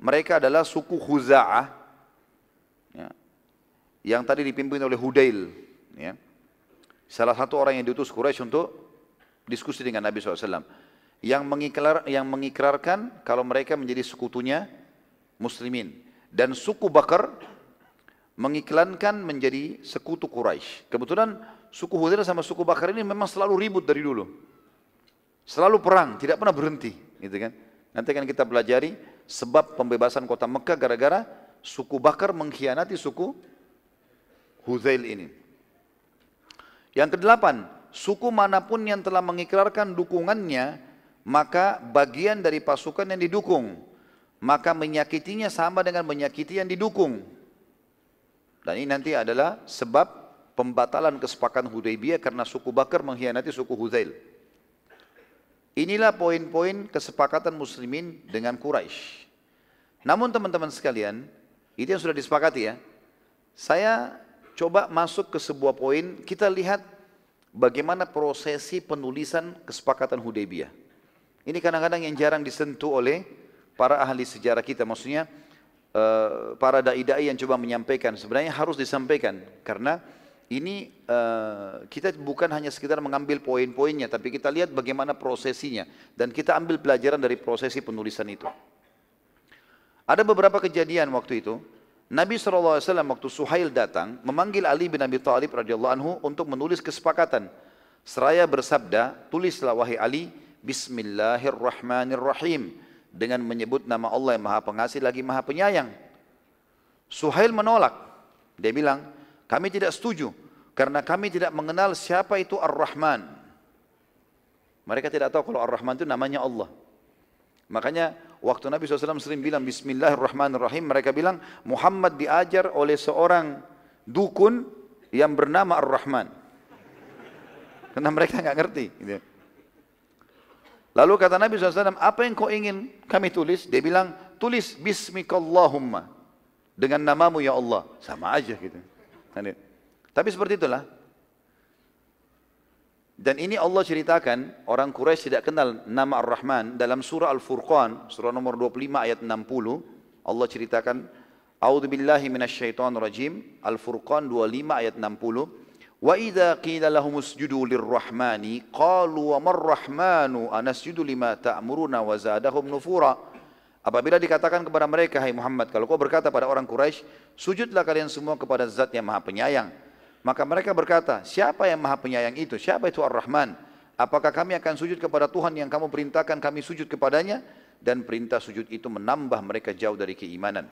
Mereka adalah suku Khuza'ah ya, yang tadi dipimpin oleh Hudail. Ya. Salah satu orang yang diutus Quraisy untuk diskusi dengan Nabi SAW. Yang, mengikrar, yang mengikrarkan kalau mereka menjadi sekutunya muslimin. Dan suku Bakar mengiklankan menjadi sekutu Quraisy. Kebetulan suku Hudail sama suku Bakar ini memang selalu ribut dari dulu. Selalu perang, tidak pernah berhenti, gitu kan. Nanti akan kita pelajari sebab pembebasan kota Mekah gara-gara suku Bakar mengkhianati suku Hudail ini. Yang kedelapan, suku mana pun yang telah mengikrarkan dukungannya, maka bagian dari pasukan yang didukung, maka menyakitinya sama dengan menyakiti yang didukung. Dan ini nanti adalah sebab pembatalan kesepakatan Hudaybiyah karena suku Bakar mengkhianati suku Huzail. Inilah poin-poin kesepakatan muslimin dengan Quraisy. Namun teman-teman sekalian, itu yang sudah disepakati ya. Saya coba masuk ke sebuah poin, kita lihat bagaimana prosesi penulisan kesepakatan Hudaybiyah. Ini kadang-kadang yang jarang disentuh oleh para ahli sejarah kita, maksudnya Eh, para dai-dai yang coba menyampaikan sebenarnya harus disampaikan karena ini uh, kita bukan hanya sekedar mengambil poin-poinnya tapi kita lihat bagaimana prosesinya dan kita ambil pelajaran dari prosesi penulisan itu. Ada beberapa kejadian waktu itu Nabi SAW waktu Suhail datang memanggil Ali bin Abi Thalib radhiyallahu anhu untuk menulis kesepakatan. Seraya bersabda, tulislah wahai Ali, Bismillahirrahmanirrahim dengan menyebut nama Allah yang Maha Pengasih lagi Maha Penyayang. Suhail menolak. Dia bilang, kami tidak setuju karena kami tidak mengenal siapa itu Ar-Rahman. Mereka tidak tahu kalau Ar-Rahman itu namanya Allah. Makanya waktu Nabi SAW sering bilang Bismillahirrahmanirrahim, mereka bilang Muhammad diajar oleh seorang dukun yang bernama Ar-Rahman. Karena mereka nggak ngerti. Gitu. Lalu kata Nabi SAW, apa yang kau ingin kami tulis? Dia bilang, tulis Bismikallahumma. Dengan namamu ya Allah. Sama aja gitu. Tapi seperti itulah. Dan ini Allah ceritakan, orang Quraisy tidak kenal nama Ar-Rahman dalam surah Al-Furqan, surah nomor 25 ayat 60. Allah ceritakan, A'udzu billahi minasyaitonir rajim, Al-Furqan 25 ayat 60. Wa idza qila lahum usjudu lirrahmani qalu wa marrahmanu anasjudu lima ta'muruna wa zadahum nufura. Apabila dikatakan kepada mereka, hai Muhammad, kalau kau berkata pada orang Quraisy, sujudlah kalian semua kepada Zat yang Maha Penyayang maka mereka berkata, siapa yang maha penyayang itu? Siapa itu Ar-Rahman? Apakah kami akan sujud kepada Tuhan yang kamu perintahkan kami sujud kepadanya? Dan perintah sujud itu menambah mereka jauh dari keimanan.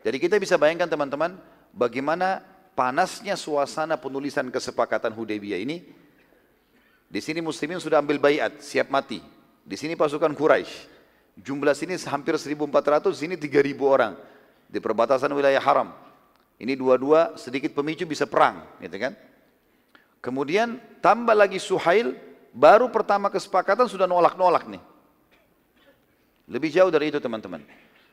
Jadi kita bisa bayangkan teman-teman, bagaimana panasnya suasana penulisan kesepakatan Hudaybiyah ini. Di sini muslimin sudah ambil bayat, siap mati. Di sini pasukan Quraisy. Jumlah sini hampir 1400, sini 3000 orang. Di perbatasan wilayah haram. Ini dua-dua sedikit pemicu bisa perang, gitu kan? Kemudian tambah lagi Suhail, baru pertama kesepakatan sudah nolak-nolak nih. Lebih jauh dari itu teman-teman.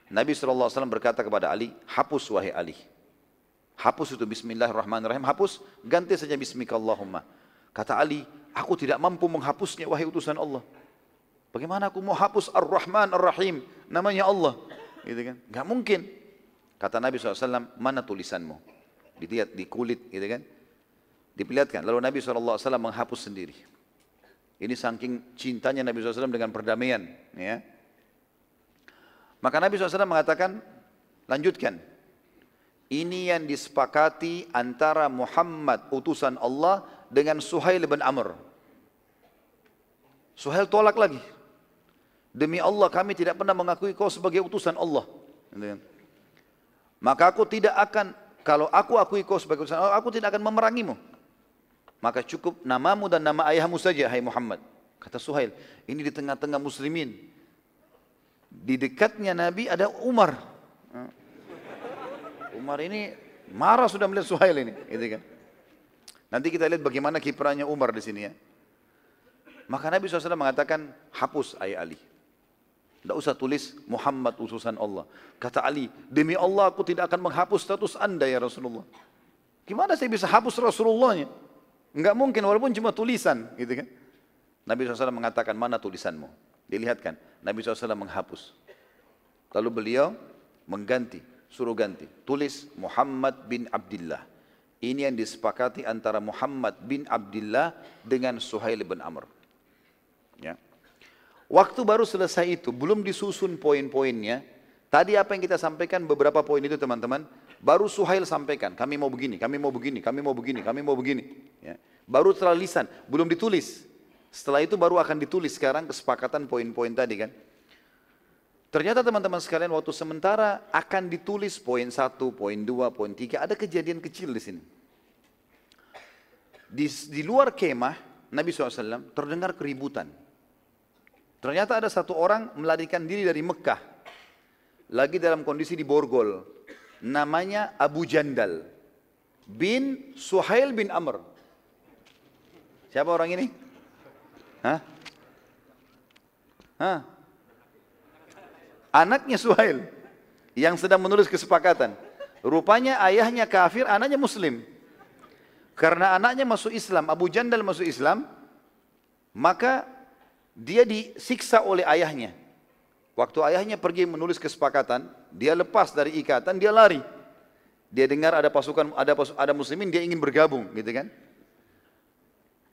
Nabi SAW berkata kepada Ali, hapus wahai Ali. Hapus itu bismillahirrahmanirrahim, hapus, ganti saja bismikallahumma. Kata Ali, aku tidak mampu menghapusnya wahai utusan Allah. Bagaimana aku mau hapus ar-Rahman ar-Rahim, namanya Allah. Gitu kan? Gak mungkin. Kata Nabi SAW, mana tulisanmu? Dilihat di kulit gitu kan. Diperlihatkan. Lalu Nabi SAW menghapus sendiri. Ini saking cintanya Nabi SAW dengan perdamaian. Ya. Maka Nabi SAW mengatakan, lanjutkan. Ini yang disepakati antara Muhammad utusan Allah dengan Suhail bin Amr. Suhail tolak lagi. Demi Allah kami tidak pernah mengakui kau sebagai utusan Allah. Gitu kan. Maka aku tidak akan, kalau aku akui kau sebagai utusan Allah, aku tidak akan memerangimu. Maka cukup namamu dan nama ayahmu saja, hai Muhammad. Kata Suhail, ini di tengah-tengah muslimin. Di dekatnya Nabi ada Umar. Umar ini marah sudah melihat Suhail ini. Gitu kan. Nanti kita lihat bagaimana kiprahnya Umar di sini ya. Maka Nabi SAW mengatakan, hapus ayah Ali. Tidak usah tulis Muhammad utusan Allah. Kata Ali, demi Allah aku tidak akan menghapus status anda ya Rasulullah. Gimana saya bisa hapus Rasulullahnya? Enggak mungkin walaupun cuma tulisan gitu kan. Nabi SAW mengatakan mana tulisanmu? Dilihatkan. Nabi SAW menghapus. Lalu beliau mengganti, suruh ganti. Tulis Muhammad bin Abdullah. Ini yang disepakati antara Muhammad bin Abdullah dengan Suhail bin Amr. Ya. Waktu baru selesai itu, belum disusun poin-poinnya. Tadi apa yang kita sampaikan beberapa poin itu teman-teman, baru Suhail sampaikan, kami mau begini, kami mau begini, kami mau begini, kami mau begini. Ya. Baru lisan, belum ditulis. Setelah itu baru akan ditulis sekarang kesepakatan poin-poin tadi kan. Ternyata teman-teman sekalian waktu sementara akan ditulis poin satu, poin dua, poin tiga, ada kejadian kecil di sini. Di, di luar kemah, Nabi SAW terdengar keributan. Ternyata ada satu orang melarikan diri dari Mekah. Lagi dalam kondisi di Borgol. Namanya Abu Jandal. Bin Suhail bin Amr. Siapa orang ini? Hah? Hah? Anaknya Suhail. Yang sedang menulis kesepakatan. Rupanya ayahnya kafir, anaknya muslim. Karena anaknya masuk Islam, Abu Jandal masuk Islam, maka dia disiksa oleh ayahnya. Waktu ayahnya pergi menulis kesepakatan, dia lepas dari ikatan, dia lari. Dia dengar ada pasukan, ada ada muslimin, dia ingin bergabung, gitu kan?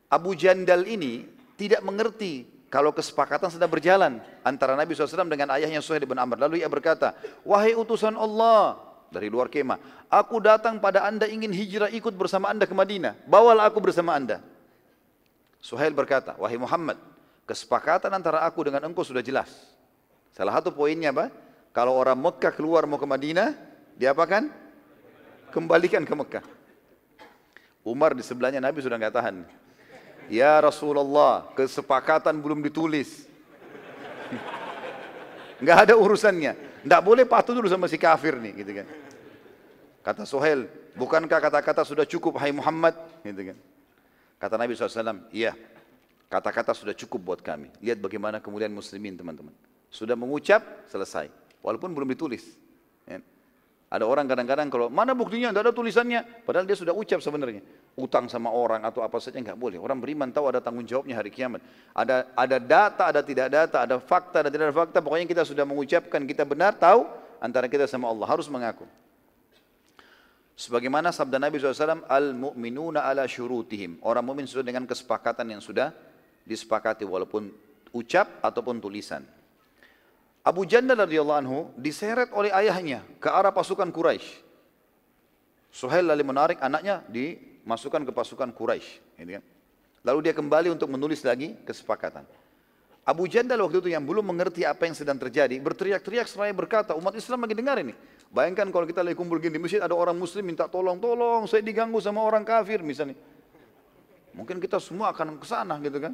Abu Jandal ini tidak mengerti kalau kesepakatan sudah berjalan antara Nabi SAW dengan ayahnya Suhail bin Amr. Lalu ia berkata, wahai utusan Allah dari luar kemah, aku datang pada anda ingin hijrah ikut bersama anda ke Madinah. Bawalah aku bersama anda. Suhail berkata, wahai Muhammad, kesepakatan antara aku dengan engkau sudah jelas. Salah satu poinnya apa? Kalau orang Mekah keluar mau ke Madinah, diapakan? Kembalikan ke Mekah. Umar di sebelahnya Nabi sudah nggak tahan. Ya Rasulullah, kesepakatan belum ditulis. Nggak ada urusannya. Nggak boleh patuh dulu sama si kafir nih, gitu kan. Kata Suhail, bukankah kata-kata sudah cukup, hai Muhammad? Gitu kan. Kata Nabi SAW, iya, kata-kata sudah cukup buat kami. Lihat bagaimana kemudian muslimin teman-teman. Sudah mengucap, selesai. Walaupun belum ditulis. Ya. Ada orang kadang-kadang kalau mana buktinya, tidak ada tulisannya. Padahal dia sudah ucap sebenarnya. Utang sama orang atau apa saja nggak boleh. Orang beriman tahu ada tanggung jawabnya hari kiamat. Ada ada data, ada tidak data, ada fakta, ada tidak ada fakta. Pokoknya kita sudah mengucapkan, kita benar tahu antara kita sama Allah. Harus mengaku. Sebagaimana sabda Nabi SAW, Al-mu'minuna ala syurutihim. Orang mu'min sudah dengan kesepakatan yang sudah disepakati walaupun ucap ataupun tulisan. Abu Jandal radhiyallahu anhu diseret oleh ayahnya ke arah pasukan Quraisy. Suhail lalu menarik anaknya dimasukkan ke pasukan Quraisy. Gitu kan. Lalu dia kembali untuk menulis lagi kesepakatan. Abu Jandal waktu itu yang belum mengerti apa yang sedang terjadi, berteriak-teriak seraya berkata, umat Islam lagi dengar ini. Bayangkan kalau kita lagi kumpul gini di masjid ada orang muslim minta tolong, tolong saya diganggu sama orang kafir misalnya. Mungkin kita semua akan ke sana gitu kan.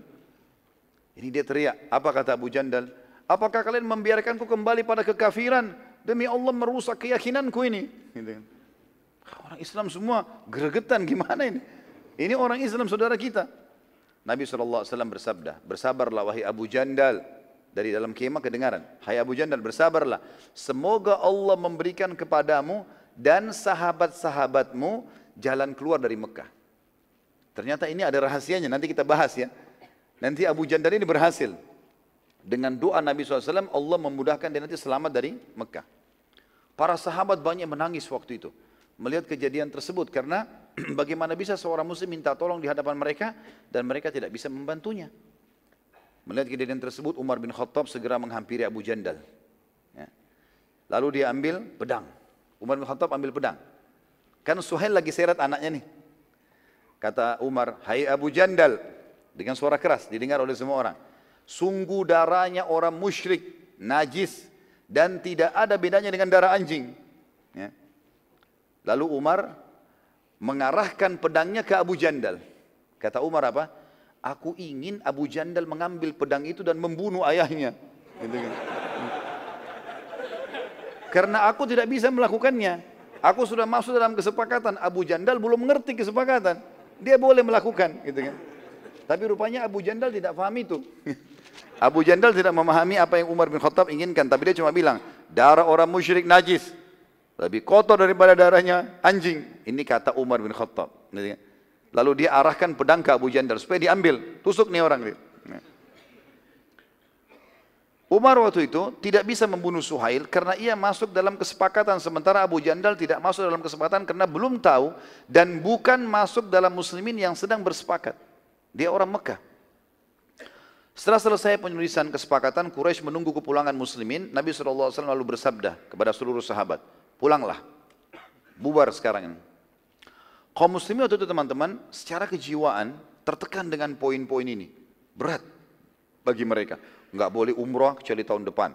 Ini dia teriak, apa kata Abu Jandal? Apakah kalian membiarkanku kembali pada kekafiran demi Allah merusak keyakinanku ini? Gitu kan. Orang Islam semua gregetan gimana ini? Ini orang Islam saudara kita. Nabi SAW bersabda, bersabarlah wahai Abu Jandal, dari dalam kemah kedengaran. Hai Abu Jandal bersabarlah. Semoga Allah memberikan kepadamu dan sahabat-sahabatmu jalan keluar dari Mekah. Ternyata ini ada rahasianya, nanti kita bahas ya. Nanti Abu Jandal ini berhasil. Dengan doa Nabi SAW, Allah memudahkan dia nanti selamat dari Mekah. Para sahabat banyak menangis waktu itu. Melihat kejadian tersebut karena bagaimana bisa seorang muslim minta tolong di hadapan mereka dan mereka tidak bisa membantunya. Melihat kejadian tersebut Umar bin Khattab segera menghampiri Abu Jandal. Ya. Lalu dia ambil pedang. Umar bin Khattab ambil pedang. Kan Suhail lagi seret anaknya nih. Kata Umar, hai Abu Jandal. Dengan suara keras didengar oleh semua orang. Sungguh darahnya orang musyrik, najis. Dan tidak ada bedanya dengan darah anjing. Ya. Lalu Umar mengarahkan pedangnya ke Abu Jandal. Kata Umar apa? aku ingin Abu Jandal mengambil pedang itu dan membunuh ayahnya. Gitu kan. Karena aku tidak bisa melakukannya. Aku sudah masuk dalam kesepakatan. Abu Jandal belum mengerti kesepakatan. Dia boleh melakukan, gitu kan. Tapi rupanya Abu Jandal tidak paham itu. Abu Jandal tidak memahami apa yang Umar bin Khattab inginkan, tapi dia cuma bilang, darah orang musyrik najis, lebih kotor daripada darahnya anjing. Ini kata Umar bin Khattab. Lalu dia arahkan pedang ke Abu Jandal supaya diambil. Tusuk nih orang. Umar waktu itu tidak bisa membunuh Suhail karena ia masuk dalam kesepakatan sementara Abu Jandal tidak masuk dalam kesepakatan karena belum tahu dan bukan masuk dalam muslimin yang sedang bersepakat. Dia orang Mekah. Setelah selesai penulisan kesepakatan, Quraisy menunggu kepulangan muslimin. Nabi SAW lalu bersabda kepada seluruh sahabat, pulanglah, bubar sekarang ini. Kaum muslimin waktu itu teman-teman secara kejiwaan tertekan dengan poin-poin ini. Berat bagi mereka. Enggak boleh umrah kecuali tahun depan.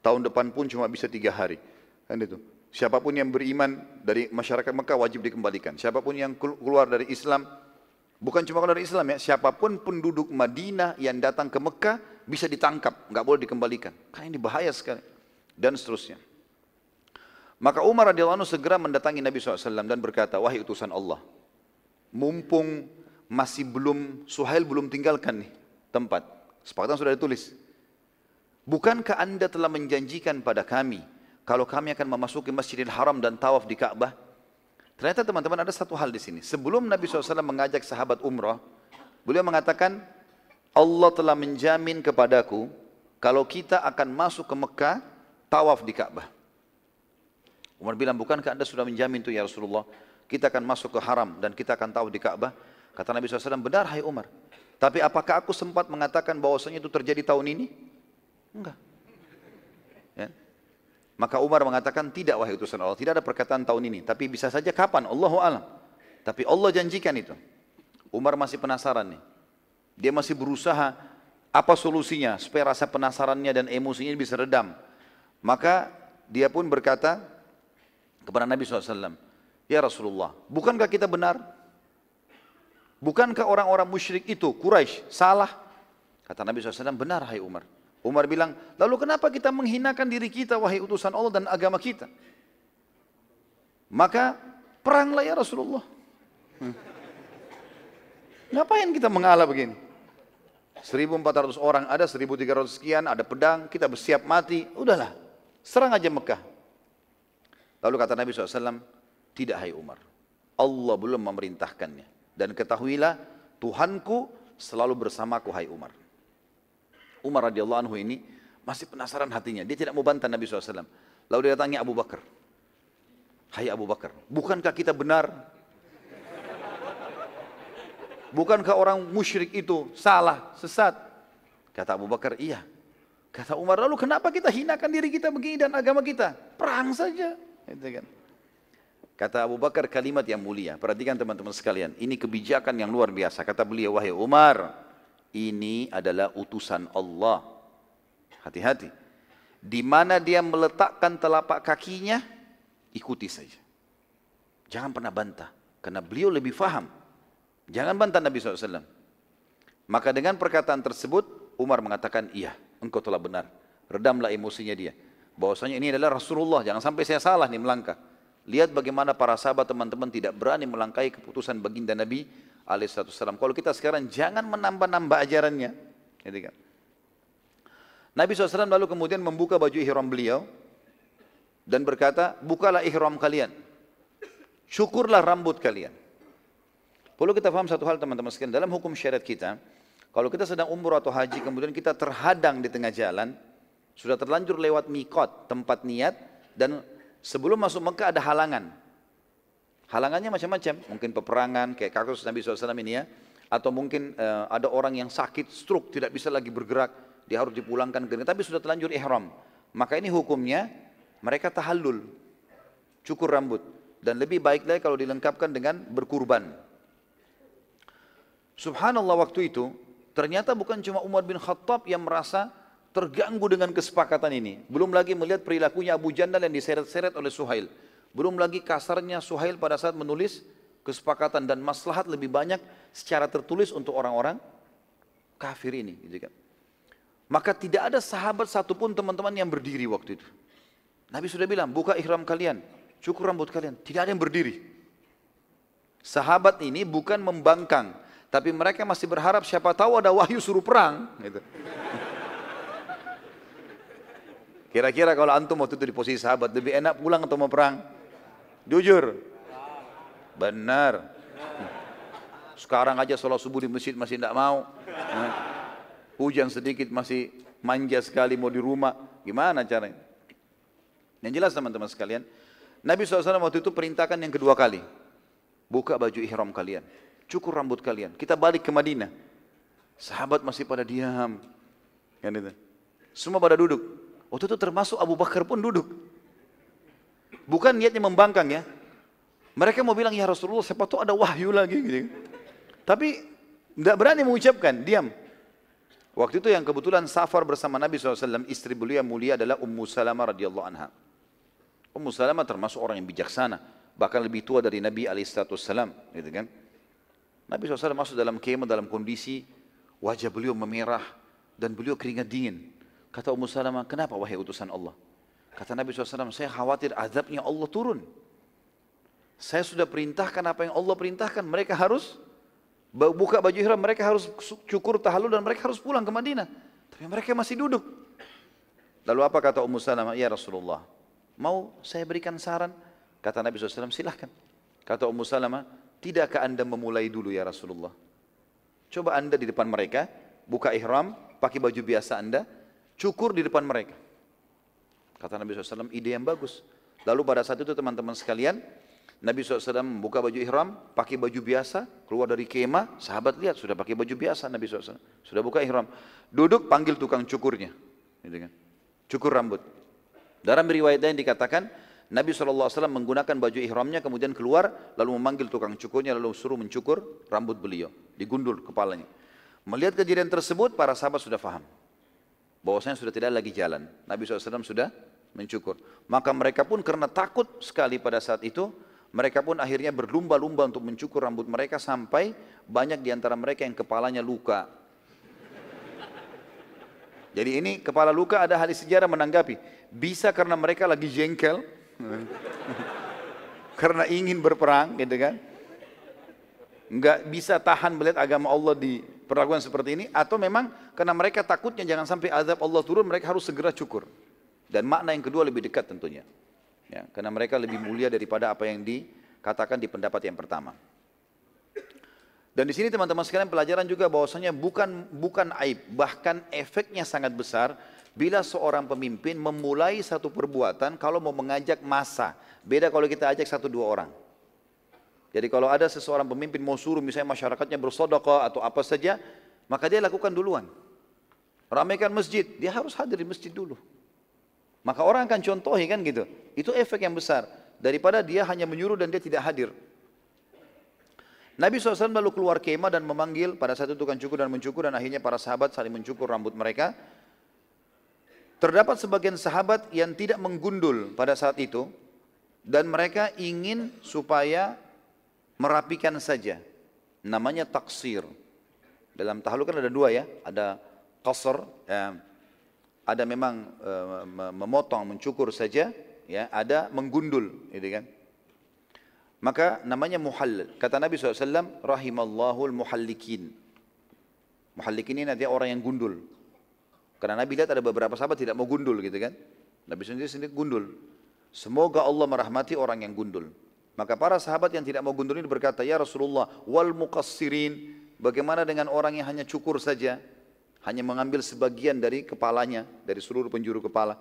Tahun depan pun cuma bisa tiga hari. Kan itu. Siapa pun yang beriman dari masyarakat Mekah wajib dikembalikan. Siapa pun yang keluar dari Islam, bukan cuma keluar dari Islam ya, siapa pun penduduk Madinah yang datang ke Mekah bisa ditangkap, nggak boleh dikembalikan. Karena ini bahaya sekali. Dan seterusnya. Maka Umar radhiyallahu anhu segera mendatangi Nabi SAW dan berkata, wahai utusan Allah, mumpung masih belum, Suhail belum tinggalkan nih tempat. Sepakatan sudah ditulis. Bukankah anda telah menjanjikan pada kami, kalau kami akan memasuki Masjidil Haram dan tawaf di Ka'bah? Ternyata teman-teman ada satu hal di sini. Sebelum Nabi SAW mengajak sahabat umrah, beliau mengatakan, Allah telah menjamin kepadaku, kalau kita akan masuk ke Mekah, tawaf di Ka'bah. Umar bilang, bukankah anda sudah menjamin itu ya Rasulullah? Kita akan masuk ke haram dan kita akan tahu di Ka'bah. Kata Nabi SAW, benar hai Umar. Tapi apakah aku sempat mengatakan bahwasanya itu terjadi tahun ini? Enggak. Maka Umar mengatakan tidak wahai utusan Allah, tidak ada perkataan tahun ini, tapi bisa saja kapan, Allahu alam. Tapi Allah janjikan itu. Umar masih penasaran nih. Dia masih berusaha apa solusinya supaya rasa penasarannya dan emosinya bisa redam. Maka dia pun berkata kepada Nabi SAW, Ya Rasulullah, bukankah kita benar? Bukankah orang-orang musyrik itu, Quraisy salah? Kata Nabi SAW, benar hai Umar. Umar bilang, lalu kenapa kita menghinakan diri kita wahai utusan Allah dan agama kita? Maka peranglah ya Rasulullah. Hmm. Ngapain kita mengalah begini? 1400 orang ada, 1300 sekian, ada pedang, kita bersiap mati, udahlah, serang aja Mekah. Lalu kata Nabi SAW, tidak hai Umar, Allah belum memerintahkannya. Dan ketahuilah, Tuhanku selalu bersamaku hai Umar. Umar radhiyallahu anhu ini masih penasaran hatinya. Dia tidak mau bantah Nabi SAW. Lalu dia datangi Abu Bakar. Hai Abu Bakar, bukankah kita benar? Bukankah orang musyrik itu salah, sesat? Kata Abu Bakar, iya. Kata Umar, lalu kenapa kita hinakan diri kita begini dan agama kita? Perang saja. Gitu kan. Kata Abu Bakar kalimat yang mulia. Perhatikan teman-teman sekalian. Ini kebijakan yang luar biasa. Kata beliau, wahai Umar, ini adalah utusan Allah. Hati-hati. Di mana dia meletakkan telapak kakinya, ikuti saja. Jangan pernah bantah. Karena beliau lebih faham. Jangan bantah Nabi SAW. Maka dengan perkataan tersebut, Umar mengatakan, iya, engkau telah benar. Redamlah emosinya dia. Bahwasanya ini adalah Rasulullah, jangan sampai saya salah nih melangkah. Lihat bagaimana para sahabat teman-teman tidak berani melangkahi keputusan baginda Nabi alaihissalam. Kalau kita sekarang jangan menambah-nambah ajarannya. Gitu kan. Nabi SAW lalu kemudian membuka baju ihram beliau dan berkata, bukalah ihram kalian. Syukurlah rambut kalian. Perlu kita paham satu hal teman-teman sekalian. Dalam hukum syariat kita, kalau kita sedang umur atau haji, kemudian kita terhadang di tengah jalan, sudah terlanjur lewat mikot, tempat niat, dan sebelum masuk Mekah ada halangan. Halangannya macam-macam, mungkin peperangan kayak kasus Nabi SAW ini ya, atau mungkin uh, ada orang yang sakit, stroke, tidak bisa lagi bergerak, dia harus dipulangkan ke tapi sudah terlanjur ihram. Maka ini hukumnya mereka tahallul, cukur rambut dan lebih baik lagi kalau dilengkapkan dengan berkurban. Subhanallah waktu itu ternyata bukan cuma Umar bin Khattab yang merasa terganggu dengan kesepakatan ini. Belum lagi melihat perilakunya Abu Jandal yang diseret-seret oleh Suhail. Belum lagi kasarnya Suhail pada saat menulis kesepakatan dan maslahat lebih banyak secara tertulis untuk orang-orang kafir ini. Gitu kan. Maka tidak ada sahabat satupun teman-teman yang berdiri waktu itu. Nabi sudah bilang, buka ihram kalian, cukur rambut kalian. Tidak ada yang berdiri. Sahabat ini bukan membangkang, tapi mereka masih berharap siapa tahu ada wahyu suruh perang. Gitu. Kira-kira kalau antum waktu itu di posisi sahabat, lebih enak pulang atau mau perang? Jujur. Benar. Sekarang aja sholat subuh di masjid masih tidak mau. Hujan sedikit masih manja sekali mau di rumah. Gimana caranya? Yang jelas teman-teman sekalian, Nabi SAW waktu itu perintahkan yang kedua kali. Buka baju ihram kalian. Cukur rambut kalian. Kita balik ke Madinah. Sahabat masih pada diam. Kan itu. Semua pada duduk. Waktu itu termasuk Abu Bakar pun duduk. Bukan niatnya membangkang ya. Mereka mau bilang, ya Rasulullah, siapa tahu ada wahyu lagi. Gitu. Tapi tidak berani mengucapkan, diam. Waktu itu yang kebetulan safar bersama Nabi SAW, istri beliau yang mulia adalah Ummu Salamah radhiyallahu anha. Ummu Salamah termasuk orang yang bijaksana, bahkan lebih tua dari Nabi SAW. Gitu kan? Nabi SAW masuk dalam kemah dalam kondisi wajah beliau memerah dan beliau keringat dingin. Kata Ummu Salamah, kenapa wahai utusan Allah? Kata Nabi SAW, saya khawatir azabnya Allah turun. Saya sudah perintahkan apa yang Allah perintahkan. Mereka harus buka baju ihram, mereka harus cukur tahalul dan mereka harus pulang ke Madinah. Tapi mereka masih duduk. Lalu apa kata Ummu Salamah? Ya Rasulullah, mau saya berikan saran? Kata Nabi SAW, silahkan. Kata Ummu Salamah, tidakkah anda memulai dulu ya Rasulullah? Coba anda di depan mereka, buka ihram, pakai baju biasa anda, cukur di depan mereka. Kata Nabi SAW, ide yang bagus. Lalu pada saat itu teman-teman sekalian, Nabi SAW membuka baju ihram, pakai baju biasa, keluar dari kemah, sahabat lihat sudah pakai baju biasa Nabi SAW. Sudah buka ihram. Duduk panggil tukang cukurnya. Gitu kan. Cukur rambut. Dalam riwayat lain dikatakan, Nabi SAW menggunakan baju ihramnya kemudian keluar lalu memanggil tukang cukurnya lalu suruh mencukur rambut beliau. Digundul kepalanya. Melihat kejadian tersebut para sahabat sudah faham. Bahwasanya sudah tidak lagi jalan. Nabi SAW sudah mencukur. Maka mereka pun karena takut sekali pada saat itu, mereka pun akhirnya berlumba-lumba untuk mencukur rambut mereka sampai banyak di antara mereka yang kepalanya luka. Jadi ini kepala luka ada hadis sejarah menanggapi. Bisa karena mereka lagi jengkel, Karena ingin berperang gitu kan. Enggak bisa tahan melihat agama Allah diperlakukan seperti ini. Atau memang karena mereka takutnya jangan sampai azab Allah turun mereka harus segera cukur. Dan makna yang kedua lebih dekat tentunya. Ya, karena mereka lebih mulia daripada apa yang dikatakan di pendapat yang pertama. Dan di sini teman-teman sekalian pelajaran juga bahwasanya bukan bukan aib, bahkan efeknya sangat besar Bila seorang pemimpin memulai satu perbuatan kalau mau mengajak masa, beda kalau kita ajak satu dua orang. Jadi kalau ada seseorang pemimpin mau suruh misalnya masyarakatnya bersodokah atau apa saja, maka dia lakukan duluan. Ramaikan masjid, dia harus hadir di masjid dulu. Maka orang akan contohi kan gitu. Itu efek yang besar. Daripada dia hanya menyuruh dan dia tidak hadir. Nabi SAW lalu keluar kemah dan memanggil pada satu tukang cukur dan mencukur dan akhirnya para sahabat saling mencukur rambut mereka. Terdapat sebagian sahabat yang tidak menggundul pada saat itu dan mereka ingin supaya merapikan saja. Namanya taksir. Dalam tahluk kan ada dua ya, ada qasr, ya, ada memang e, memotong, mencukur saja, ya, ada menggundul, gitu kan. Maka namanya muhallil. Kata Nabi SAW, rahimallahu muhallikin. Muhallikin ini nanti orang yang gundul. Karena Nabi lihat ada beberapa sahabat tidak mau gundul gitu kan. Nabi sendiri sendiri gundul. Semoga Allah merahmati orang yang gundul. Maka para sahabat yang tidak mau gundul ini berkata, Ya Rasulullah, wal muqassirin, bagaimana dengan orang yang hanya cukur saja, hanya mengambil sebagian dari kepalanya, dari seluruh penjuru kepala.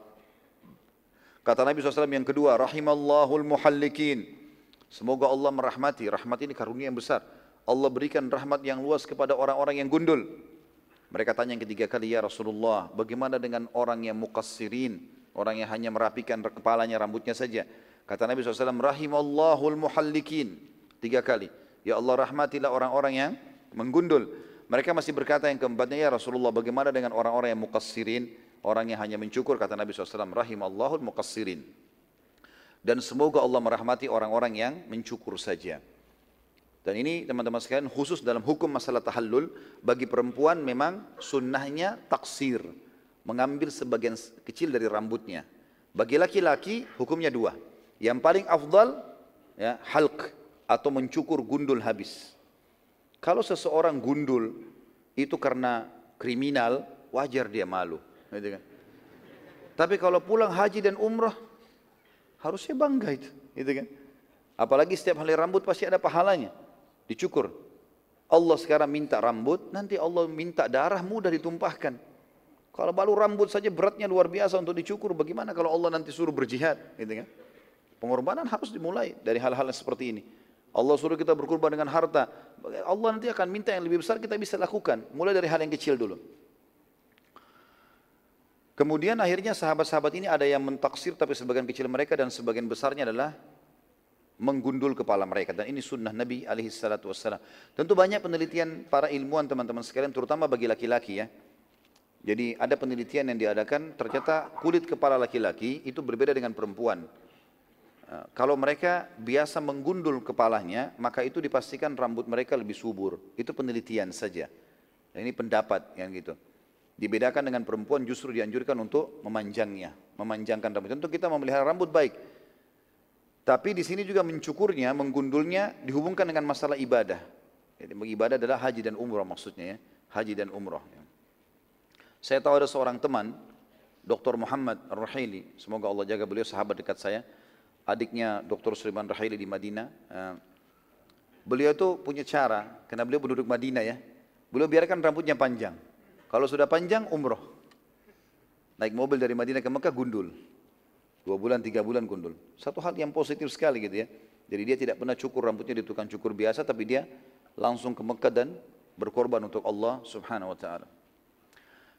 Kata Nabi SAW yang kedua, Rahimallahul muhallikin. Semoga Allah merahmati, rahmat ini karunia yang besar. Allah berikan rahmat yang luas kepada orang-orang yang gundul. Mereka tanya yang ketiga kali, ya Rasulullah, bagaimana dengan orang yang mukassirin, orang yang hanya merapikan kepalanya, rambutnya saja. Kata Nabi SAW, rahimallahul muhallikin. Tiga kali. Ya Allah rahmatilah orang-orang yang menggundul. Mereka masih berkata yang keempatnya, ya Rasulullah, bagaimana dengan orang-orang yang mukassirin, orang yang hanya mencukur, kata Nabi SAW, rahimallahul mukassirin. Dan semoga Allah merahmati orang-orang yang mencukur saja. Dan ini teman-teman sekalian khusus dalam hukum masalah tahallul bagi perempuan memang sunnahnya taksir, mengambil sebagian kecil dari rambutnya. Bagi laki-laki hukumnya dua. Yang paling afdal ya halq atau mencukur gundul habis. Kalau seseorang gundul itu karena kriminal, wajar dia malu. Gitu kan? Tapi kalau pulang haji dan umrah, harusnya bangga itu. Gitu kan? Apalagi setiap hari rambut pasti ada pahalanya dicukur. Allah sekarang minta rambut, nanti Allah minta darah mudah ditumpahkan. Kalau baru rambut saja beratnya luar biasa untuk dicukur, bagaimana kalau Allah nanti suruh berjihad, gitu kan? Pengorbanan harus dimulai dari hal-hal seperti ini. Allah suruh kita berkorban dengan harta. Allah nanti akan minta yang lebih besar kita bisa lakukan. Mulai dari hal yang kecil dulu. Kemudian akhirnya sahabat-sahabat ini ada yang mentaksir tapi sebagian kecil mereka dan sebagian besarnya adalah menggundul kepala mereka dan ini sunnah Nabi alaihi. Tentu banyak penelitian para ilmuwan teman-teman sekalian terutama bagi laki-laki ya. Jadi ada penelitian yang diadakan ternyata kulit kepala laki-laki itu berbeda dengan perempuan. Eh, kalau mereka biasa menggundul kepalanya, maka itu dipastikan rambut mereka lebih subur. Itu penelitian saja. Dan ini pendapat yang gitu. Dibedakan dengan perempuan justru dianjurkan untuk memanjangnya, memanjangkan rambut. Tentu kita memelihara rambut baik, tapi di sini juga mencukurnya, menggundulnya dihubungkan dengan masalah ibadah. Jadi ibadah adalah haji dan umrah maksudnya ya. Haji dan umrah. Ya. Saya tahu ada seorang teman, Dr. Muhammad Ar-Rahili, semoga Allah jaga beliau sahabat dekat saya. Adiknya Dr. Sulaiman Rahili di Madinah. Eh, beliau itu punya cara, karena beliau penduduk Madinah ya. Beliau biarkan rambutnya panjang. Kalau sudah panjang, umroh. Naik mobil dari Madinah ke Mekah, gundul. Dua bulan, tiga bulan gundul. Satu hal yang positif sekali gitu ya. Jadi dia tidak pernah cukur rambutnya di tukang cukur biasa, tapi dia langsung ke Mekah dan berkorban untuk Allah subhanahu wa ta'ala.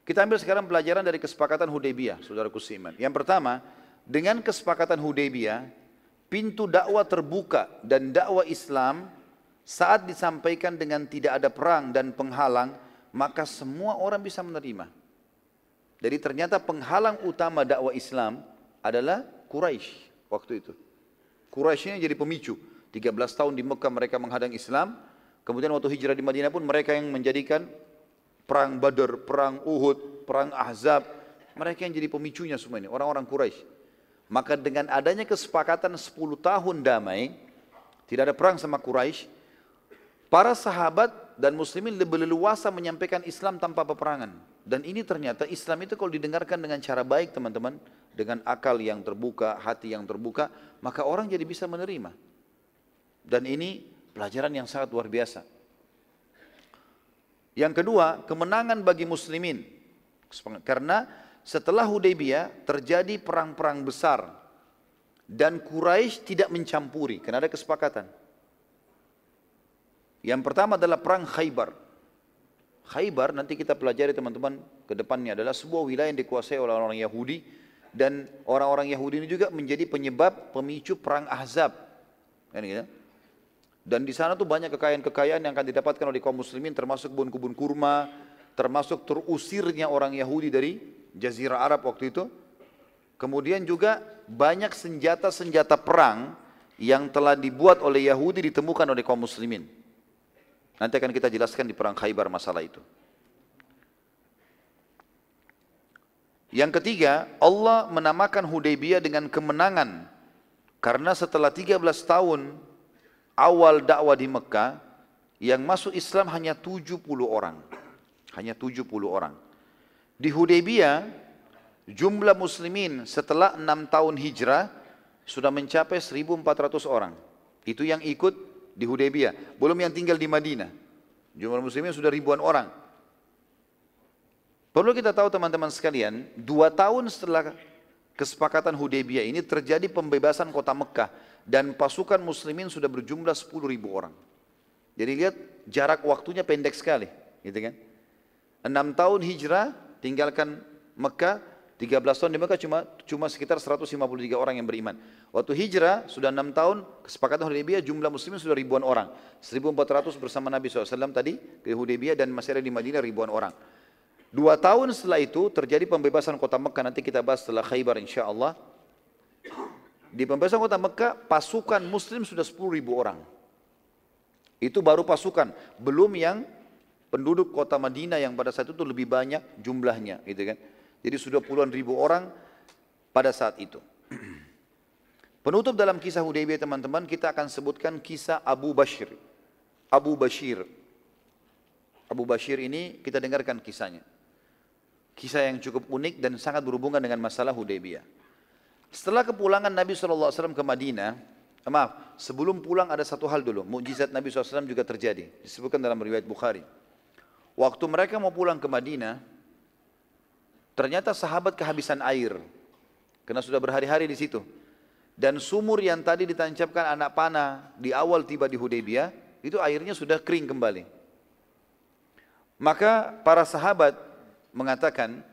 Kita ambil sekarang pelajaran dari kesepakatan Hudaybiyah, saudara kusiman. Yang pertama, dengan kesepakatan Hudaybiyah, pintu dakwah terbuka dan dakwah Islam saat disampaikan dengan tidak ada perang dan penghalang, maka semua orang bisa menerima. Jadi ternyata penghalang utama dakwah Islam adalah Quraisy waktu itu. Quraisy ini jadi pemicu. 13 tahun di Mekah mereka menghadang Islam, kemudian waktu hijrah di Madinah pun mereka yang menjadikan perang Badar, perang Uhud, perang Ahzab, mereka yang jadi pemicunya semua ini, orang-orang Quraisy. Maka dengan adanya kesepakatan 10 tahun damai, tidak ada perang sama Quraisy, Para sahabat dan muslimin lebih leluasa menyampaikan Islam tanpa peperangan. Dan ini ternyata Islam itu kalau didengarkan dengan cara baik teman-teman, dengan akal yang terbuka, hati yang terbuka, maka orang jadi bisa menerima. Dan ini pelajaran yang sangat luar biasa. Yang kedua, kemenangan bagi muslimin. Karena setelah Hudaybiyah terjadi perang-perang besar dan Quraisy tidak mencampuri karena ada kesepakatan. Yang pertama adalah perang Khaybar. Khaybar nanti kita pelajari teman-teman ke depannya adalah sebuah wilayah yang dikuasai oleh orang Yahudi dan orang-orang Yahudi ini juga menjadi penyebab pemicu perang Ahzab. Kan gitu? Dan di sana tuh banyak kekayaan-kekayaan yang akan didapatkan oleh kaum muslimin termasuk kebun-kebun kurma, termasuk terusirnya orang Yahudi dari jazirah Arab waktu itu. Kemudian juga banyak senjata-senjata perang yang telah dibuat oleh Yahudi ditemukan oleh kaum muslimin. Nanti akan kita jelaskan di perang Khaybar masalah itu. Yang ketiga, Allah menamakan Hudaybiyah dengan kemenangan. Karena setelah 13 tahun awal dakwah di Mekah, yang masuk Islam hanya 70 orang. Hanya 70 orang. Di Hudaybiyah, jumlah muslimin setelah 6 tahun hijrah sudah mencapai 1400 orang. Itu yang ikut di Hudaybiyah, belum yang tinggal di Madinah. Jumlah muslimin sudah ribuan orang. Perlu kita tahu teman-teman sekalian, dua tahun setelah kesepakatan Hudaybiyah ini terjadi pembebasan kota Mekah dan pasukan muslimin sudah berjumlah 10 ribu orang. Jadi lihat jarak waktunya pendek sekali, gitu kan? Enam tahun hijrah tinggalkan Mekah 13 tahun di Mekah cuma cuma sekitar 153 orang yang beriman. Waktu hijrah sudah 6 tahun, kesepakatan Hudaybiyah jumlah muslimin sudah ribuan orang. 1400 bersama Nabi SAW tadi ke Hudaybiyah dan masih ada di Madinah ribuan orang. Dua tahun setelah itu terjadi pembebasan kota Mekah, nanti kita bahas setelah Khaybar insya Allah. Di pembebasan kota Mekah, pasukan muslim sudah 10 ribu orang. Itu baru pasukan, belum yang penduduk kota Madinah yang pada saat itu lebih banyak jumlahnya, gitu kan. Jadi sudah puluhan ribu orang pada saat itu. Penutup dalam kisah Hudaybiyah teman-teman kita akan sebutkan kisah Abu Bashir. Abu Bashir. Abu Bashir ini kita dengarkan kisahnya. Kisah yang cukup unik dan sangat berhubungan dengan masalah Hudaybiyah. Setelah kepulangan Nabi SAW ke Madinah, eh, maaf, sebelum pulang ada satu hal dulu. Mujizat Nabi SAW juga terjadi. Disebutkan dalam riwayat Bukhari. Waktu mereka mau pulang ke Madinah, Ternyata sahabat kehabisan air. Karena sudah berhari-hari di situ. Dan sumur yang tadi ditancapkan anak panah di awal tiba di Hudaybiyah, itu airnya sudah kering kembali. Maka para sahabat mengatakan,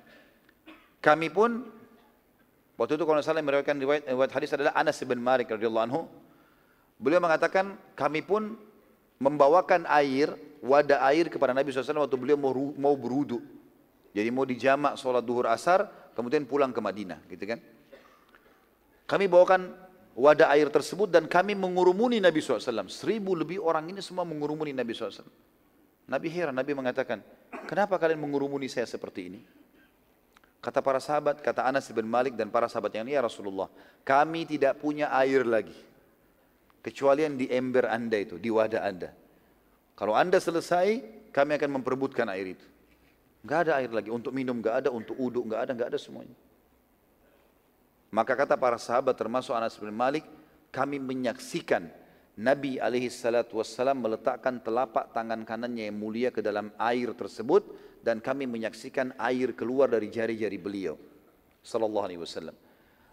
kami pun waktu itu kalau salah meriwayatkan riwayat, hadis adalah Anas bin Malik radhiyallahu anhu. Beliau mengatakan, kami pun membawakan air, wadah air kepada Nabi SAW waktu beliau mau, mau berudu. Jadi mau dijamak sholat duhur asar, kemudian pulang ke Madinah, gitu kan? Kami bawakan wadah air tersebut dan kami mengurumuni Nabi SAW. Seribu lebih orang ini semua mengurumuni Nabi SAW. Nabi heran, Nabi mengatakan, kenapa kalian mengurumuni saya seperti ini? Kata para sahabat, kata Anas bin Malik dan para sahabat yang ini, ya Rasulullah, kami tidak punya air lagi. Kecuali yang di ember anda itu, di wadah anda. Kalau anda selesai, kami akan memperebutkan air itu. Gak ada air lagi untuk minum, gak ada untuk uduk, gak ada, gak ada semuanya. Maka kata para sahabat termasuk Anas bin Malik, kami menyaksikan Nabi alaihi salatu wassalam meletakkan telapak tangan kanannya yang mulia ke dalam air tersebut dan kami menyaksikan air keluar dari jari-jari beliau sallallahu alaihi wasallam.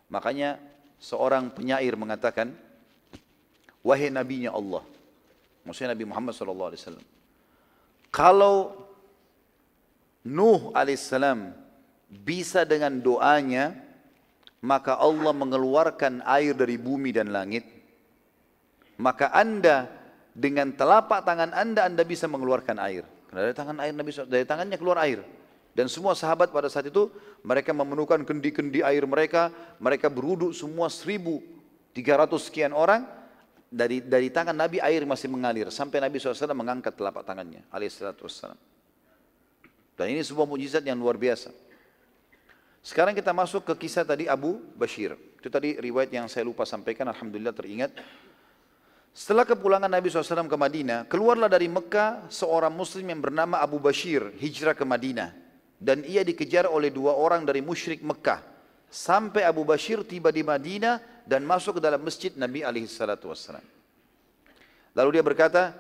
Makanya seorang penyair mengatakan wahai nabinya Allah. Maksudnya Nabi Muhammad SAW. Kalau Nuh alaihissalam bisa dengan doanya, maka Allah mengeluarkan air dari bumi dan langit. Maka anda dengan telapak tangan anda, anda bisa mengeluarkan air. Karena dari tangan air Nabi dari tangannya keluar air. Dan semua sahabat pada saat itu mereka memenuhkan kendi-kendi air mereka, mereka beruduk semua 1300 sekian orang dari dari tangan Nabi air masih mengalir sampai Nabi SAW mengangkat telapak tangannya alaihissalam. Dan ini sebuah mujizat yang luar biasa. Sekarang kita masuk ke kisah tadi Abu Bashir. Itu tadi riwayat yang saya lupa sampaikan, Alhamdulillah teringat. Setelah kepulangan Nabi SAW ke Madinah, keluarlah dari Mekah seorang muslim yang bernama Abu Bashir, hijrah ke Madinah. Dan ia dikejar oleh dua orang dari musyrik Mekah. Sampai Abu Bashir tiba di Madinah dan masuk ke dalam masjid Nabi SAW. Lalu dia berkata,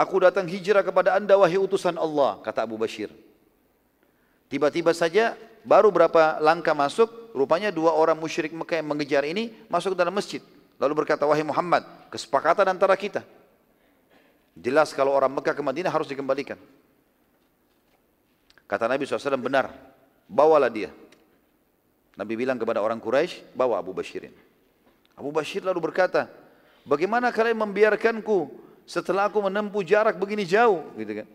Aku datang hijrah kepada anda wahai utusan Allah, kata Abu Bashir. Tiba-tiba saja baru berapa langkah masuk, rupanya dua orang musyrik Mekah yang mengejar ini masuk ke dalam masjid. Lalu berkata, wahai Muhammad, kesepakatan antara kita. Jelas kalau orang Mekah ke Madinah harus dikembalikan. Kata Nabi SAW, benar, bawalah dia. Nabi bilang kepada orang Quraisy, bawa Abu Bashirin. Abu Bashir lalu berkata, bagaimana kalian membiarkanku setelah aku menempuh jarak begini jauh, gitu kan?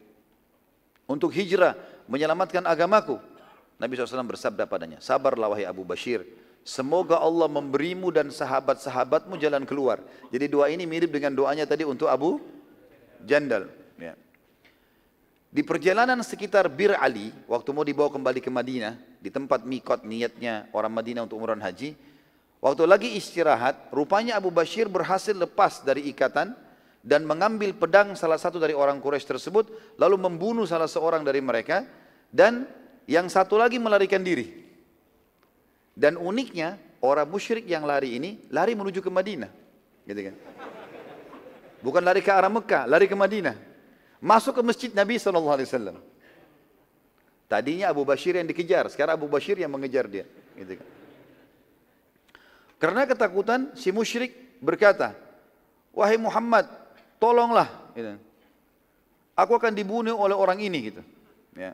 Untuk hijrah, menyelamatkan agamaku. Nabi SAW bersabda padanya, sabarlah wahai Abu Bashir, Semoga Allah memberimu dan sahabat-sahabatmu jalan keluar. Jadi doa ini mirip dengan doanya tadi untuk Abu Jandal. Ya. Di perjalanan sekitar Bir Ali, waktu mau dibawa kembali ke Madinah, di tempat mikot niatnya orang Madinah untuk umuran haji, waktu lagi istirahat, rupanya Abu Bashir berhasil lepas dari ikatan dan mengambil pedang salah satu dari orang Quraisy tersebut, lalu membunuh salah seorang dari mereka, dan yang satu lagi melarikan diri. Dan uniknya orang musyrik yang lari ini lari menuju ke Madinah, gitu kan? Bukan lari ke arah Mekah, lari ke Madinah. Masuk ke masjid Nabi SAW. Tadinya Abu Bashir yang dikejar, sekarang Abu Bashir yang mengejar dia. Gitu kan. Karena ketakutan, si musyrik berkata, Wahai Muhammad, tolonglah. Gitu. Aku akan dibunuh oleh orang ini. Gitu. Ya.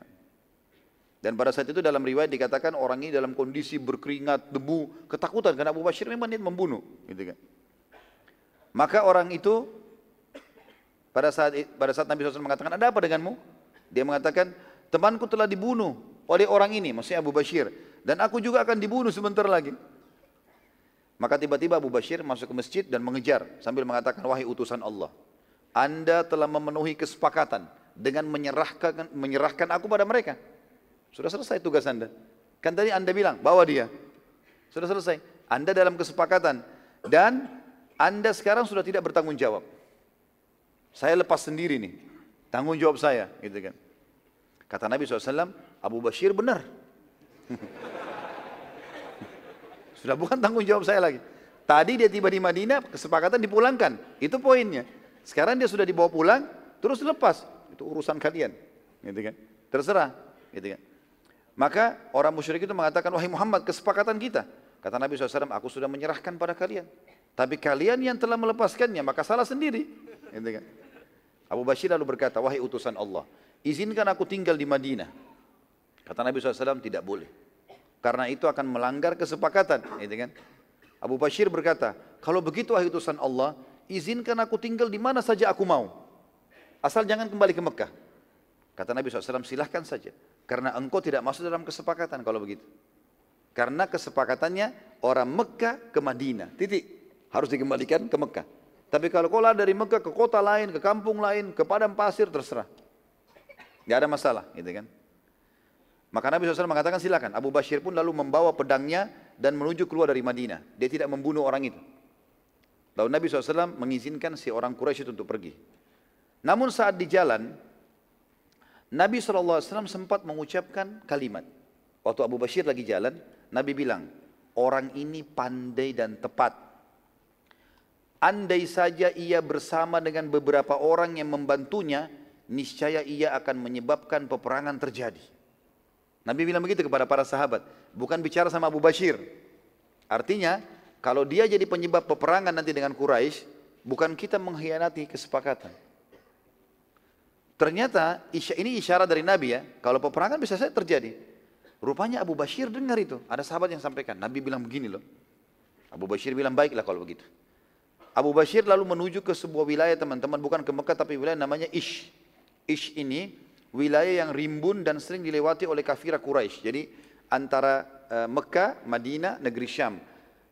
Dan pada saat itu dalam riwayat dikatakan orang ini dalam kondisi berkeringat, debu, ketakutan karena Abu Bashir memang membunuh, gitu kan. Maka orang itu pada saat pada saat Nabi SAW mengatakan ada apa denganmu? Dia mengatakan temanku telah dibunuh oleh orang ini, maksudnya Abu Bashir, dan aku juga akan dibunuh sebentar lagi. Maka tiba-tiba Abu Bashir masuk ke masjid dan mengejar sambil mengatakan wahai utusan Allah, Anda telah memenuhi kesepakatan dengan menyerahkan menyerahkan aku pada mereka. Sudah selesai tugas Anda. Kan tadi Anda bilang, bawa dia. Sudah selesai. Anda dalam kesepakatan. Dan Anda sekarang sudah tidak bertanggung jawab. Saya lepas sendiri nih. Tanggung jawab saya. Gitu kan. Kata Nabi SAW, Abu Bashir benar. sudah bukan tanggung jawab saya lagi. Tadi dia tiba di Madinah, kesepakatan dipulangkan. Itu poinnya. Sekarang dia sudah dibawa pulang, terus lepas. Itu urusan kalian. Gitu kan. Terserah. Gitu kan. Maka orang musyrik itu mengatakan, wahai Muhammad kesepakatan kita. Kata Nabi SAW, aku sudah menyerahkan pada kalian. Tapi kalian yang telah melepaskannya, maka salah sendiri. Gitu kan? Abu Bashir lalu berkata, wahai utusan Allah, izinkan aku tinggal di Madinah. Kata Nabi SAW, tidak boleh. Karena itu akan melanggar kesepakatan. Gitu kan? Abu Bashir berkata, kalau begitu wahai utusan Allah, izinkan aku tinggal di mana saja aku mau. Asal jangan kembali ke Mekah. Kata Nabi SAW, silahkan saja. Karena engkau tidak masuk dalam kesepakatan kalau begitu. Karena kesepakatannya orang Mekah ke Madinah. Titik. Harus dikembalikan ke Mekah. Tapi kalau kau lari dari Mekah ke kota lain, ke kampung lain, ke padang pasir, terserah. Gak ada masalah, gitu kan. Maka Nabi SAW mengatakan silakan. Abu Bashir pun lalu membawa pedangnya dan menuju keluar dari Madinah. Dia tidak membunuh orang itu. Lalu Nabi SAW mengizinkan si orang Quraisy itu untuk pergi. Namun saat di jalan, Nabi SAW sempat mengucapkan kalimat. Waktu Abu Bashir lagi jalan, Nabi bilang, orang ini pandai dan tepat. Andai saja ia bersama dengan beberapa orang yang membantunya, niscaya ia akan menyebabkan peperangan terjadi. Nabi bilang begitu kepada para sahabat, bukan bicara sama Abu Bashir. Artinya, kalau dia jadi penyebab peperangan nanti dengan Quraisy, bukan kita mengkhianati kesepakatan. Ternyata ini isyarat dari Nabi ya, kalau peperangan bisa saja terjadi. Rupanya Abu Bashir dengar itu, ada sahabat yang sampaikan, Nabi bilang begini loh. Abu Bashir bilang baiklah kalau begitu. Abu Bashir lalu menuju ke sebuah wilayah teman-teman, bukan ke Mekah tapi wilayah namanya Ish. Ish ini wilayah yang rimbun dan sering dilewati oleh kafirah Quraisy. Jadi antara uh, Mekah, Madinah, negeri Syam.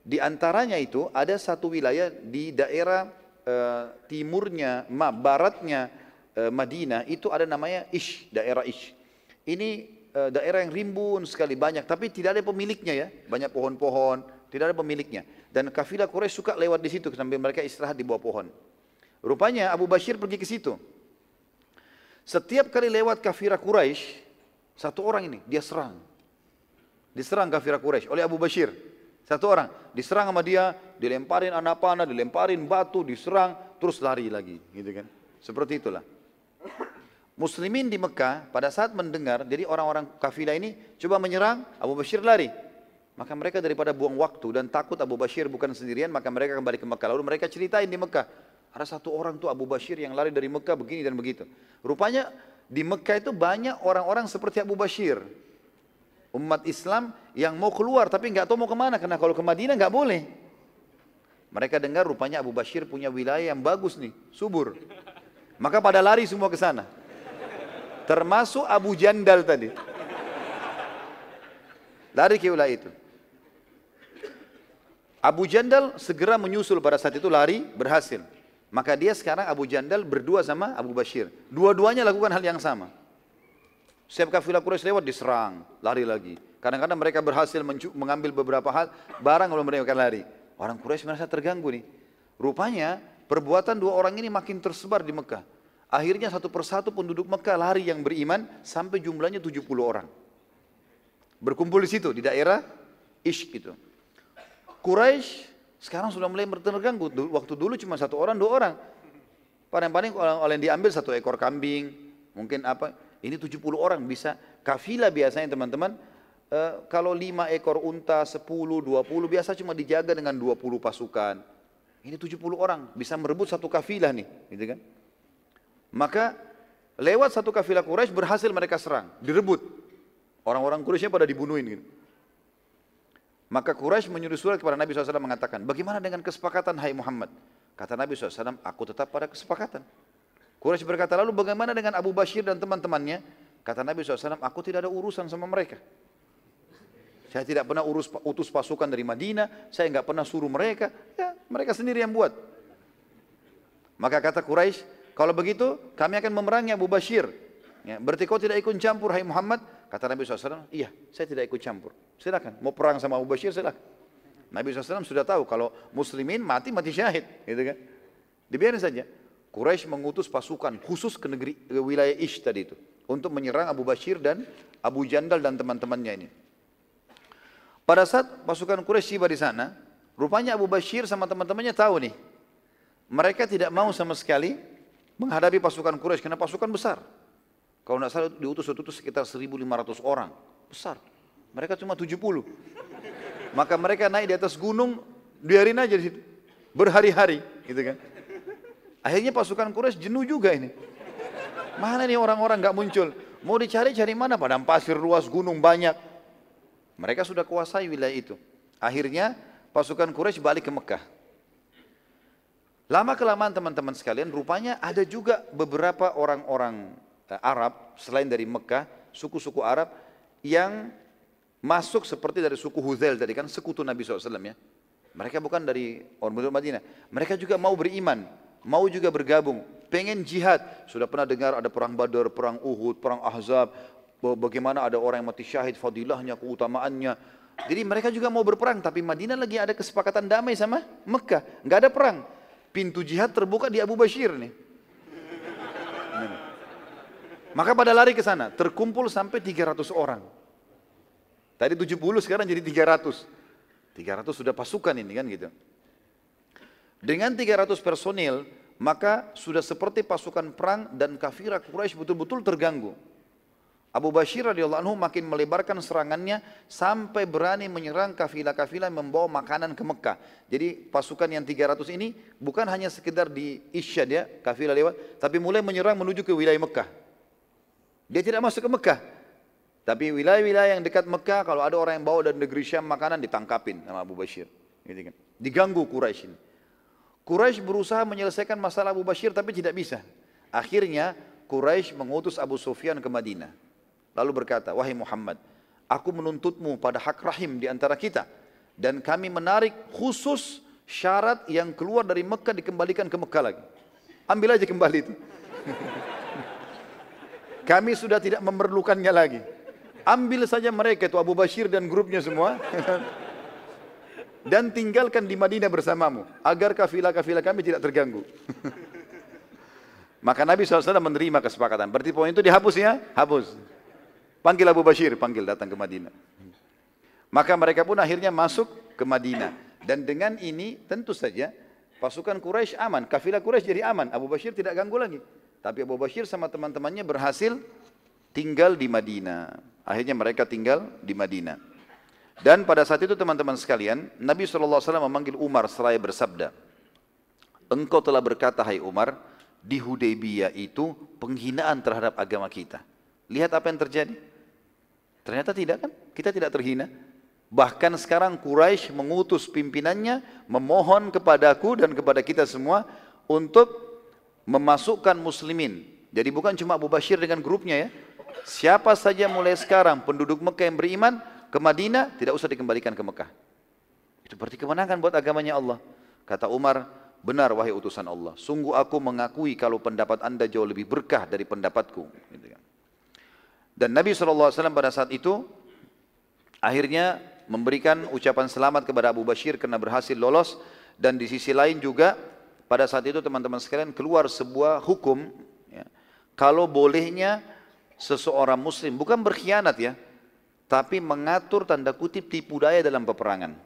Di antaranya itu ada satu wilayah di daerah uh, timurnya, ma, baratnya uh, Madinah itu ada namanya Ish, daerah Ish. Ini daerah yang rimbun sekali banyak, tapi tidak ada pemiliknya ya, banyak pohon-pohon, tidak ada pemiliknya. Dan kafilah Quraisy suka lewat di situ sambil mereka istirahat di bawah pohon. Rupanya Abu Bashir pergi ke situ. Setiap kali lewat kafilah Quraisy, satu orang ini dia serang. Diserang kafilah Quraisy oleh Abu Bashir. Satu orang diserang sama dia, dilemparin anak panah, dilemparin batu, diserang, terus lari lagi, gitu kan? Seperti itulah. Muslimin di Mekah pada saat mendengar, jadi orang-orang kafilah ini coba menyerang, Abu Bashir lari. Maka mereka daripada buang waktu dan takut Abu Bashir bukan sendirian, maka mereka kembali ke Mekah. Lalu mereka ceritain di Mekah, ada satu orang tuh Abu Bashir yang lari dari Mekah begini dan begitu. Rupanya di Mekah itu banyak orang-orang seperti Abu Bashir umat Islam yang mau keluar tapi nggak tahu mau ke mana karena kalau ke Madinah nggak boleh. Mereka dengar rupanya Abu Bashir punya wilayah yang bagus nih, subur. Maka pada lari semua ke sana. Termasuk Abu Jandal tadi. Lari ke wilayah itu. Abu Jandal segera menyusul pada saat itu lari, berhasil. Maka dia sekarang Abu Jandal berdua sama Abu Bashir. Dua-duanya lakukan hal yang sama. Setiap kafilah Quraisy lewat diserang, lari lagi. Kadang-kadang mereka berhasil mengambil beberapa hal, barang lalu mereka lari. Orang Quraisy merasa terganggu nih. Rupanya perbuatan dua orang ini makin tersebar di Mekah. Akhirnya satu persatu penduduk Mekah lari yang beriman sampai jumlahnya 70 orang. Berkumpul di situ, di daerah Ish itu. Quraisy sekarang sudah mulai terganggu. Waktu dulu cuma satu orang, dua orang. Paling-paling oleh yang diambil satu ekor kambing, mungkin apa ini 70 orang bisa kafilah biasanya teman-teman uh, kalau 5 ekor unta, 10, 20 biasa cuma dijaga dengan 20 pasukan. Ini 70 orang bisa merebut satu kafilah nih, gitu kan? Maka lewat satu kafilah Quraisy berhasil mereka serang, direbut. Orang-orang Quraisynya pada dibunuhin gitu. Maka Quraisy menyuruh surat kepada Nabi SAW mengatakan, bagaimana dengan kesepakatan hai Muhammad? Kata Nabi SAW, aku tetap pada kesepakatan. Quraisy berkata, lalu bagaimana dengan Abu Bashir dan teman-temannya? Kata Nabi SAW, aku tidak ada urusan sama mereka. Saya tidak pernah urus utus pasukan dari Madinah, saya nggak pernah suruh mereka, ya mereka sendiri yang buat. Maka kata Quraisy, kalau begitu kami akan memerangi Abu Bashir. Ya, berarti kau tidak ikut campur, hai Muhammad? Kata Nabi SAW, iya saya tidak ikut campur. Silakan, mau perang sama Abu Bashir silakan. Nabi SAW sudah tahu kalau muslimin mati, mati syahid. Gitu kan? Dibiarin saja. Quraisy mengutus pasukan khusus ke negeri ke wilayah Ish tadi itu untuk menyerang Abu Bashir dan Abu Jandal dan teman-temannya ini. Pada saat pasukan Quraisy tiba di sana, rupanya Abu Bashir sama teman-temannya tahu nih, mereka tidak mau sama sekali menghadapi pasukan Quraisy karena pasukan besar. Kalau tidak salah diutus itu sekitar 1.500 orang, besar. Mereka cuma 70. Maka mereka naik di atas gunung, biarin aja di situ. Berhari-hari, gitu kan. Akhirnya pasukan Quraisy jenuh juga ini. Mana nih orang-orang nggak muncul? Mau dicari-cari mana? Padang pasir luas, gunung banyak. Mereka sudah kuasai wilayah itu. Akhirnya pasukan Quraisy balik ke Mekah. Lama kelamaan teman-teman sekalian, rupanya ada juga beberapa orang-orang Arab selain dari Mekah, suku-suku Arab yang masuk seperti dari suku Huzail tadi kan sekutu Nabi SAW ya. Mereka bukan dari orang Madinah. Mereka juga mau beriman mau juga bergabung, pengen jihad. Sudah pernah dengar ada perang Badar, perang Uhud, perang Ahzab, bagaimana ada orang yang mati syahid, fadilahnya, keutamaannya. Jadi mereka juga mau berperang, tapi Madinah lagi ada kesepakatan damai sama Mekah, nggak ada perang. Pintu jihad terbuka di Abu Bashir nih. Maka pada lari ke sana, terkumpul sampai 300 orang. Tadi 70 sekarang jadi 300. 300 sudah pasukan ini kan gitu. Dengan 300 personil, maka sudah seperti pasukan perang dan kafirah Quraisy betul-betul terganggu. Abu Bashir radhiyallahu anhu makin melebarkan serangannya sampai berani menyerang kafilah-kafilah yang membawa makanan ke Mekah. Jadi pasukan yang 300 ini bukan hanya sekedar di Isyad ya, kafilah lewat, tapi mulai menyerang menuju ke wilayah Mekah. Dia tidak masuk ke Mekah. Tapi wilayah-wilayah yang dekat Mekah kalau ada orang yang bawa dari negeri Syam makanan ditangkapin sama Abu Bashir. Gitu kan. Diganggu Quraisy ini. Quraisy berusaha menyelesaikan masalah Abu Bashir tapi tidak bisa. Akhirnya Quraisy mengutus Abu Sufyan ke Madinah. Lalu berkata, wahai Muhammad, aku menuntutmu pada hak rahim di antara kita. Dan kami menarik khusus syarat yang keluar dari Mekah dikembalikan ke Mekah lagi. Ambil aja kembali itu. kami sudah tidak memerlukannya lagi. Ambil saja mereka itu Abu Bashir dan grupnya semua. dan tinggalkan di Madinah bersamamu. Agar kafilah-kafilah kami tidak terganggu. Maka Nabi SAW menerima kesepakatan. Berarti poin itu dihapus ya? Hapus. Panggil Abu Bashir, panggil datang ke Madinah. Maka mereka pun akhirnya masuk ke Madinah. Dan dengan ini tentu saja pasukan Quraisy aman, kafilah Quraisy jadi aman. Abu Bashir tidak ganggu lagi. Tapi Abu Bashir sama teman-temannya berhasil tinggal di Madinah. Akhirnya mereka tinggal di Madinah. Dan pada saat itu teman-teman sekalian, Nabi SAW memanggil Umar seraya bersabda, Engkau telah berkata, hai Umar, di Hudaybiyah itu penghinaan terhadap agama kita. Lihat apa yang terjadi. Ternyata tidak kan? Kita tidak terhina. Bahkan sekarang Quraisy mengutus pimpinannya memohon kepadaku dan kepada kita semua untuk memasukkan muslimin. Jadi bukan cuma Abu Bashir dengan grupnya ya. Siapa saja mulai sekarang penduduk Mekah yang beriman ke Madinah tidak usah dikembalikan ke Mekah. Itu berarti kemenangan buat agamanya Allah. Kata Umar, benar wahai utusan Allah. Sungguh aku mengakui kalau pendapat anda jauh lebih berkah dari pendapatku. Gitu kan. Dan Nabi SAW pada saat itu akhirnya memberikan ucapan selamat kepada Abu Bashir karena berhasil lolos dan di sisi lain juga pada saat itu teman-teman sekalian keluar sebuah hukum ya, kalau bolehnya seseorang muslim bukan berkhianat ya tapi mengatur tanda kutip tipu daya dalam peperangan.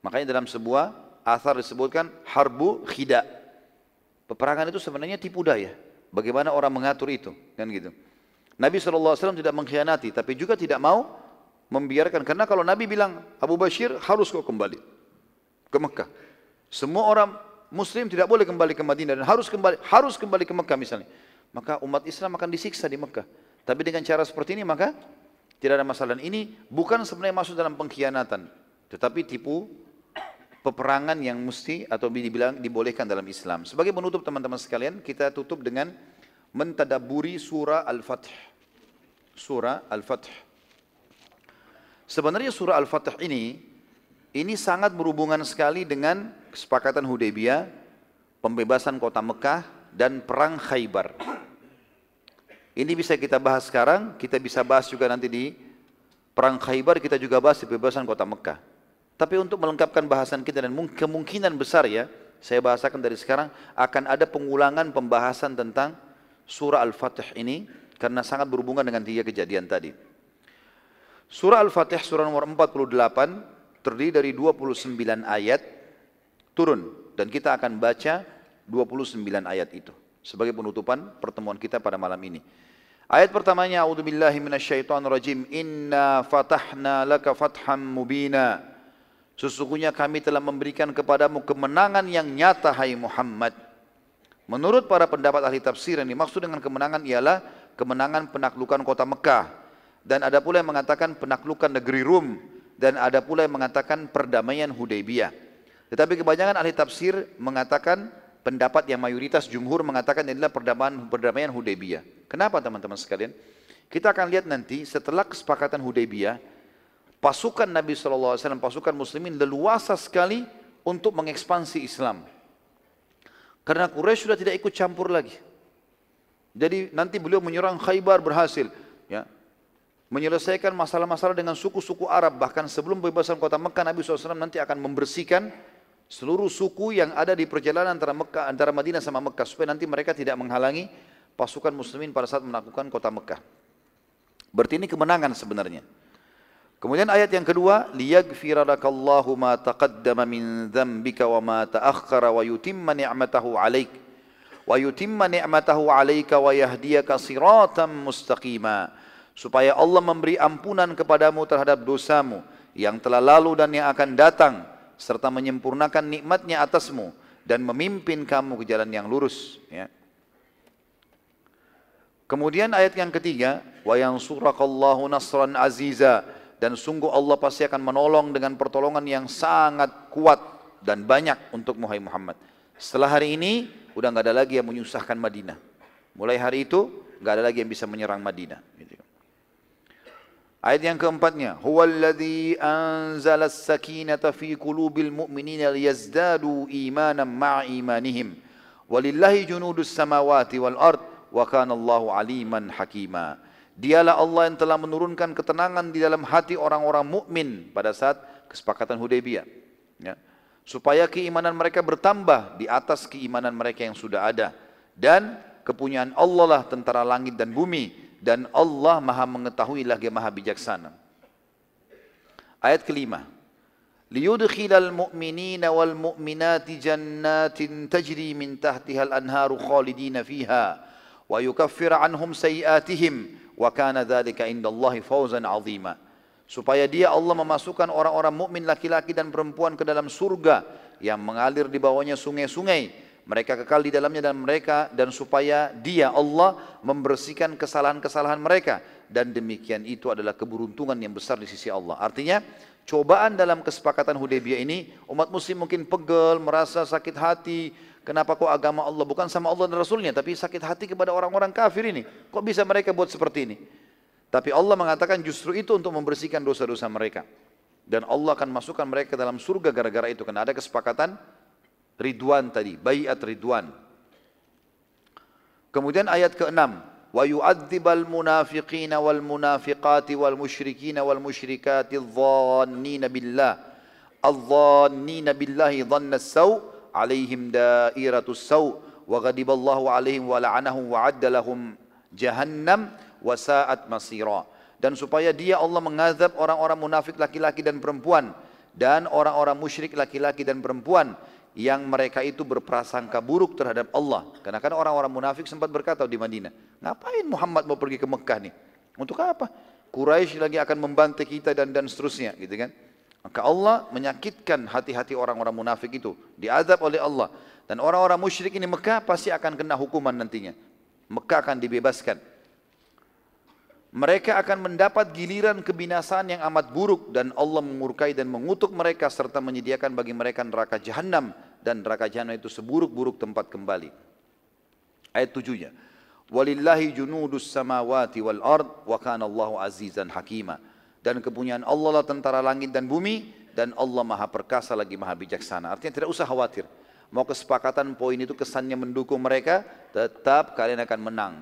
Makanya dalam sebuah asar disebutkan harbu khida. Peperangan itu sebenarnya tipu daya. Bagaimana orang mengatur itu kan gitu. Nabi SAW tidak mengkhianati, tapi juga tidak mau membiarkan. Karena kalau Nabi bilang, Abu Bashir harus kau kembali ke Mekah. Semua orang Muslim tidak boleh kembali ke Madinah dan harus kembali harus kembali ke Mekah misalnya. Maka umat Islam akan disiksa di Mekah. Tapi dengan cara seperti ini maka tidak ada masalah. Ini bukan sebenarnya masuk dalam pengkhianatan, tetapi tipu peperangan yang mesti atau dibilang dibolehkan dalam Islam. Sebagai penutup teman-teman sekalian, kita tutup dengan mentadaburi surah Al-Fatih surah Al-Fath. Sebenarnya surah Al-Fath ini ini sangat berhubungan sekali dengan kesepakatan Hudaybiyah, pembebasan kota Mekah dan perang Khaybar. Ini bisa kita bahas sekarang, kita bisa bahas juga nanti di perang Khaybar, kita juga bahas pembebasan kota Mekah. Tapi untuk melengkapkan bahasan kita dan kemungkinan besar ya, saya bahasakan dari sekarang akan ada pengulangan pembahasan tentang surah Al-Fatih ini karena sangat berhubungan dengan tiga kejadian tadi. Surah Al-Fatih surah nomor 48 terdiri dari 29 ayat turun. Dan kita akan baca 29 ayat itu sebagai penutupan pertemuan kita pada malam ini. Ayat pertamanya A'udzubillahi minasyaitonirrajim. Inna fatahna laka fatham mubina. Sesungguhnya kami telah memberikan kepadamu kemenangan yang nyata hai Muhammad. Menurut para pendapat ahli tafsir yang dimaksud dengan kemenangan ialah kemenangan penaklukan kota Mekah. Dan ada pula yang mengatakan penaklukan negeri Rum dan ada pula yang mengatakan perdamaian Hudaybiyah. Tetapi kebanyakan ahli tafsir mengatakan pendapat yang mayoritas jumhur mengatakan ini adalah perdamaian perdamaian Hudaybiyah. Kenapa teman-teman sekalian? Kita akan lihat nanti setelah kesepakatan Hudaybiyah, pasukan Nabi SAW, pasukan muslimin leluasa sekali untuk mengekspansi Islam. Karena Quraisy sudah tidak ikut campur lagi. Jadi nanti beliau menyerang Khaybar berhasil. Menyelesaikan masalah-masalah dengan suku-suku Arab bahkan sebelum pembebasan kota Mekah Nabi SAW nanti akan membersihkan seluruh suku yang ada di perjalanan antara Mekah antara Madinah sama Mekah supaya nanti mereka tidak menghalangi pasukan muslimin pada saat menaklukkan kota Mekah. Berarti ini kemenangan sebenarnya. Kemudian ayat yang kedua, liyaghfira lakallahu ma taqaddama min dzambika wa ma ta'akhkhara wa yutimma ni'matahu 'alaik wa yutimma ni'matahu 'alaika wa yahdiyaka siratan mustaqima supaya Allah memberi ampunan kepadamu terhadap dosamu yang telah lalu dan yang akan datang serta menyempurnakan nikmatnya atasmu dan memimpin kamu ke jalan yang lurus ya. Kemudian ayat yang ketiga, wa yansurakallahu nasran aziza dan sungguh Allah pasti akan menolong dengan pertolongan yang sangat kuat dan banyak untuk Muhammad. Setelah hari ini udah nggak ada lagi yang menyusahkan Madinah. Mulai hari itu nggak ada lagi yang bisa menyerang Madinah. Gitu. Ayat yang keempatnya, huwallazi anzala as-sakinata fi qulubil mu'minina liyazdadu imanan ma'a imanihim. Walillahi junudus samawati wal ard wa kana Allahu aliman hakima. Dialah Allah yang telah menurunkan ketenangan di dalam hati orang-orang mukmin pada saat kesepakatan Hudaybiyah. Ya supaya keimanan mereka bertambah di atas keimanan mereka yang sudah ada dan kepunyaan Allah lah tentara langit dan bumi dan Allah maha mengetahui lagi maha bijaksana. Ayat kelima. Wal mu'minati jannatin tajri min tahtiha al-anharu khalidina fiha wa yukaffir anhum sayiatihim wa kana dhalika indallahi fawzan azima. Supaya dia Allah memasukkan orang-orang mukmin laki-laki dan perempuan ke dalam surga yang mengalir di bawahnya sungai-sungai mereka kekal di dalamnya dan mereka dan supaya dia Allah membersihkan kesalahan-kesalahan mereka dan demikian itu adalah keberuntungan yang besar di sisi Allah artinya cobaan dalam kesepakatan Hudaybiyah ini umat muslim mungkin pegel merasa sakit hati kenapa kok agama Allah bukan sama Allah dan Rasulnya tapi sakit hati kepada orang-orang kafir ini kok bisa mereka buat seperti ini tapi Allah mengatakan justru itu untuk membersihkan dosa-dosa mereka. Dan Allah akan masukkan mereka ke dalam surga gara-gara itu. Karena ada kesepakatan Ridwan tadi, bayat Ridwan. Kemudian ayat ke-6. Wa yu'adzibal munafiqina wal munafiqati wal musyrikina wal musyrikati dhannina billah. Al-dhannina billahi dhanna saw alaihim dairatus saw wa wa la'anahum wa adda lahum jahannam wasaat masira dan supaya dia Allah mengazab orang-orang munafik laki-laki dan perempuan dan orang-orang musyrik laki-laki dan perempuan yang mereka itu berprasangka buruk terhadap Allah. Karena kan orang-orang munafik sempat berkata di Madinah, ngapain Muhammad mau pergi ke Mekah nih? Untuk apa? Quraisy lagi akan membantai kita dan dan seterusnya, gitu kan? Maka Allah menyakitkan hati-hati orang-orang munafik itu, diazab oleh Allah. Dan orang-orang musyrik ini Mekah pasti akan kena hukuman nantinya. Mekah akan dibebaskan mereka akan mendapat giliran kebinasaan yang amat buruk dan Allah mengurkai dan mengutuk mereka serta menyediakan bagi mereka neraka jahanam dan neraka jahanam itu seburuk-buruk tempat kembali. Ayat tujuhnya. Walillahi junudus samawati wal ard wa kana Allahu azizan hakima. Dan kepunyaan Allah lah tentara langit dan bumi dan Allah maha perkasa lagi maha bijaksana. Artinya tidak usah khawatir. Mau kesepakatan poin itu kesannya mendukung mereka, tetap kalian akan menang.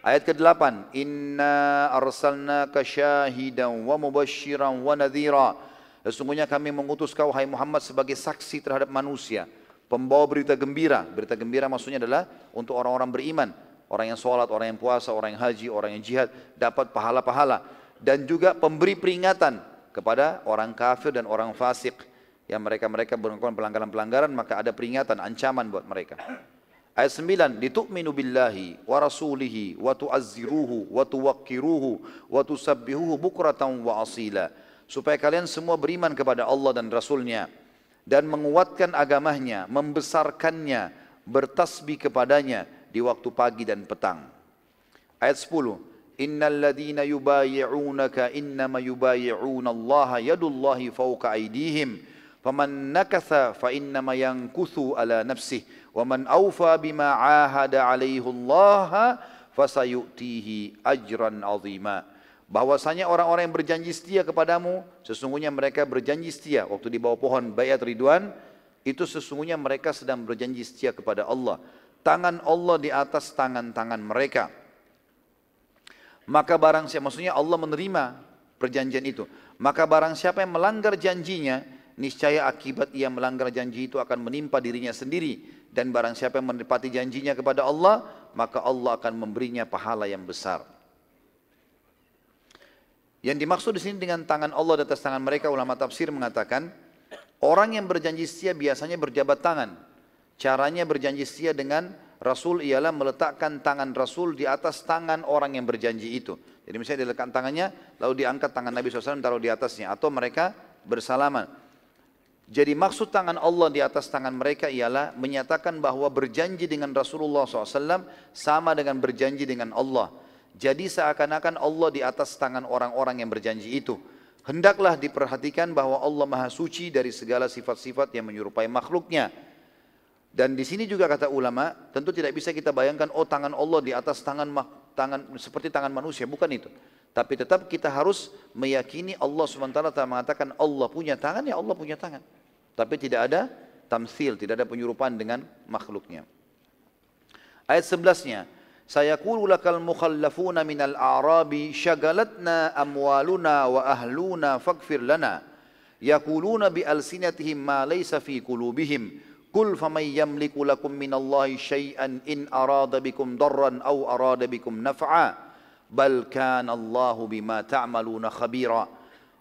Ayat ke-8, Inna arsalnaka syahidan wa mubashiran wa nadhira. Sesungguhnya kami mengutus kau hai Muhammad sebagai saksi terhadap manusia, pembawa berita gembira. Berita gembira maksudnya adalah untuk orang-orang beriman, orang yang sholat, orang yang puasa, orang yang haji, orang yang jihad dapat pahala-pahala dan juga pemberi peringatan kepada orang kafir dan orang fasik yang mereka-mereka melakukan pelanggaran-pelanggaran maka ada peringatan, ancaman buat mereka. Ayat 9, litu'minu billahi wa rasulihi wa tu'azziruhu wa tuwakkiruhu wa tusabbihuhu bukratan wa asila. Supaya kalian semua beriman kepada Allah dan Rasulnya dan menguatkan agamanya, membesarkannya, bertasbih kepadanya di waktu pagi dan petang. Ayat 10, Innal ladhina yubayi'unaka innama yubayi'una Allah yadullahi fawqa aydihim faman nakatha fa innama yankuthu ala nafsihi وَمَنْ أَوْفَى بِمَا bima ahada اللَّهَ Allah أَجْرًا ajran bahwasanya orang-orang yang berjanji setia kepadamu sesungguhnya mereka berjanji setia. Waktu di bawah pohon bayat ridwan itu sesungguhnya mereka sedang berjanji setia kepada Allah. Tangan Allah di atas tangan-tangan mereka. Maka barang siapa maksudnya Allah menerima perjanjian itu. Maka barang siapa yang melanggar janjinya niscaya akibat ia melanggar janji itu akan menimpa dirinya sendiri dan barang siapa yang menepati janjinya kepada Allah maka Allah akan memberinya pahala yang besar. Yang dimaksud di sini dengan tangan Allah di atas tangan mereka ulama tafsir mengatakan orang yang berjanji setia biasanya berjabat tangan. Caranya berjanji setia dengan Rasul ialah meletakkan tangan Rasul di atas tangan orang yang berjanji itu. Jadi misalnya diletakkan tangannya, lalu diangkat tangan Nabi SAW taruh di atasnya. Atau mereka bersalaman. Jadi maksud tangan Allah di atas tangan mereka ialah menyatakan bahwa berjanji dengan Rasulullah SAW sama dengan berjanji dengan Allah. Jadi seakan-akan Allah di atas tangan orang-orang yang berjanji itu. Hendaklah diperhatikan bahwa Allah Maha Suci dari segala sifat-sifat yang menyerupai makhluknya. Dan di sini juga kata ulama, tentu tidak bisa kita bayangkan oh tangan Allah di atas tangan tangan seperti tangan manusia, bukan itu. Tapi tetap kita harus meyakini Allah SWT mengatakan Allah punya tangan, ya Allah punya tangan. Tapi tidak ada tamsil, tidak ada penyerupaan dengan makhluknya. Ayat 11-nya, Sayaqulu lakal mukhallafuna minal a'rabi syagalatna amwaluna wa ahluna faghfir lana. Yaquluna bi alsinatihim ma laysa fi qulubihim. Kul faman yamliku lakum minallahi syai'an in arada bikum darran aw arada bikum naf'a bal kana Allahu bima ta'maluna khabira.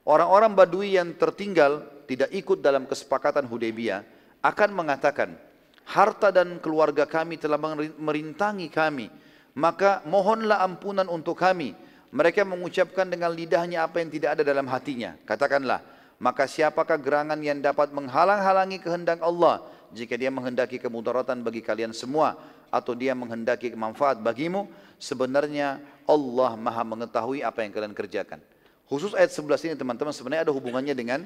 Orang-orang Badui yang tertinggal tidak ikut dalam kesepakatan Hudaybiyah akan mengatakan, harta dan keluarga kami telah merintangi kami, maka mohonlah ampunan untuk kami. Mereka mengucapkan dengan lidahnya apa yang tidak ada dalam hatinya. Katakanlah, maka siapakah gerangan yang dapat menghalang-halangi kehendak Allah jika dia menghendaki kemudaratan bagi kalian semua atau dia menghendaki manfaat bagimu sebenarnya Allah maha mengetahui apa yang kalian kerjakan khusus ayat 11 ini teman-teman sebenarnya ada hubungannya dengan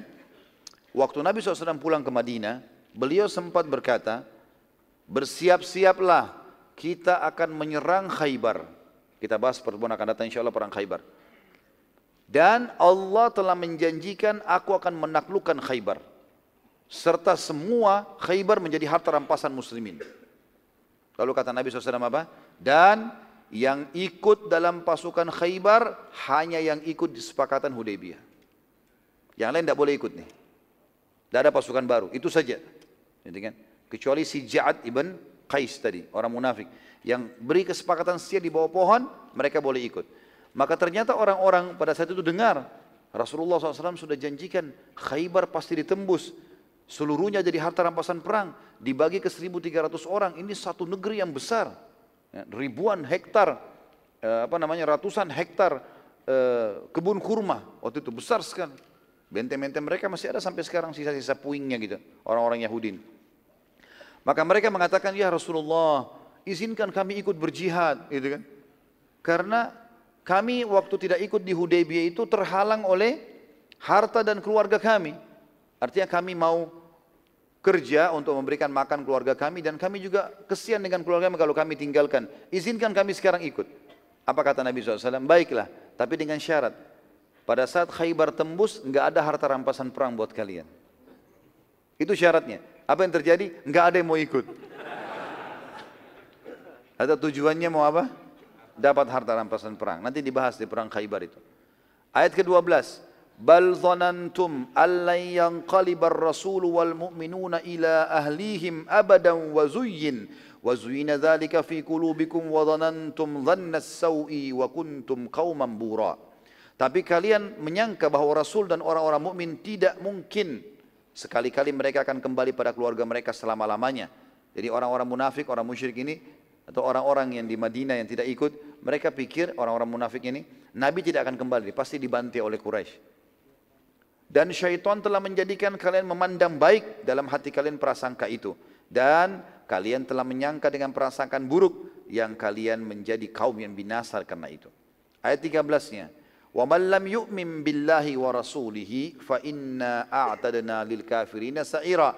waktu Nabi SAW pulang ke Madinah beliau sempat berkata bersiap-siaplah kita akan menyerang Khaybar kita bahas pertemuan akan datang insya Allah perang Khaybar dan Allah telah menjanjikan aku akan menaklukkan Khaybar serta semua Khaybar menjadi harta rampasan muslimin. Lalu kata Nabi SAW apa? Dan yang ikut dalam pasukan Khaybar hanya yang ikut di sepakatan Hudaybiyah. Yang lain tidak boleh ikut nih. Tidak ada pasukan baru, itu saja. Gitu kan? Kecuali si Ja'ad ibn Qais tadi, orang munafik. Yang beri kesepakatan setia di bawah pohon, mereka boleh ikut. Maka ternyata orang-orang pada saat itu dengar, Rasulullah SAW sudah janjikan Khaybar pasti ditembus. Seluruhnya jadi harta rampasan perang. Dibagi ke 1.300 orang. Ini satu negeri yang besar. Ya, ribuan hektar, eh, apa namanya ratusan hektar eh, kebun kurma. Waktu itu besar sekali. Benteng-benteng mereka masih ada sampai sekarang sisa-sisa puingnya gitu. Orang-orang Yahudi. Maka mereka mengatakan, ya Rasulullah, izinkan kami ikut berjihad. Gitu kan. Karena kami waktu tidak ikut di Hudaybiyah itu terhalang oleh harta dan keluarga kami. Artinya kami mau kerja untuk memberikan makan keluarga kami dan kami juga kesian dengan keluarga kami kalau kami tinggalkan. Izinkan kami sekarang ikut. Apa kata Nabi SAW? Baiklah, tapi dengan syarat. Pada saat Khaybar tembus, nggak ada harta rampasan perang buat kalian. Itu syaratnya. Apa yang terjadi? Nggak ada yang mau ikut. Ada tujuannya mau apa? Dapat harta rampasan perang. Nanti dibahas di perang Khaybar itu. Ayat ke-12. Bal dhanantum allan yanqalibar rasulu wal mu'minuna ila ahlihim abadan wa zuyyin wa zuyyina dhalika fi kulubikum wa dhanantum al-sawi wa kuntum. Tapi kalian menyangka bahwa Rasul dan orang-orang mukmin tidak mungkin sekali-kali mereka akan kembali pada keluarga mereka selama-lamanya. Jadi orang-orang munafik, orang musyrik ini atau orang-orang yang di Madinah yang tidak ikut, mereka pikir orang-orang munafik ini Nabi tidak akan kembali, pasti dibantai oleh Quraisy. Dan syaitan telah menjadikan kalian memandang baik dalam hati kalian prasangka itu. Dan kalian telah menyangka dengan prasangkaan buruk yang kalian menjadi kaum yang binasa karena itu. Ayat 13-nya. Wa man billahi wa rasulihi fa inna lil kafirina sa'ira.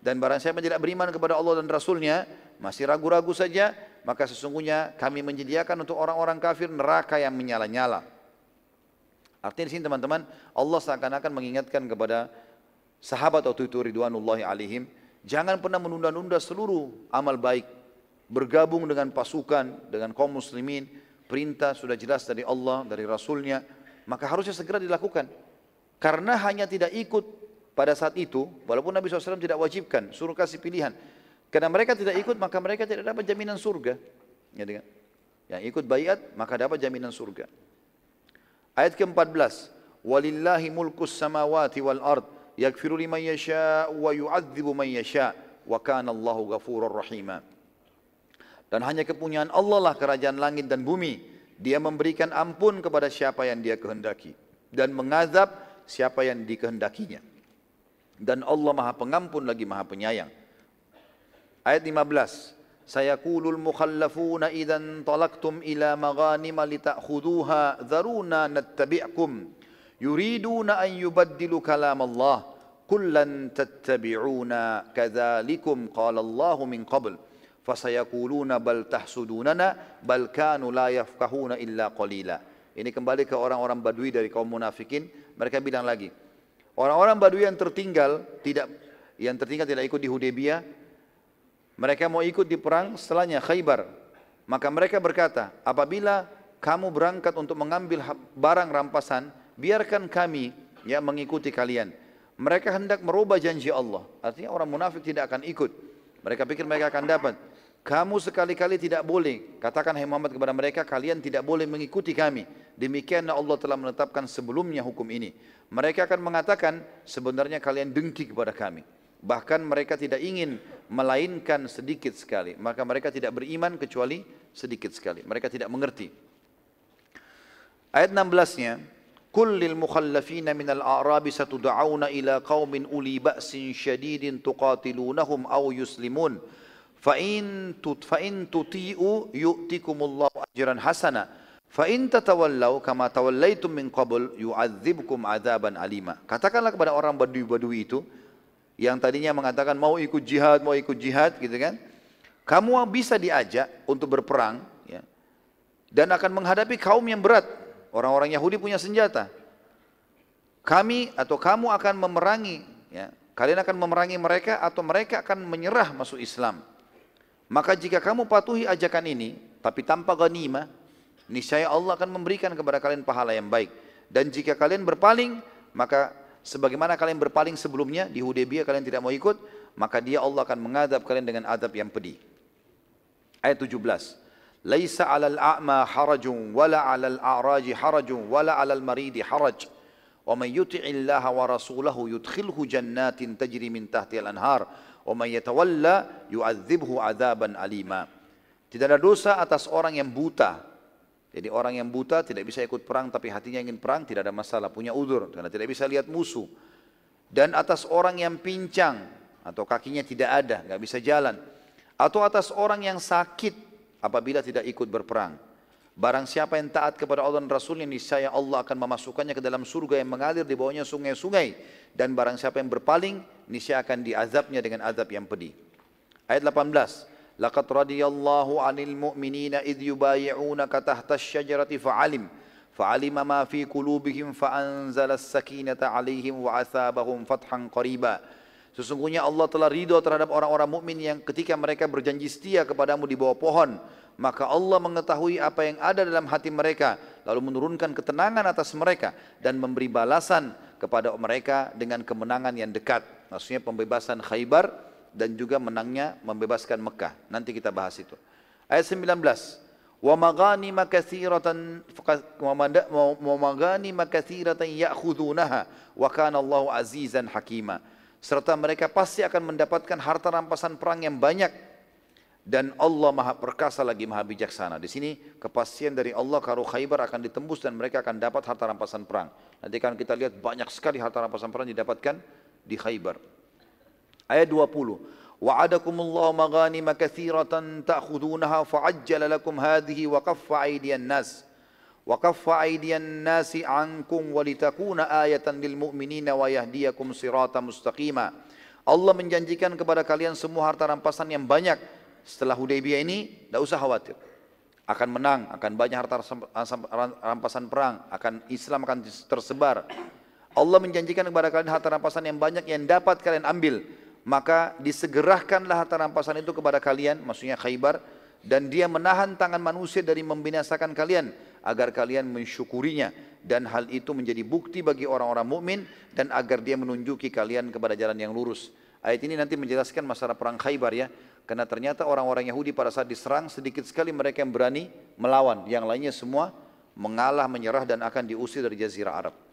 Dan barang siapa tidak beriman kepada Allah dan Rasulnya, masih ragu-ragu saja, maka sesungguhnya kami menyediakan untuk orang-orang kafir neraka yang menyala-nyala. Artinya di sini teman-teman, Allah seakan-akan mengingatkan kepada sahabat waktu itu Ridwanullahi alaihim, jangan pernah menunda-nunda seluruh amal baik. Bergabung dengan pasukan, dengan kaum muslimin, perintah sudah jelas dari Allah, dari Rasulnya, maka harusnya segera dilakukan. Karena hanya tidak ikut pada saat itu, walaupun Nabi SAW tidak wajibkan, suruh kasih pilihan. Karena mereka tidak ikut, maka mereka tidak dapat jaminan surga. Ya, Yang ikut bayat, maka dapat jaminan surga. Ayat ke-14. Walillahi mulkus samawati wal ard. Yakfiru liman yasha wa yu'adzibu man yasha. wa kana Allahu ghafurur rahima. Dan hanya kepunyaan Allah lah kerajaan langit dan bumi. Dia memberikan ampun kepada siapa yang dia kehendaki dan mengazab siapa yang dikehendakinya. Dan Allah Maha Pengampun lagi Maha Penyayang. Ayat 15. Sayaqulul mukhallafuna idan talaqtum ila maghanima litakhuduha dharuna nattabi'kum yuriduna an yubaddilu kalam Allah kullan tattabi'una kadzalikum qala Allah min qabl fasayaquluna bal tahsudunana bal kanu la illa qalila. Ini kembali ke orang-orang Badui dari kaum munafikin, mereka bilang lagi, orang-orang Badui yang tertinggal tidak yang tertinggal tidak ikut di Hudaybiyah, mereka mau ikut di perang setelahnya Khaybar. Maka mereka berkata, apabila kamu berangkat untuk mengambil barang rampasan, biarkan kami ya mengikuti kalian. Mereka hendak merubah janji Allah. Artinya orang munafik tidak akan ikut. Mereka pikir mereka akan dapat. Kamu sekali-kali tidak boleh, katakan hai Muhammad kepada mereka, kalian tidak boleh mengikuti kami. Demikian Allah telah menetapkan sebelumnya hukum ini. Mereka akan mengatakan, sebenarnya kalian dengki kepada kami. Bahkan mereka tidak ingin melainkan sedikit sekali. Maka mereka tidak beriman kecuali sedikit sekali. Mereka tidak mengerti. Ayat 16-nya, Kul lil mukhallafina minal a'rabi satud'auna ila qaumin uli ba'sin syadidin tuqatilunahum aw yuslimun fa'in tut fa'in tuti'u yu'tikumullahu ajran hasana. Fa'in tatawallau kama tawallaitum min qabl yu'adzibkum adzaban alima. Katakanlah kepada orang badui-badui itu yang tadinya mengatakan mau ikut jihad mau ikut jihad gitu kan? Kamu bisa diajak untuk berperang ya dan akan menghadapi kaum yang berat. Orang-orang Yahudi punya senjata. Kami atau kamu akan memerangi ya. Kalian akan memerangi mereka atau mereka akan menyerah masuk Islam maka jika kamu patuhi ajakan ini, tapi tanpa ghanimah, niscaya Allah akan memberikan kepada kalian pahala yang baik. Dan jika kalian berpaling, maka sebagaimana kalian berpaling sebelumnya di Hudaybiyah kalian tidak mau ikut, maka dia Allah akan mengadab kalian dengan adab yang pedih. Ayat 17. Laisa 'alal a'ma harajun wala 'alal a'raji harajun wala 'alal maridi haraj. Wa man yuti'illaha wa rasulahu yudkhilhu jannatin tajri min tahtiha al-anhar Wa may yatawalla yu'adzibhu adzaban alima. Tidak ada dosa atas orang yang buta. Jadi orang yang buta tidak bisa ikut perang tapi hatinya ingin perang tidak ada masalah, punya udur karena tidak bisa lihat musuh. Dan atas orang yang pincang atau kakinya tidak ada, nggak bisa jalan. Atau atas orang yang sakit apabila tidak ikut berperang. Barang siapa yang taat kepada Allah dan Rasulnya, niscaya Allah akan memasukkannya ke dalam surga yang mengalir di bawahnya sungai-sungai. Dan barang siapa yang berpaling, niscaya akan diazabnya dengan azab yang pedih. Ayat 18. Laqad radiyallahu 'anil mu'minina idh yubayi'unaka tahta asy-syajarati fa'alim fa'alima ma fi qulubihim fa'anzala as-sakinata 'alaihim wa asabahum fathan qariba. Sesungguhnya Allah telah ridho terhadap orang-orang mukmin yang ketika mereka berjanji setia kepadamu di bawah pohon maka Allah mengetahui apa yang ada dalam hati mereka lalu menurunkan ketenangan atas mereka dan memberi balasan kepada mereka dengan kemenangan yang dekat maksudnya pembebasan Khaybar dan juga menangnya membebaskan Mekah. Nanti kita bahas itu. Ayat 19 wa maghanim katsiratan wa maghanim katsiratan ya'khudunaha wa kana Allahu azizan hakima. Serta mereka pasti akan mendapatkan harta rampasan perang yang banyak. Dan Allah maha perkasa lagi maha bijaksana. Di sini kepastian dari Allah kalau Khaybar akan ditembus dan mereka akan dapat harta rampasan perang. Nanti kan kita lihat banyak sekali harta rampasan perang didapatkan di Khaybar. Ayat 20. Wa'adakumullahu maghanima katsiratan ta'khudunaha fa'ajjala lakum hadhihi wa kaffa aydiyan nas. Wa kaffa aydiyan nasi ankum wa litakuna ayatan lil mu'minina wa yahdiyakum sirata mustaqima. Allah menjanjikan kepada kalian semua harta rampasan yang banyak setelah Hudaybiyah ini tidak usah khawatir. Akan menang, akan banyak harta rampasan perang, akan Islam akan tersebar. Allah menjanjikan kepada kalian harta rampasan yang banyak yang dapat kalian ambil. Maka disegerahkanlah harta rampasan itu kepada kalian, maksudnya Khaybar, dan dia menahan tangan manusia dari membinasakan kalian agar kalian mensyukurinya dan hal itu menjadi bukti bagi orang-orang mukmin dan agar dia menunjuki kalian kepada jalan yang lurus. Ayat ini nanti menjelaskan masalah perang Khaybar ya. Karena ternyata orang-orang Yahudi pada saat diserang sedikit sekali mereka yang berani melawan. Yang lainnya semua mengalah, menyerah dan akan diusir dari jazirah Arab.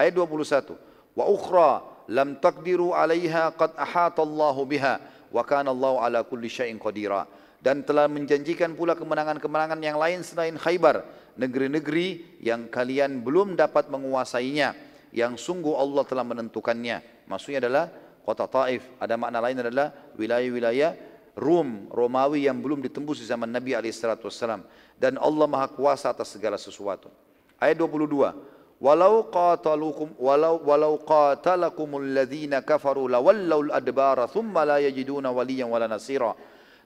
Ayat 21. Wa ukhra lam takdiru alaiha qad ahata Allahu biha wa kana Allahu ala kulli syai'in qadira. Dan telah menjanjikan pula kemenangan-kemenangan yang lain selain Khaybar negeri-negeri yang kalian belum dapat menguasainya yang sungguh Allah telah menentukannya. Maksudnya adalah kota Taif. Ada makna lain adalah wilayah-wilayah Rum Romawi yang belum ditembus di zaman Nabi SAW dan Allah maha kuasa atas segala sesuatu. Ayat 22 walau qatalukum walau walau qatalakumul ladzina kafaru lawallaul adbara thumma la yajiduna waliyan wala nasira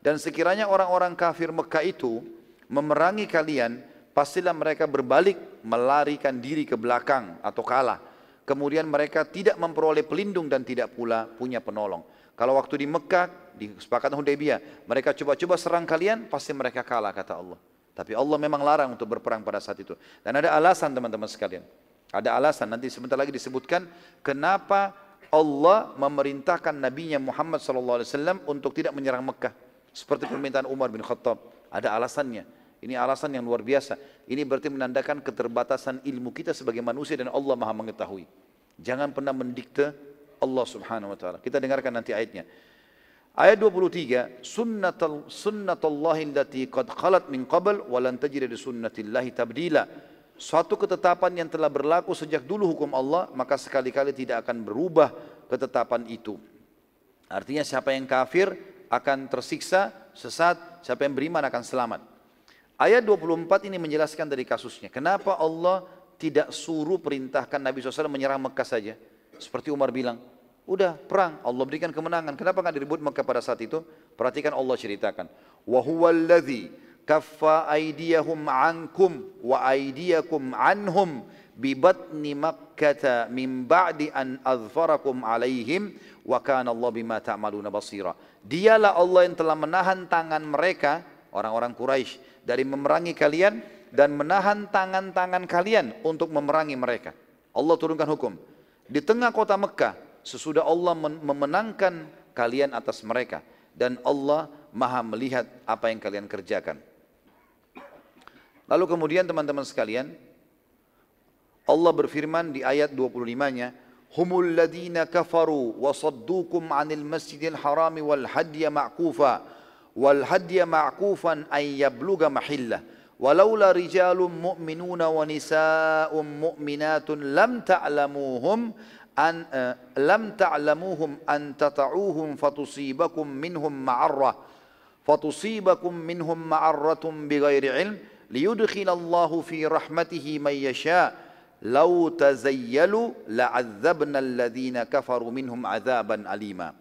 dan sekiranya orang-orang kafir Mekah itu memerangi kalian pastilah mereka berbalik melarikan diri ke belakang atau kalah kemudian mereka tidak memperoleh pelindung dan tidak pula punya penolong kalau waktu di Mekah di kesepakatan Hudaybiyah mereka coba-coba serang kalian pasti mereka kalah kata Allah tapi Allah memang larang untuk berperang pada saat itu. Dan ada alasan teman-teman sekalian. Ada alasan, nanti sebentar lagi disebutkan kenapa Allah memerintahkan Nabi Muhammad SAW untuk tidak menyerang Mekah. Seperti permintaan Umar bin Khattab. Ada alasannya. Ini alasan yang luar biasa. Ini berarti menandakan keterbatasan ilmu kita sebagai manusia dan Allah maha mengetahui. Jangan pernah mendikte Allah subhanahu wa ta'ala. Kita dengarkan nanti ayatnya. Ayat 23, sunnatul sunnatullahi allati qad khalat min qabl wa lan li sunnatillahi tabdila. Suatu ketetapan yang telah berlaku sejak dulu hukum Allah, maka sekali-kali tidak akan berubah ketetapan itu. Artinya siapa yang kafir akan tersiksa, sesat, siapa yang beriman akan selamat. Ayat 24 ini menjelaskan dari kasusnya. Kenapa Allah tidak suruh perintahkan Nabi SAW menyerang Mekah saja? Seperti Umar bilang, Udah perang, Allah berikan kemenangan. Kenapa nggak direbut Mekah pada saat itu? Perhatikan Allah ceritakan. Wa huwallazi kaffa aydiyahum ankum wa aydiyakum anhum bi batni makkata min ba'di an azfarakum alaihim wa kana Allah bima ta'maluna basira. Dialah Allah yang telah menahan tangan mereka orang-orang Quraisy dari memerangi kalian dan menahan tangan-tangan kalian untuk memerangi mereka. Allah turunkan hukum. Di tengah kota Mekah sesudah Allah memenangkan kalian atas mereka dan Allah maha melihat apa yang kalian kerjakan. Lalu kemudian teman-teman sekalian, Allah berfirman di ayat 25-nya, Humul ladina kafaru wa saddukum anil masjidil harami wal hadya ma'kufa wal hadya ma'kufan ay yabluga mahillah mu'minuna wa nisa'un mu'minatun lam ta'lamuhum an uh, lam ta'lamuhum an tata'uhum fatusibakum minhum ma'arrah fatusibakum minhum ma'arratun bighairi ilm liyudkhilallahu fi rahmatihi man yasha law tazayyalu la'adzabna alladhina kafaru minhum adzaban alima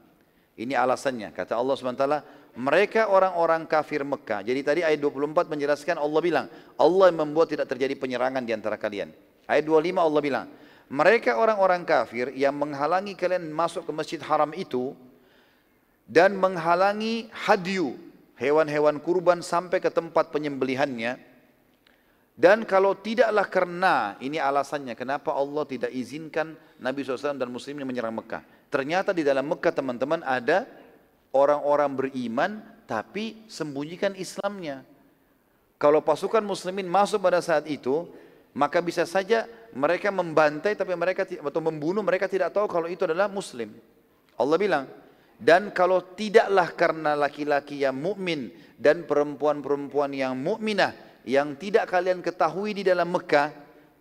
ini alasannya kata Allah SWT mereka orang-orang kafir Mekah. Jadi tadi ayat 24 menjelaskan Allah bilang Allah yang membuat tidak terjadi penyerangan di antara kalian. Ayat 25 Allah bilang mereka orang-orang kafir yang menghalangi kalian masuk ke masjid haram itu dan menghalangi hadyu, hewan-hewan kurban sampai ke tempat penyembelihannya. Dan kalau tidaklah karena, ini alasannya kenapa Allah tidak izinkan Nabi SAW dan muslimin menyerang Mekah. Ternyata di dalam Mekah teman-teman ada orang-orang beriman tapi sembunyikan Islamnya. Kalau pasukan muslimin masuk pada saat itu, maka bisa saja mereka membantai tapi mereka atau membunuh mereka tidak tahu kalau itu adalah muslim. Allah bilang, dan kalau tidaklah karena laki-laki yang mukmin dan perempuan-perempuan yang mukminah yang tidak kalian ketahui di dalam Mekah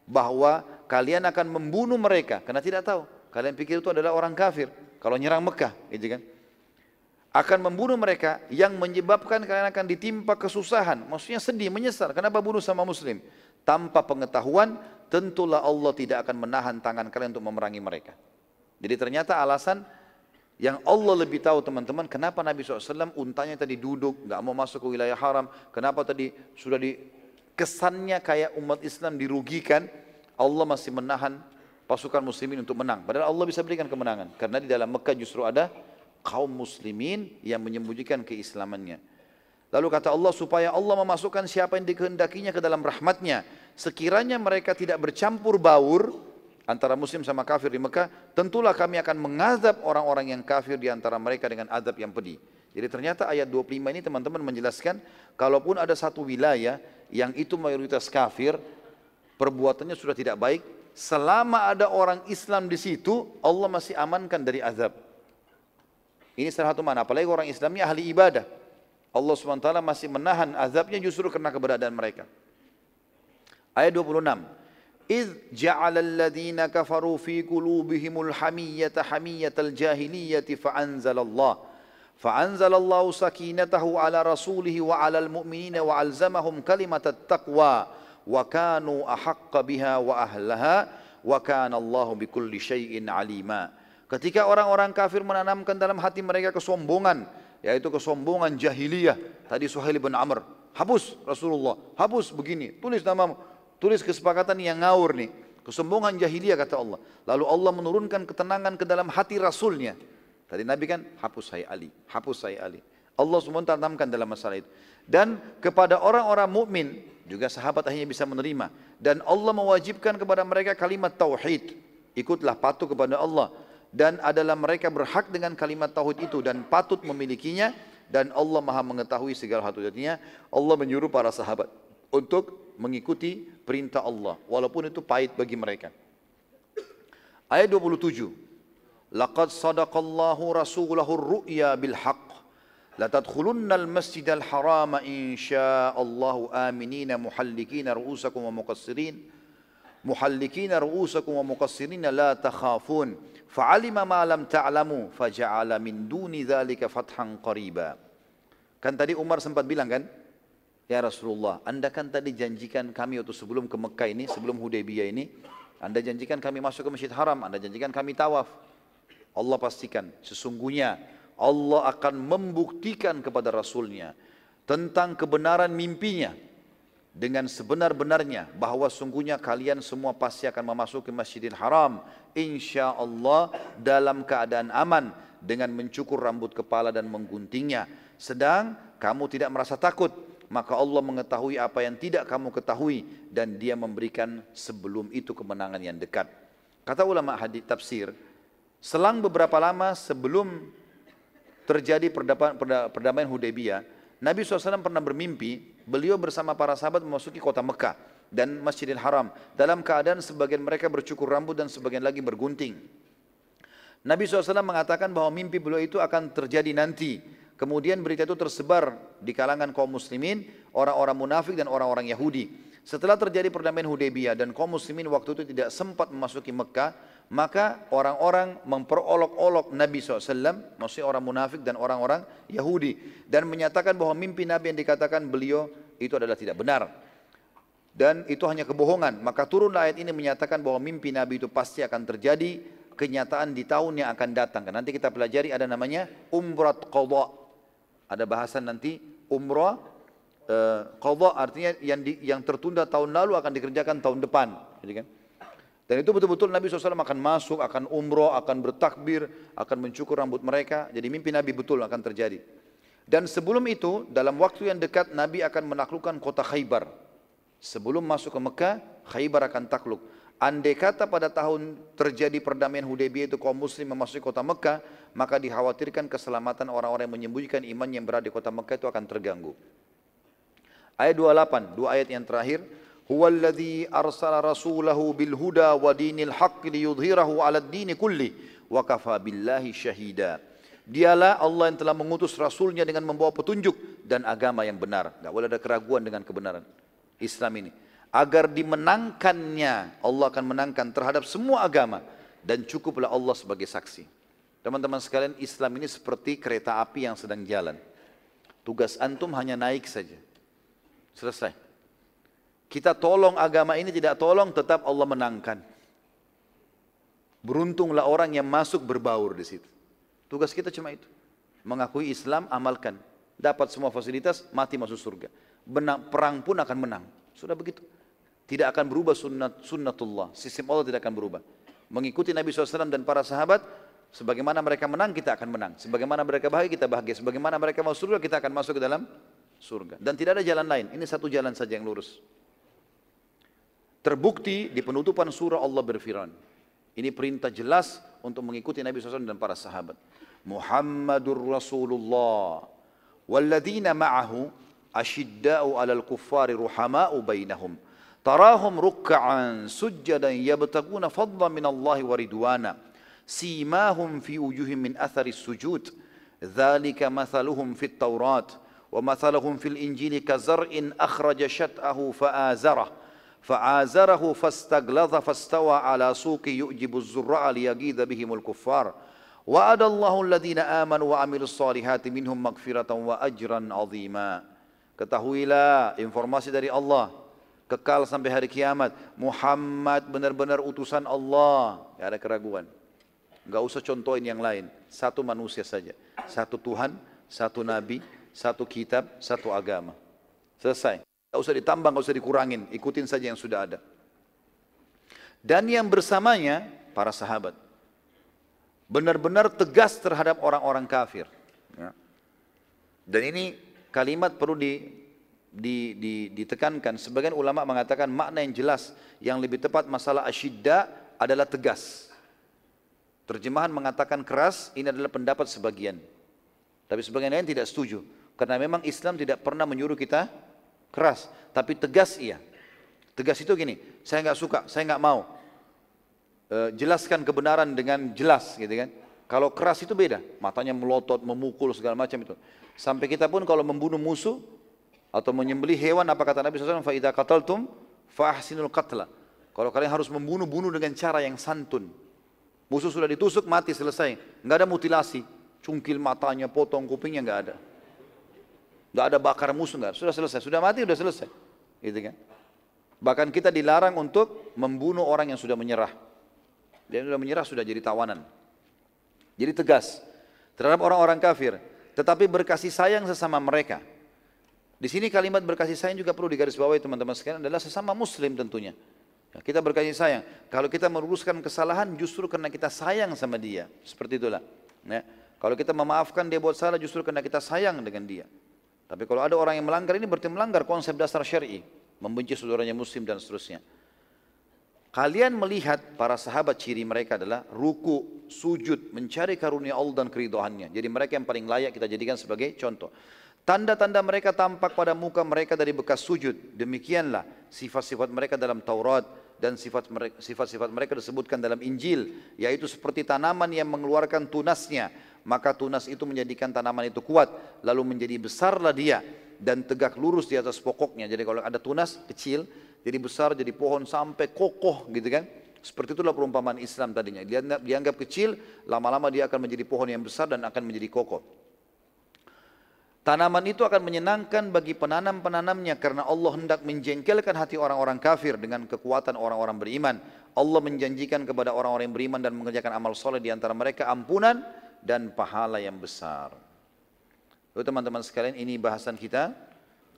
bahwa kalian akan membunuh mereka karena tidak tahu. Kalian pikir itu adalah orang kafir kalau nyerang Mekah, gitu kan? Akan membunuh mereka yang menyebabkan kalian akan ditimpa kesusahan. Maksudnya sedih, menyesal. Kenapa bunuh sama muslim? tanpa pengetahuan tentulah Allah tidak akan menahan tangan kalian untuk memerangi mereka. Jadi ternyata alasan yang Allah lebih tahu teman-teman kenapa Nabi SAW untanya tadi duduk nggak mau masuk ke wilayah haram? Kenapa tadi sudah di kesannya kayak umat Islam dirugikan? Allah masih menahan pasukan muslimin untuk menang. Padahal Allah bisa berikan kemenangan. Karena di dalam Mekah justru ada kaum muslimin yang menyembunyikan keislamannya. Lalu kata Allah supaya Allah memasukkan siapa yang dikehendakinya ke dalam rahmatnya. Sekiranya mereka tidak bercampur baur antara muslim sama kafir di Mekah, tentulah kami akan mengazab orang-orang yang kafir di antara mereka dengan azab yang pedih. Jadi ternyata ayat 25 ini teman-teman menjelaskan, kalaupun ada satu wilayah yang itu mayoritas kafir, perbuatannya sudah tidak baik, selama ada orang Islam di situ, Allah masih amankan dari azab. Ini salah satu mana. Apalagi orang Islamnya ahli ibadah. Allah SWT masih menahan azabnya justru karena keberadaan mereka. Ayat 26. إذ جعل الذين كفروا في قلوبهم الحمية حمية الجاهلية فأنزل الله فأنزل الله سكينته على رسوله وعلى المؤمنين alzamahum كلمة التقوى وكانوا أحق بها وأهلها وكان الله بكل شيء Allahu. Ketika orang-orang kafir menanamkan dalam hati mereka kesombongan, yaitu kesombongan jahiliyah. Tadi Suhail bin Amr, hapus Rasulullah, hapus begini, tulis namamu. Tulis kesepakatan yang ngawur nih. Kesombongan jahiliyah kata Allah. Lalu Allah menurunkan ketenangan ke dalam hati Rasulnya. Tadi Nabi kan hapus saya Ali, hapus saya Ali. Allah SWT tanamkan dalam masalah itu. Dan kepada orang-orang mukmin juga sahabat akhirnya bisa menerima. Dan Allah mewajibkan kepada mereka kalimat tauhid. Ikutlah patuh kepada Allah. Dan adalah mereka berhak dengan kalimat tauhid itu dan patut memilikinya. Dan Allah maha mengetahui segala hal jadinya. Allah menyuruh para sahabat untuk mengikuti perintah Allah walaupun itu pahit bagi mereka. Ayat 27. Laqad sadaqallahu rasulahu ar-ru'ya bil haqq al-masjid al-haram in sya'allahu aminina muhallikina ru'usakum wa muqassirin muhallikina ru'usakum wa muqassirin la takhafun fa'alima ma lam ta'lamu faja'ala min duni dhalika fathan qariba. Kan tadi Umar sempat bilang kan, Ya Rasulullah, Anda kan tadi janjikan kami waktu sebelum ke Mekah ini, sebelum Hudaybiyah ini, Anda janjikan kami masuk ke Masjid Haram, Anda janjikan kami tawaf. Allah pastikan, sesungguhnya Allah akan membuktikan kepada Rasulnya tentang kebenaran mimpinya dengan sebenar-benarnya bahwa sungguhnya kalian semua pasti akan memasuki Masjidil Haram insya Allah dalam keadaan aman dengan mencukur rambut kepala dan mengguntingnya sedang kamu tidak merasa takut maka Allah mengetahui apa yang tidak kamu ketahui dan dia memberikan sebelum itu kemenangan yang dekat. Kata ulama hadis tafsir, selang beberapa lama sebelum terjadi perdamaian Hudaybiyah, Nabi SAW pernah bermimpi, beliau bersama para sahabat memasuki kota Mekah dan Masjidil Haram dalam keadaan sebagian mereka bercukur rambut dan sebagian lagi bergunting. Nabi SAW mengatakan bahwa mimpi beliau itu akan terjadi nanti Kemudian berita itu tersebar di kalangan kaum muslimin, orang-orang munafik dan orang-orang Yahudi. Setelah terjadi perdamaian Hudaybiyah dan kaum muslimin waktu itu tidak sempat memasuki Mekah, maka orang-orang memperolok-olok Nabi SAW, maksudnya orang munafik dan orang-orang Yahudi. Dan menyatakan bahwa mimpi Nabi yang dikatakan beliau itu adalah tidak benar. Dan itu hanya kebohongan. Maka turunlah ayat ini menyatakan bahwa mimpi Nabi itu pasti akan terjadi, kenyataan di tahun yang akan datang. Nanti kita pelajari ada namanya umrat qadha ada bahasan nanti umrah uh, qadha artinya yang di, yang tertunda tahun lalu akan dikerjakan tahun depan, gitu kan? Dan itu betul-betul Nabi SAW akan masuk, akan umrah, akan bertakbir, akan mencukur rambut mereka. Jadi mimpi Nabi betul akan terjadi. Dan sebelum itu, dalam waktu yang dekat, Nabi akan menaklukkan kota Khaybar. Sebelum masuk ke Mekah, Khaybar akan takluk. Andai kata pada tahun terjadi perdamaian Hudaybiyah itu kaum muslim memasuki kota Mekah, maka dikhawatirkan keselamatan orang-orang yang menyembunyikan iman yang berada di kota Mekah itu akan terganggu. Ayat 28, dua ayat yang terakhir. Huwallazi arsala rasulahu bil huda wa dinil haqq liyudhhirahu 'ala ad-din kulli wa kafa syahida. Dialah Allah yang telah mengutus rasulnya dengan membawa petunjuk dan agama yang benar. Tidak boleh ada keraguan dengan kebenaran Islam ini agar dimenangkannya Allah akan menangkan terhadap semua agama dan cukuplah Allah sebagai saksi. Teman-teman sekalian, Islam ini seperti kereta api yang sedang jalan. Tugas antum hanya naik saja. Selesai. Kita tolong agama ini tidak tolong tetap Allah menangkan. Beruntunglah orang yang masuk berbaur di situ. Tugas kita cuma itu. Mengakui Islam, amalkan. Dapat semua fasilitas, mati masuk surga. Benang, perang pun akan menang. Sudah begitu. Tidak akan berubah sunnat, sunnatullah. Sistem Allah tidak akan berubah. Mengikuti Nabi SAW dan para sahabat, sebagaimana mereka menang, kita akan menang. Sebagaimana mereka bahagia, kita bahagia. Sebagaimana mereka masuk surga, kita akan masuk ke dalam surga. Dan tidak ada jalan lain. Ini satu jalan saja yang lurus. Terbukti di penutupan surah Allah berfirman. Ini perintah jelas untuk mengikuti Nabi SAW dan para sahabat. Muhammadur Rasulullah. Walladina ma'ahu ashidda'u alal kuffari ruhama'u bainahum. تراهم ركعا سجدا يبتغون فضلا من الله ورضوانا. سيماهم في وجوههم من أثر السجود. ذلك مثلهم في التوراة ومثلهم في الإنجيل كزرع أخرج شطأه فآزره. فآزره فاستغلظ فاستوى على سوق يؤجب الزراع ليغيظ بهم الكفار. وعد الله الذين آمنوا وعملوا الصالحات منهم مغفرة وأجرا عظيما. Ketahuilah informasi dari Allah. Kekal sampai hari kiamat. Muhammad benar-benar utusan Allah. Tidak ada keraguan. Enggak usah contohin yang lain. Satu manusia saja. Satu Tuhan, satu Nabi, satu kitab, satu agama. Selesai. Enggak usah ditambah, enggak usah dikurangin. Ikutin saja yang sudah ada. Dan yang bersamanya, para sahabat. Benar-benar tegas terhadap orang-orang kafir. Ya. Dan ini kalimat perlu di, di, di, ditekankan. Sebagian ulama mengatakan makna yang jelas, yang lebih tepat masalah asyidda adalah tegas. Terjemahan mengatakan keras, ini adalah pendapat sebagian. Tapi sebagian lain tidak setuju. Karena memang Islam tidak pernah menyuruh kita keras. Tapi tegas iya. Tegas itu gini, saya nggak suka, saya nggak mau. E, jelaskan kebenaran dengan jelas gitu kan. Kalau keras itu beda, matanya melotot, memukul segala macam itu. Sampai kita pun kalau membunuh musuh atau menyembelih hewan apa kata Nabi SAW? Fa'idha qataltum fa'ahsinul qatla. Kalau kalian harus membunuh, bunuh dengan cara yang santun. Musuh sudah ditusuk, mati, selesai. Enggak ada mutilasi. Cungkil matanya, potong kupingnya, enggak ada. Enggak ada bakar musuh, enggak. Sudah selesai. Sudah mati, sudah selesai. Gitu kan. Bahkan kita dilarang untuk membunuh orang yang sudah menyerah. Dia sudah menyerah, sudah jadi tawanan. Jadi tegas terhadap orang-orang kafir tetapi berkasih sayang sesama mereka. Di sini kalimat berkasih sayang juga perlu digarisbawahi teman-teman sekalian adalah sesama muslim tentunya. Ya, kita berkasih sayang. Kalau kita meluruskan kesalahan justru karena kita sayang sama dia. Seperti itulah. Ya. Kalau kita memaafkan dia buat salah justru karena kita sayang dengan dia. Tapi kalau ada orang yang melanggar ini berarti melanggar konsep dasar syar'i, membenci saudaranya muslim dan seterusnya. Kalian melihat para sahabat ciri mereka adalah ruku, sujud, mencari karunia Allah dan keridoannya. Jadi mereka yang paling layak kita jadikan sebagai contoh. Tanda-tanda mereka tampak pada muka mereka dari bekas sujud. Demikianlah sifat-sifat mereka dalam Taurat dan sifat-sifat mereka disebutkan dalam Injil. Yaitu seperti tanaman yang mengeluarkan tunasnya. Maka tunas itu menjadikan tanaman itu kuat. Lalu menjadi besarlah dia dan tegak lurus di atas pokoknya. Jadi kalau ada tunas kecil, jadi besar, jadi pohon sampai kokoh gitu kan. Seperti itulah perumpamaan Islam tadinya. Dia dianggap kecil, lama-lama dia akan menjadi pohon yang besar dan akan menjadi kokoh. Tanaman itu akan menyenangkan bagi penanam-penanamnya karena Allah hendak menjengkelkan hati orang-orang kafir dengan kekuatan orang-orang beriman. Allah menjanjikan kepada orang-orang yang beriman dan mengerjakan amal soleh di antara mereka ampunan dan pahala yang besar. Lalu teman-teman sekalian ini bahasan kita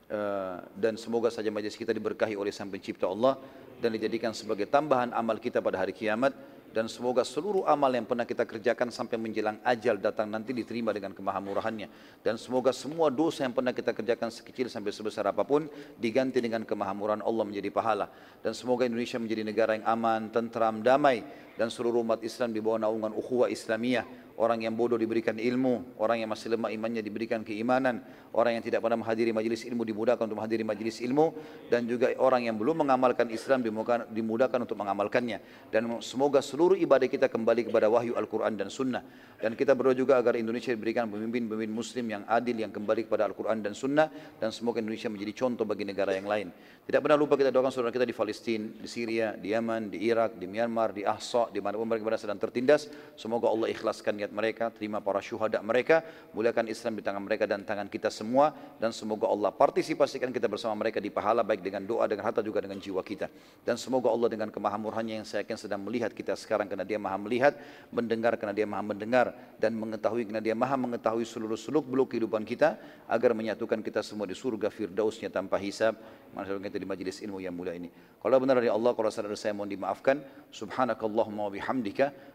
Eh, dan semoga saja majlis kita diberkahi oleh Sang Pencipta Allah dan dijadikan sebagai tambahan amal kita pada hari kiamat dan semoga seluruh amal yang pernah kita kerjakan sampai menjelang ajal datang nanti diterima dengan kemahamurahannya. Dan semoga semua dosa yang pernah kita kerjakan sekecil sampai sebesar apa pun diganti dengan kemahamurahan Allah menjadi pahala. Dan semoga Indonesia menjadi negara yang aman, tentram, damai. Dan seluruh umat Islam di bawah naungan ukhuwah Islamiyah orang yang bodoh diberikan ilmu, orang yang masih lemah imannya diberikan keimanan, orang yang tidak pernah menghadiri majelis ilmu dimudahkan untuk menghadiri majelis ilmu, dan juga orang yang belum mengamalkan Islam dimudahkan untuk mengamalkannya. Dan semoga seluruh ibadah kita kembali kepada wahyu Al-Quran dan Sunnah. Dan kita berdoa juga agar Indonesia diberikan pemimpin-pemimpin Muslim yang adil, yang kembali kepada Al-Quran dan Sunnah, dan semoga Indonesia menjadi contoh bagi negara yang lain. Tidak pernah lupa kita doakan saudara kita di Palestina, di Syria, di Yaman, di Irak, di Myanmar, di Ahsa, di mana pun mereka sedang tertindas. Semoga Allah ikhlaskan niat mereka, terima para syuhada mereka, muliakan Islam di tangan mereka dan tangan kita semua dan semoga Allah partisipasikan kita bersama mereka di pahala baik dengan doa, dengan harta juga dengan jiwa kita. Dan semoga Allah dengan kemahamurhannya yang saya yakin sedang melihat kita sekarang karena dia maha melihat, mendengar karena dia maha mendengar dan mengetahui karena dia maha mengetahui seluruh seluk beluk kehidupan kita agar menyatukan kita semua di surga firdausnya tanpa hisab. Masyaallah kita di majlis ilmu yang mulia ini. Kalau benar dari Allah, kalau saya mohon dimaafkan. Subhanakallahumma wa bihamdika